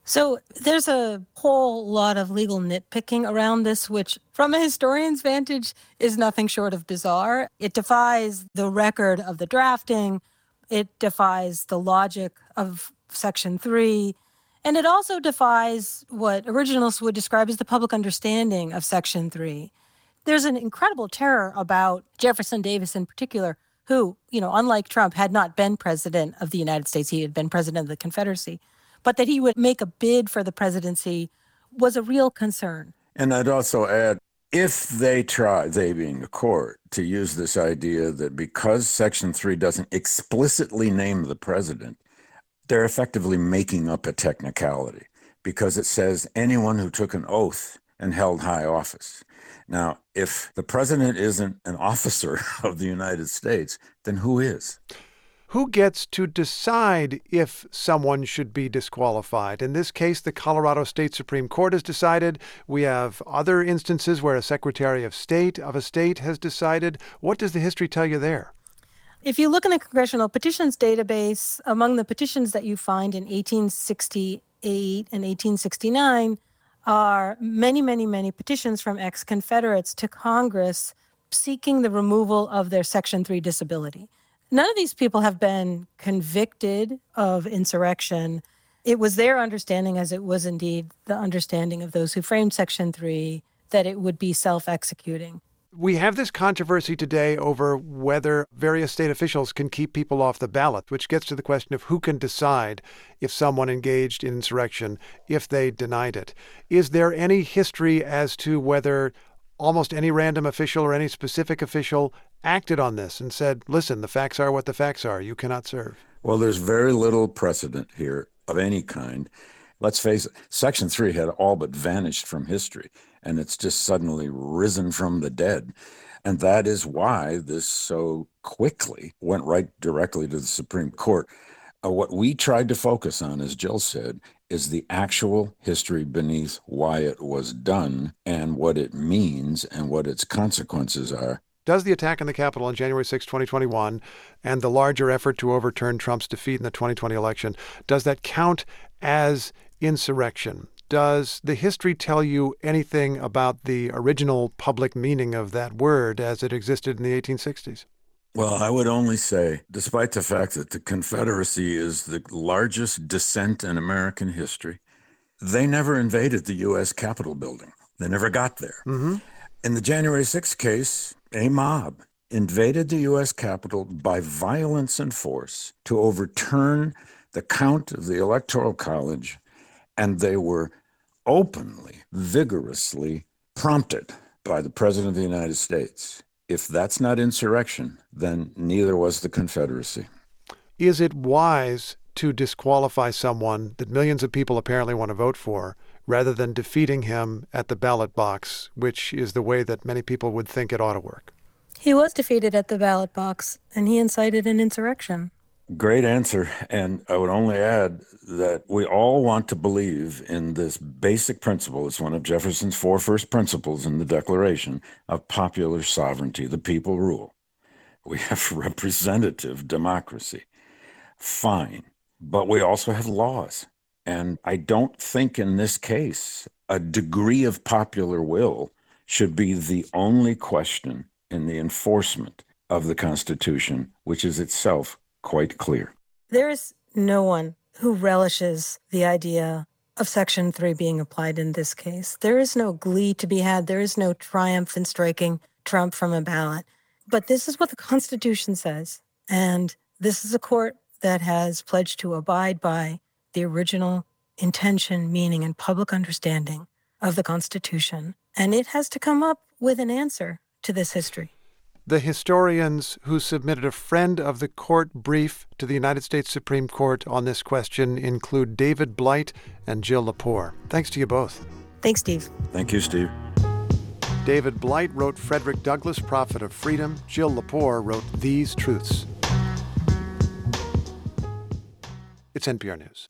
[SPEAKER 84] So there's a whole lot of legal nitpicking around this, which, from a historian's vantage, is nothing short of bizarre. It defies the record of the drafting, it defies the logic of Section 3, and it also defies what originalists would describe as the public understanding of Section 3. There's an incredible terror about Jefferson Davis in particular, who, you know, unlike Trump, had not been president of the United States, he had been president of the Confederacy but that he would make a bid for the presidency was a real concern.
[SPEAKER 83] And I'd also add if they try, they being the court, to use this idea that because Section 3 doesn't explicitly name the president, they're effectively making up a technicality because it says anyone who took an oath and held high office. Now, if the president isn't an officer of the United States, then who is?
[SPEAKER 13] who gets to decide if someone should be disqualified? In this case, the Colorado State Supreme Court has decided. We have other instances where a Secretary of State of a state has decided. What does the history tell you there?
[SPEAKER 84] If you look in the Congressional Petitions database, among the petitions that you find in 1868 and 1869 are many, many, many petitions from ex Confederates to Congress seeking the removal of their Section 3 disability. None of these people have been convicted of insurrection. It was their understanding, as it was indeed the understanding of those who framed Section 3, that it would be self executing.
[SPEAKER 13] We have this controversy today over whether various state officials can keep people off the ballot, which gets to the question of who can decide if someone engaged in insurrection if they denied it. Is there any history as to whether almost any random official or any specific official acted on this and said, listen, the facts are what the facts are. You cannot serve.
[SPEAKER 83] Well, there's very little precedent here of any kind. Let's face it, Section 3 had all but vanished from history, and it's just suddenly risen from the dead. And that is why this so quickly went right directly to the Supreme Court. Uh, what we tried to focus on, as Jill said, is the actual history beneath why it was done and what it means and what its consequences are
[SPEAKER 13] does the attack on the Capitol on January 6, 2021, and the larger effort to overturn Trump's defeat in the 2020 election, does that count as insurrection? Does the history tell you anything about the original public meaning of that word as it existed in the 1860s?
[SPEAKER 83] Well, I would only say, despite the fact that the Confederacy is the largest dissent in American history, they never invaded the U.S. Capitol building. They never got there.
[SPEAKER 13] Mm-hmm.
[SPEAKER 83] In the January 6th case, a mob invaded the U.S. Capitol by violence and force to overturn the count of the Electoral College, and they were openly, vigorously prompted by the President of the United States. If that's not insurrection, then neither was the Confederacy.
[SPEAKER 13] Is it wise to disqualify someone that millions of people apparently want to vote for rather than defeating him at the ballot box, which is the way that many people would think it ought to work.
[SPEAKER 84] He was defeated at the ballot box, and he incited an insurrection.
[SPEAKER 83] Great answer. And I would only add that we all want to believe in this basic principle. It's one of Jefferson's four first principles in the Declaration of popular sovereignty. The people rule. We have representative democracy. Fine. But we also have laws. And I don't think in this case a degree of popular will should be the only question in the enforcement of the Constitution, which is itself quite clear.
[SPEAKER 84] There is no one who relishes the idea of Section 3 being applied in this case. There is no glee to be had, there is no triumph in striking Trump from a ballot. But this is what the Constitution says. And this is a court that has pledged to abide by the original intention, meaning, and public understanding of the Constitution. And it has to come up with an answer to this history.
[SPEAKER 13] The historians who submitted a friend of the court brief to the United States Supreme Court on this question include David Blight and Jill Lepore. Thanks to you both.
[SPEAKER 84] Thanks, Steve.
[SPEAKER 83] Thank you, Steve.
[SPEAKER 13] David Blight wrote Frederick Douglass, Prophet of Freedom. Jill Lepore wrote These Truths. It's NPR News.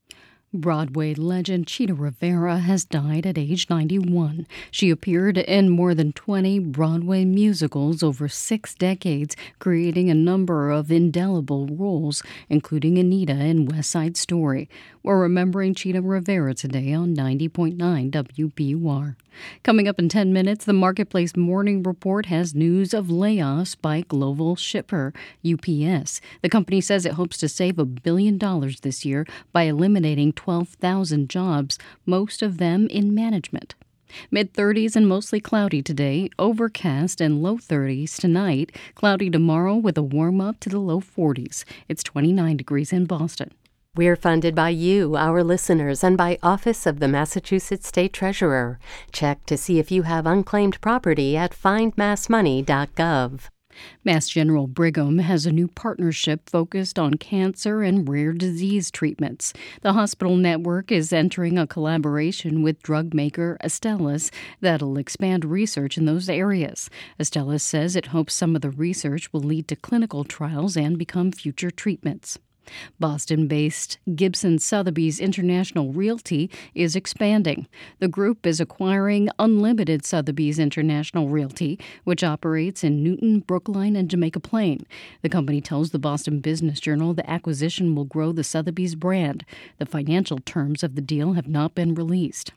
[SPEAKER 1] Broadway legend Chita Rivera has died at age 91. She appeared in more than 20 Broadway musicals over six decades, creating a number of indelible roles, including Anita in West Side Story. We're remembering Chita Rivera today on 90.9 WBUR. Coming up in 10 minutes, the Marketplace Morning Report has news of layoffs by global shipper UPS. The company says it hopes to save a billion dollars this year by eliminating 12,000 jobs, most of them in management. Mid 30s and mostly cloudy today, overcast and low 30s tonight, cloudy tomorrow with a warm up to the low 40s. It's 29 degrees in Boston.
[SPEAKER 11] We're funded by you, our listeners, and by Office of the Massachusetts State Treasurer. Check to see if you have unclaimed property at findmassmoney.gov.
[SPEAKER 1] Mass General Brigham has a new partnership focused on cancer and rare disease treatments. The hospital network is entering a collaboration with drug maker Astellas that'll expand research in those areas. Astellas says it hopes some of the research will lead to clinical trials and become future treatments. Boston based Gibson Sotheby's International Realty is expanding. The group is acquiring Unlimited Sotheby's International Realty, which operates in Newton, Brookline, and Jamaica Plain. The company tells the Boston Business Journal the acquisition will grow the Sotheby's brand. The financial terms of the deal have not been released.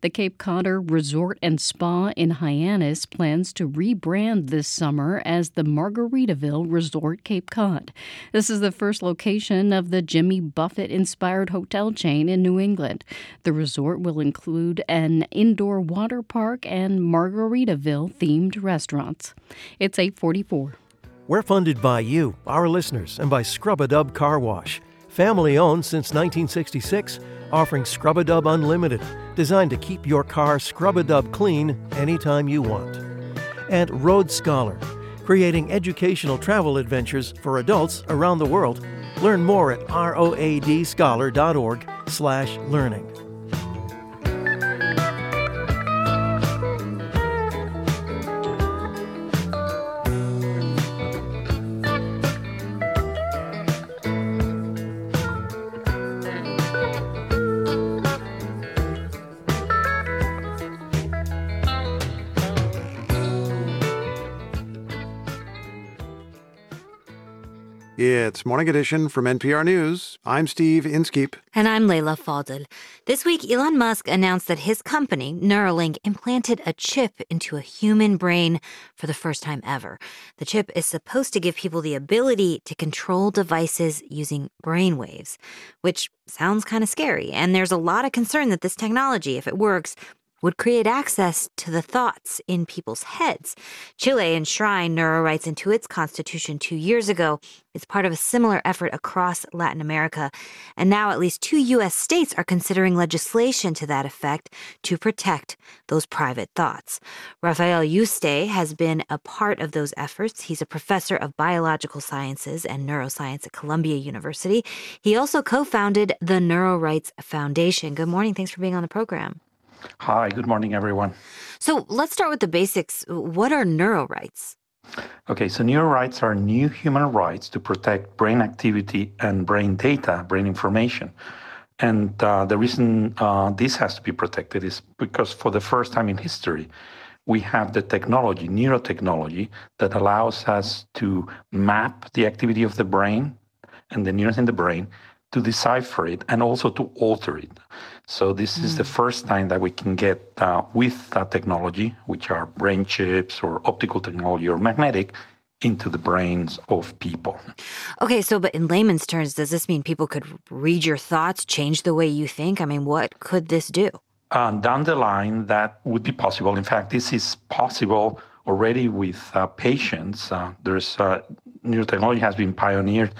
[SPEAKER 1] The Cape Codder Resort and Spa in Hyannis plans to rebrand this summer as the Margaritaville Resort Cape Cod. This is the first location of the Jimmy Buffett inspired hotel chain in New England. The resort will include an indoor water park and Margaritaville themed restaurants. It's 844.
[SPEAKER 85] We're funded by you, our listeners, and by Scrub a Dub Car Wash. Family owned since 1966, offering Scrub a Dub Unlimited, designed to keep your car scrub a dub clean anytime you want. And Road Scholar, creating educational travel adventures for adults around the world. Learn more at roadscholar.org/learning.
[SPEAKER 13] It's Morning Edition from NPR News. I'm Steve Inskeep.
[SPEAKER 14] And I'm Leila Fadel. This week, Elon Musk announced that his company, Neuralink, implanted a chip into a human brain for the first time ever. The chip is supposed to give people the ability to control devices using brainwaves, which sounds kind of scary. And there's a lot of concern that this technology, if it works, would create access to the thoughts in people's heads. Chile enshrined neuro rights into its constitution two years ago. It's part of a similar effort across Latin America. And now at least two U.S. states are considering legislation to that effect to protect those private thoughts. Rafael Yuste has been a part of those efforts. He's a professor of biological sciences and neuroscience at Columbia University. He also co founded the Neuro Rights Foundation. Good morning. Thanks for being on the program.
[SPEAKER 86] Hi, good morning, everyone.
[SPEAKER 14] So let's start with the basics. What are neuro rights?
[SPEAKER 86] Okay, so neuro rights are new human rights to protect brain activity and brain data, brain information. And uh, the reason uh, this has to be protected is because for the first time in history, we have the technology, neurotechnology, that allows us to map the activity of the brain and the neurons in the brain to decipher it and also to alter it. So this mm. is the first time that we can get uh, with that technology, which are brain chips or optical technology or magnetic, into the brains of people.
[SPEAKER 14] Okay, so but in layman's terms, does this mean people could read your thoughts, change the way you think? I mean, what could this do?
[SPEAKER 86] Uh, down the line, that would be possible. In fact, this is possible already with uh, patients. Uh, there's uh, neurotechnology has been pioneered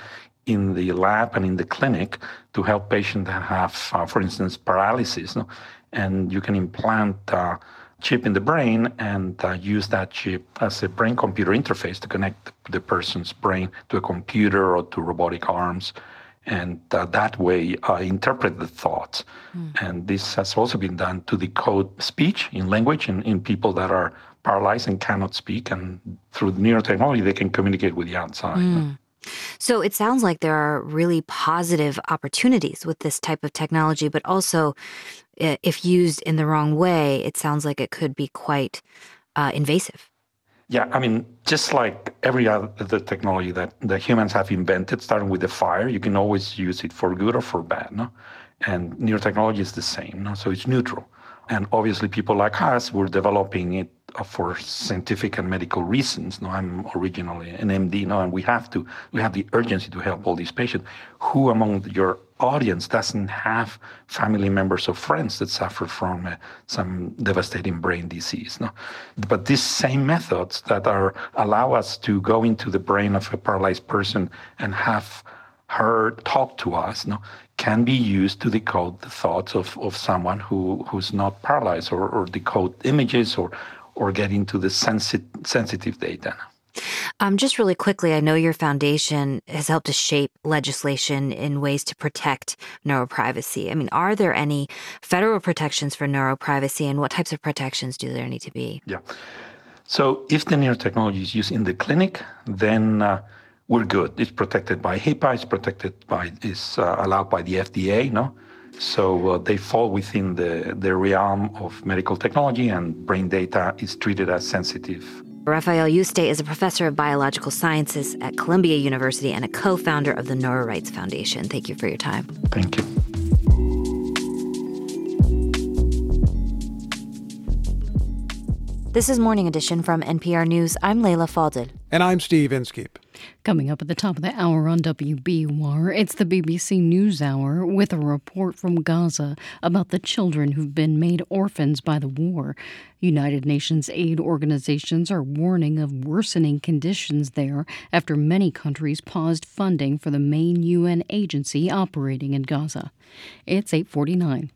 [SPEAKER 86] in the lab and in the clinic to help patients that have, uh, for instance, paralysis. No? And you can implant uh, chip in the brain and uh, use that chip as a brain computer interface to connect the person's brain to a computer or to robotic arms and uh, that way uh, interpret the thoughts. Mm. And this has also been done to decode speech in language in, in people that are paralyzed and cannot speak. And through neurotechnology, they can communicate with the outside. Mm.
[SPEAKER 14] So it sounds like there are really positive opportunities with this type of technology, but also if used in the wrong way, it sounds like it could be quite uh, invasive.
[SPEAKER 86] Yeah, I mean, just like every other technology that the humans have invented, starting with the fire, you can always use it for good or for bad. No? And neurotechnology is the same, no? so it's neutral. And obviously, people like us were developing it for scientific and medical reasons. No, I'm originally an MD, no, and we have to, we have the urgency to help all these patients. Who among your audience doesn't have family members or friends that suffer from uh, some devastating brain disease? No, but these same methods that are allow us to go into the brain of a paralyzed person and have her talk to us, no, can be used to decode the thoughts of, of someone who, who's not paralyzed or, or decode images or, or get into the sensi- sensitive data.
[SPEAKER 14] Um, just really quickly, I know your foundation has helped to shape legislation in ways to protect neuroprivacy. I mean, are there any federal protections for neuroprivacy, and what types of protections do there need to be?
[SPEAKER 86] Yeah. So, if the neurotechnology is used in the clinic, then uh, we're good. It's protected by HIPAA. It's protected by It's uh, allowed by the FDA. No. So uh, they fall within the, the realm of medical technology, and brain data is treated as sensitive.
[SPEAKER 14] Rafael Yuste is a professor of biological sciences at Columbia University and a co founder of the NeuroRights Foundation. Thank you for your time.
[SPEAKER 86] Thank you.
[SPEAKER 14] This is Morning Edition from NPR News. I'm Leila Fadel.
[SPEAKER 13] And I'm Steve Inskeep.
[SPEAKER 1] Coming up at the top of the hour on WBUR, it's the BBC News Hour with a report from Gaza about the children who've been made orphans by the war. United Nations aid organizations are warning of worsening conditions there after many countries paused funding for the main UN agency operating in Gaza. It's 849.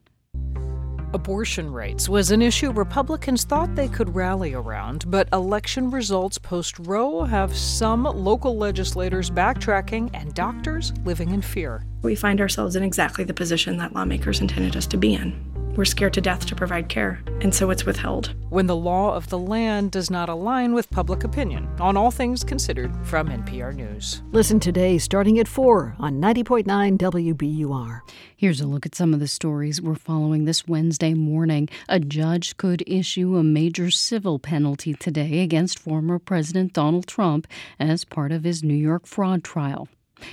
[SPEAKER 87] Abortion rights was an issue Republicans thought they could rally around, but election results post Roe have some local legislators backtracking and doctors living in fear.
[SPEAKER 88] We find ourselves in exactly the position that lawmakers intended us to be in. We're scared to death to provide care, and so it's withheld.
[SPEAKER 87] When the law of the land does not align with public opinion, on all things considered from NPR News.
[SPEAKER 89] Listen today starting at 4 on 90.9 WBUR.
[SPEAKER 1] Here's a look at some of the stories we're following this Wednesday morning. A judge could issue a major civil penalty today against former President Donald Trump as part of his New York fraud trial.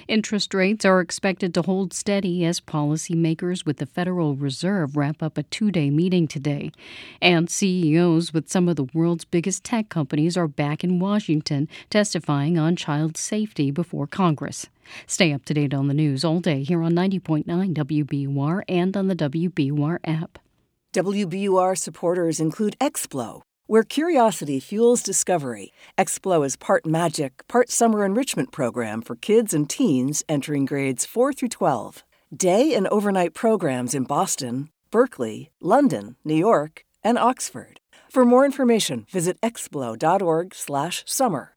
[SPEAKER 1] Interest rates are expected to hold steady as policymakers with the Federal Reserve wrap up a two day meeting today. And CEOs with some of the world's biggest tech companies are back in Washington testifying on child safety before Congress. Stay up to date on the news all day here on 90.9 WBUR and on the WBUR app.
[SPEAKER 90] WBUR supporters include Explo where curiosity fuels discovery. Explo is part magic, part summer enrichment program for kids and teens entering grades 4 through 12. Day and overnight programs in Boston, Berkeley, London, New York, and Oxford. For more information, visit explo.org/summer.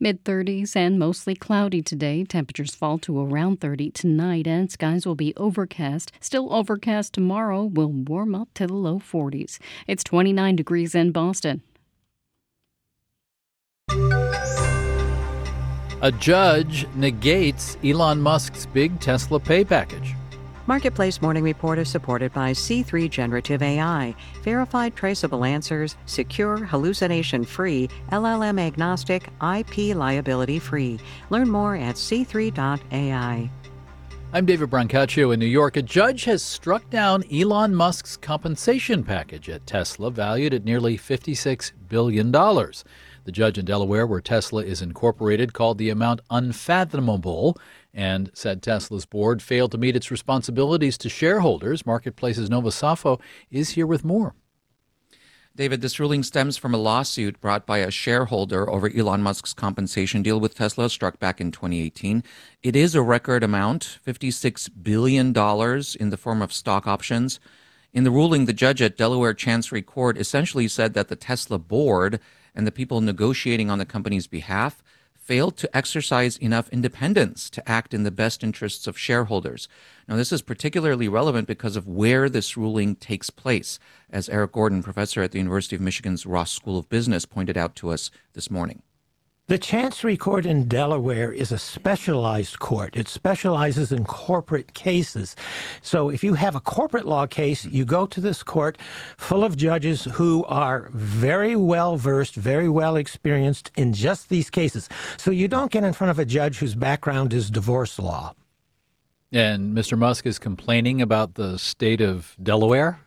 [SPEAKER 1] Mid 30s and mostly cloudy today. Temperatures fall to around 30 tonight, and skies will be overcast. Still overcast tomorrow will warm up to the low 40s. It's 29 degrees in Boston.
[SPEAKER 91] A judge negates Elon Musk's big Tesla pay package.
[SPEAKER 92] Marketplace Morning Report is supported by C3 Generative AI, verified traceable answers, secure, hallucination free, LLM agnostic, IP liability free. Learn more at c3.ai.
[SPEAKER 91] I'm David Brancaccio in New York. A judge has struck down Elon Musk's compensation package at Tesla, valued at nearly $56 billion. The judge in Delaware, where Tesla is incorporated, called the amount unfathomable and said Tesla's board failed to meet its responsibilities to shareholders. Marketplace's Nova Safo is here with more.
[SPEAKER 81] David, this ruling stems from a lawsuit brought by a shareholder over Elon Musk's compensation deal with Tesla struck back in 2018. It is a record amount, $56 billion in the form of stock options. In the ruling, the judge at Delaware Chancery Court essentially said that the Tesla board and the people negotiating on the company's behalf failed to exercise enough independence to act in the best interests of shareholders. Now, this is particularly relevant because of where this ruling takes place, as Erik Gordon, professor at the University of Michigan's Ross School of Business, pointed out to us this morning.
[SPEAKER 93] The Chancery Court in Delaware is a specialized court. It specializes in corporate cases. So if you have a corporate law case, you go to this court full of judges who are very well versed, very well experienced in just these cases. So you don't get in front of a judge whose background is divorce law.
[SPEAKER 91] And Mr. Musk is complaining about the state of Delaware?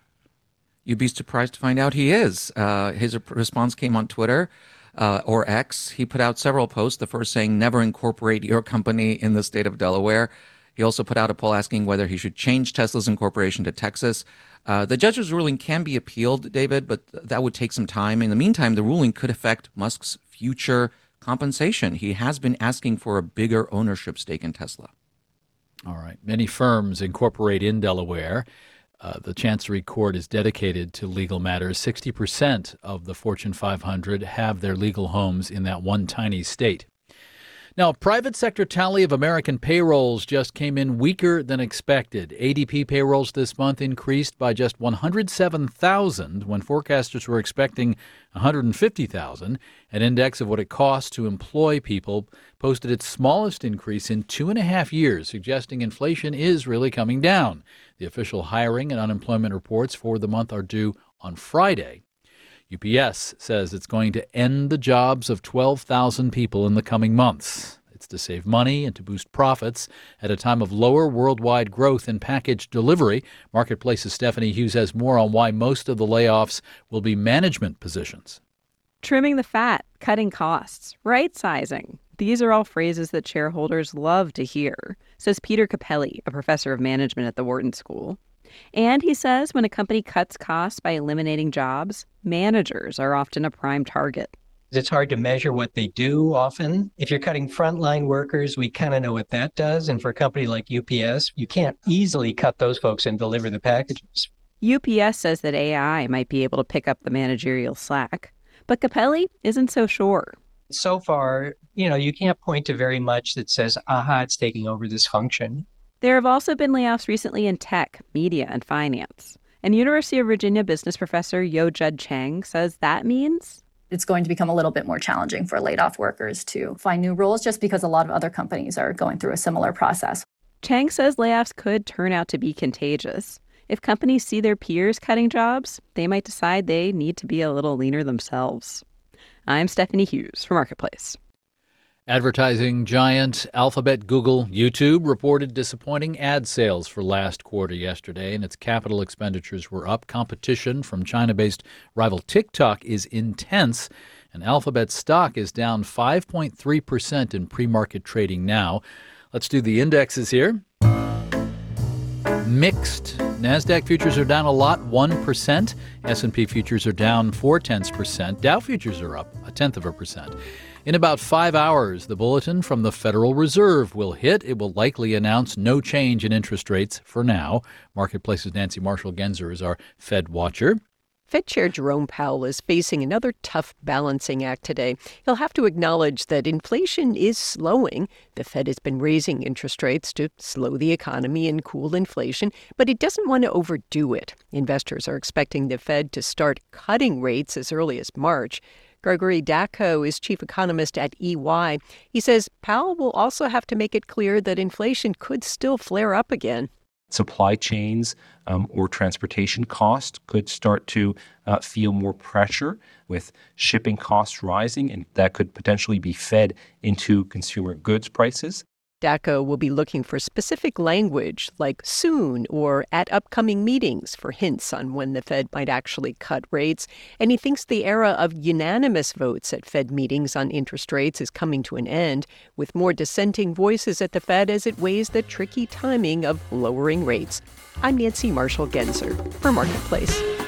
[SPEAKER 81] You'd be surprised to find out he is. Uh, his response came on Twitter uh, or X. He put out several posts. The first saying, never incorporate your company in the state of Delaware. He also put out a poll asking whether he should change Tesla's incorporation to Texas. Uh, the judge's ruling can be appealed, David, but that would take some time. In the meantime, the ruling could affect Musk's future compensation. He has been asking for a bigger ownership stake in Tesla.
[SPEAKER 91] All right. Many firms incorporate in Delaware. Uh, the Chancery Court is dedicated to legal matters. 60% of the Fortune 500 have their legal homes in that one tiny state. Now, private sector tally of American payrolls just came in weaker than expected. ADP payrolls this month increased by just 107,000 when forecasters were expecting 150,000. An index of what it costs to employ people posted its smallest increase in two and a half years, suggesting inflation is really coming down. The official hiring and unemployment reports for the month are due on Friday. UPS says it's going to end the jobs of 12,000 people in the coming months. It's to save money and to boost profits at a time of lower worldwide growth in package delivery. Marketplace's Stephanie Hughes has more on why most of the layoffs will be management positions.
[SPEAKER 94] Trimming the fat, cutting costs, right sizing. These are all phrases that shareholders love to hear, says Peter Cappelli, a professor of management at the Wharton School. And he says when a company cuts costs by eliminating jobs, managers are often a prime target.
[SPEAKER 95] It's hard to measure what they do often. If you're cutting frontline workers, we kind of know what that does. And for a company like UPS, you can't easily cut those folks and deliver the packages.
[SPEAKER 94] UPS says that AI might be able to pick up the managerial slack, but Cappelli isn't so sure.
[SPEAKER 95] So far, you know, you can't point to very much that says, aha, it's taking over this function.
[SPEAKER 94] There have also been layoffs recently in tech, media, and finance. And University of Virginia business professor Yo Jud Cheng says that means
[SPEAKER 96] it's going to become a little bit more challenging for laid off workers to find new roles just because a lot of other companies are going through a similar process.
[SPEAKER 94] Cheng says layoffs could turn out to be contagious. If companies see their peers cutting jobs, they might decide they need to be a little leaner themselves. I'm Stephanie Hughes for Marketplace.
[SPEAKER 91] Advertising giant Alphabet, Google, YouTube reported disappointing ad sales for last quarter yesterday, and its capital expenditures were up. Competition from China based rival TikTok is intense, and Alphabet stock is down 5.3% in pre market trading now. Let's do the indexes here. Mixed. Nasdaq futures are down a lot, 1%. S&P futures are down 4 tenths percent. Dow futures are up a tenth of a percent. In about five hours, the bulletin from the Federal Reserve will hit. It will likely announce no change in interest rates for now. Marketplace's Nancy Marshall Genzer is our Fed watcher.
[SPEAKER 97] Fed Chair Jerome Powell is facing another tough balancing act today. He'll have to acknowledge that inflation is slowing. The Fed has been raising interest rates to slow the economy and cool inflation, but it doesn't want to overdo it. Investors are expecting the Fed to start cutting rates as early as March. Gregory Daco is chief economist at EY. He says Powell will also have to make it clear that inflation could still flare up again
[SPEAKER 98] supply chains um, or transportation costs could start to uh, feel more pressure with shipping costs rising, and that could potentially be fed into consumer goods prices.
[SPEAKER 97] Daco will be looking for specific language like soon or at upcoming meetings for hints on when the Fed might actually cut rates. And he thinks the era of unanimous votes at Fed meetings on interest rates is coming to an end, with more dissenting voices at the Fed as it weighs the tricky timing of lowering rates. I'm Nancy Marshall Genzer for Marketplace.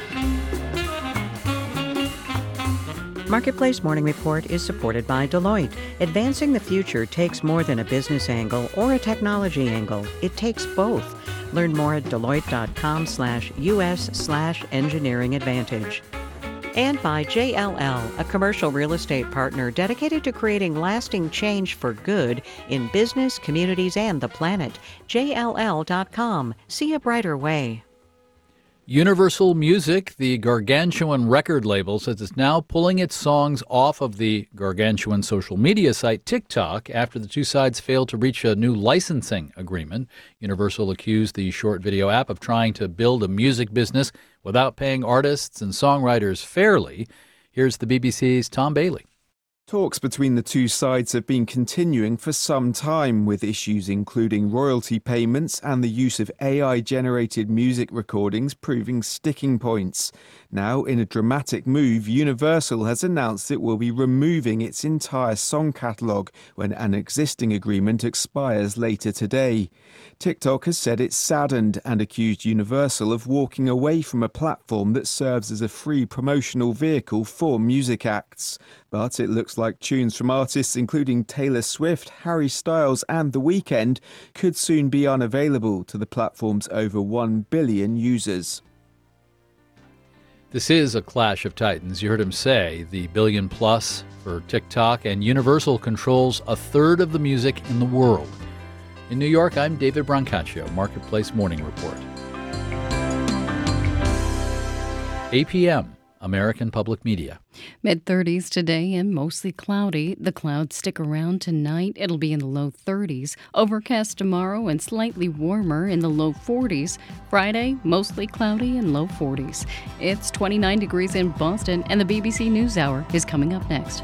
[SPEAKER 92] Marketplace Morning Report is supported by Deloitte. Advancing the future takes more than a business angle or a technology angle, it takes both. Learn more at deloitte.com slash us slash engineering advantage. And by JLL, a commercial real estate partner dedicated to creating lasting change for good in business, communities, and the planet. JLL.com. See a brighter way.
[SPEAKER 91] Universal Music, the gargantuan record label, says it's now pulling its songs off of the gargantuan social media site TikTok after the two sides failed to reach a new licensing agreement. Universal accused the short video app of trying to build a music business without paying artists and songwriters fairly. Here's the BBC's Tom Bailey.
[SPEAKER 99] Talks between the two sides have been continuing for some time, with issues including royalty payments and the use of AI generated music recordings proving sticking points. Now, in a dramatic move, Universal has announced it will be removing its entire song catalogue when an existing agreement expires later today. TikTok has said it's saddened and accused Universal of walking away from a platform that serves as a free promotional vehicle for music acts. But it looks like tunes from artists including Taylor Swift, Harry Styles, and The Weeknd could soon be unavailable to the platform's over 1 billion users.
[SPEAKER 91] This is a clash of titans. You heard him say the billion plus for TikTok, and Universal controls a third of the music in the world. In New York, I'm David Brancaccio, Marketplace Morning Report. APM. American Public Media.
[SPEAKER 1] Mid 30s today and mostly cloudy. The clouds stick around tonight. It'll be in the low 30s. Overcast tomorrow and slightly warmer in the low 40s. Friday, mostly cloudy and low 40s. It's 29 degrees in Boston, and the BBC NewsHour is coming up next.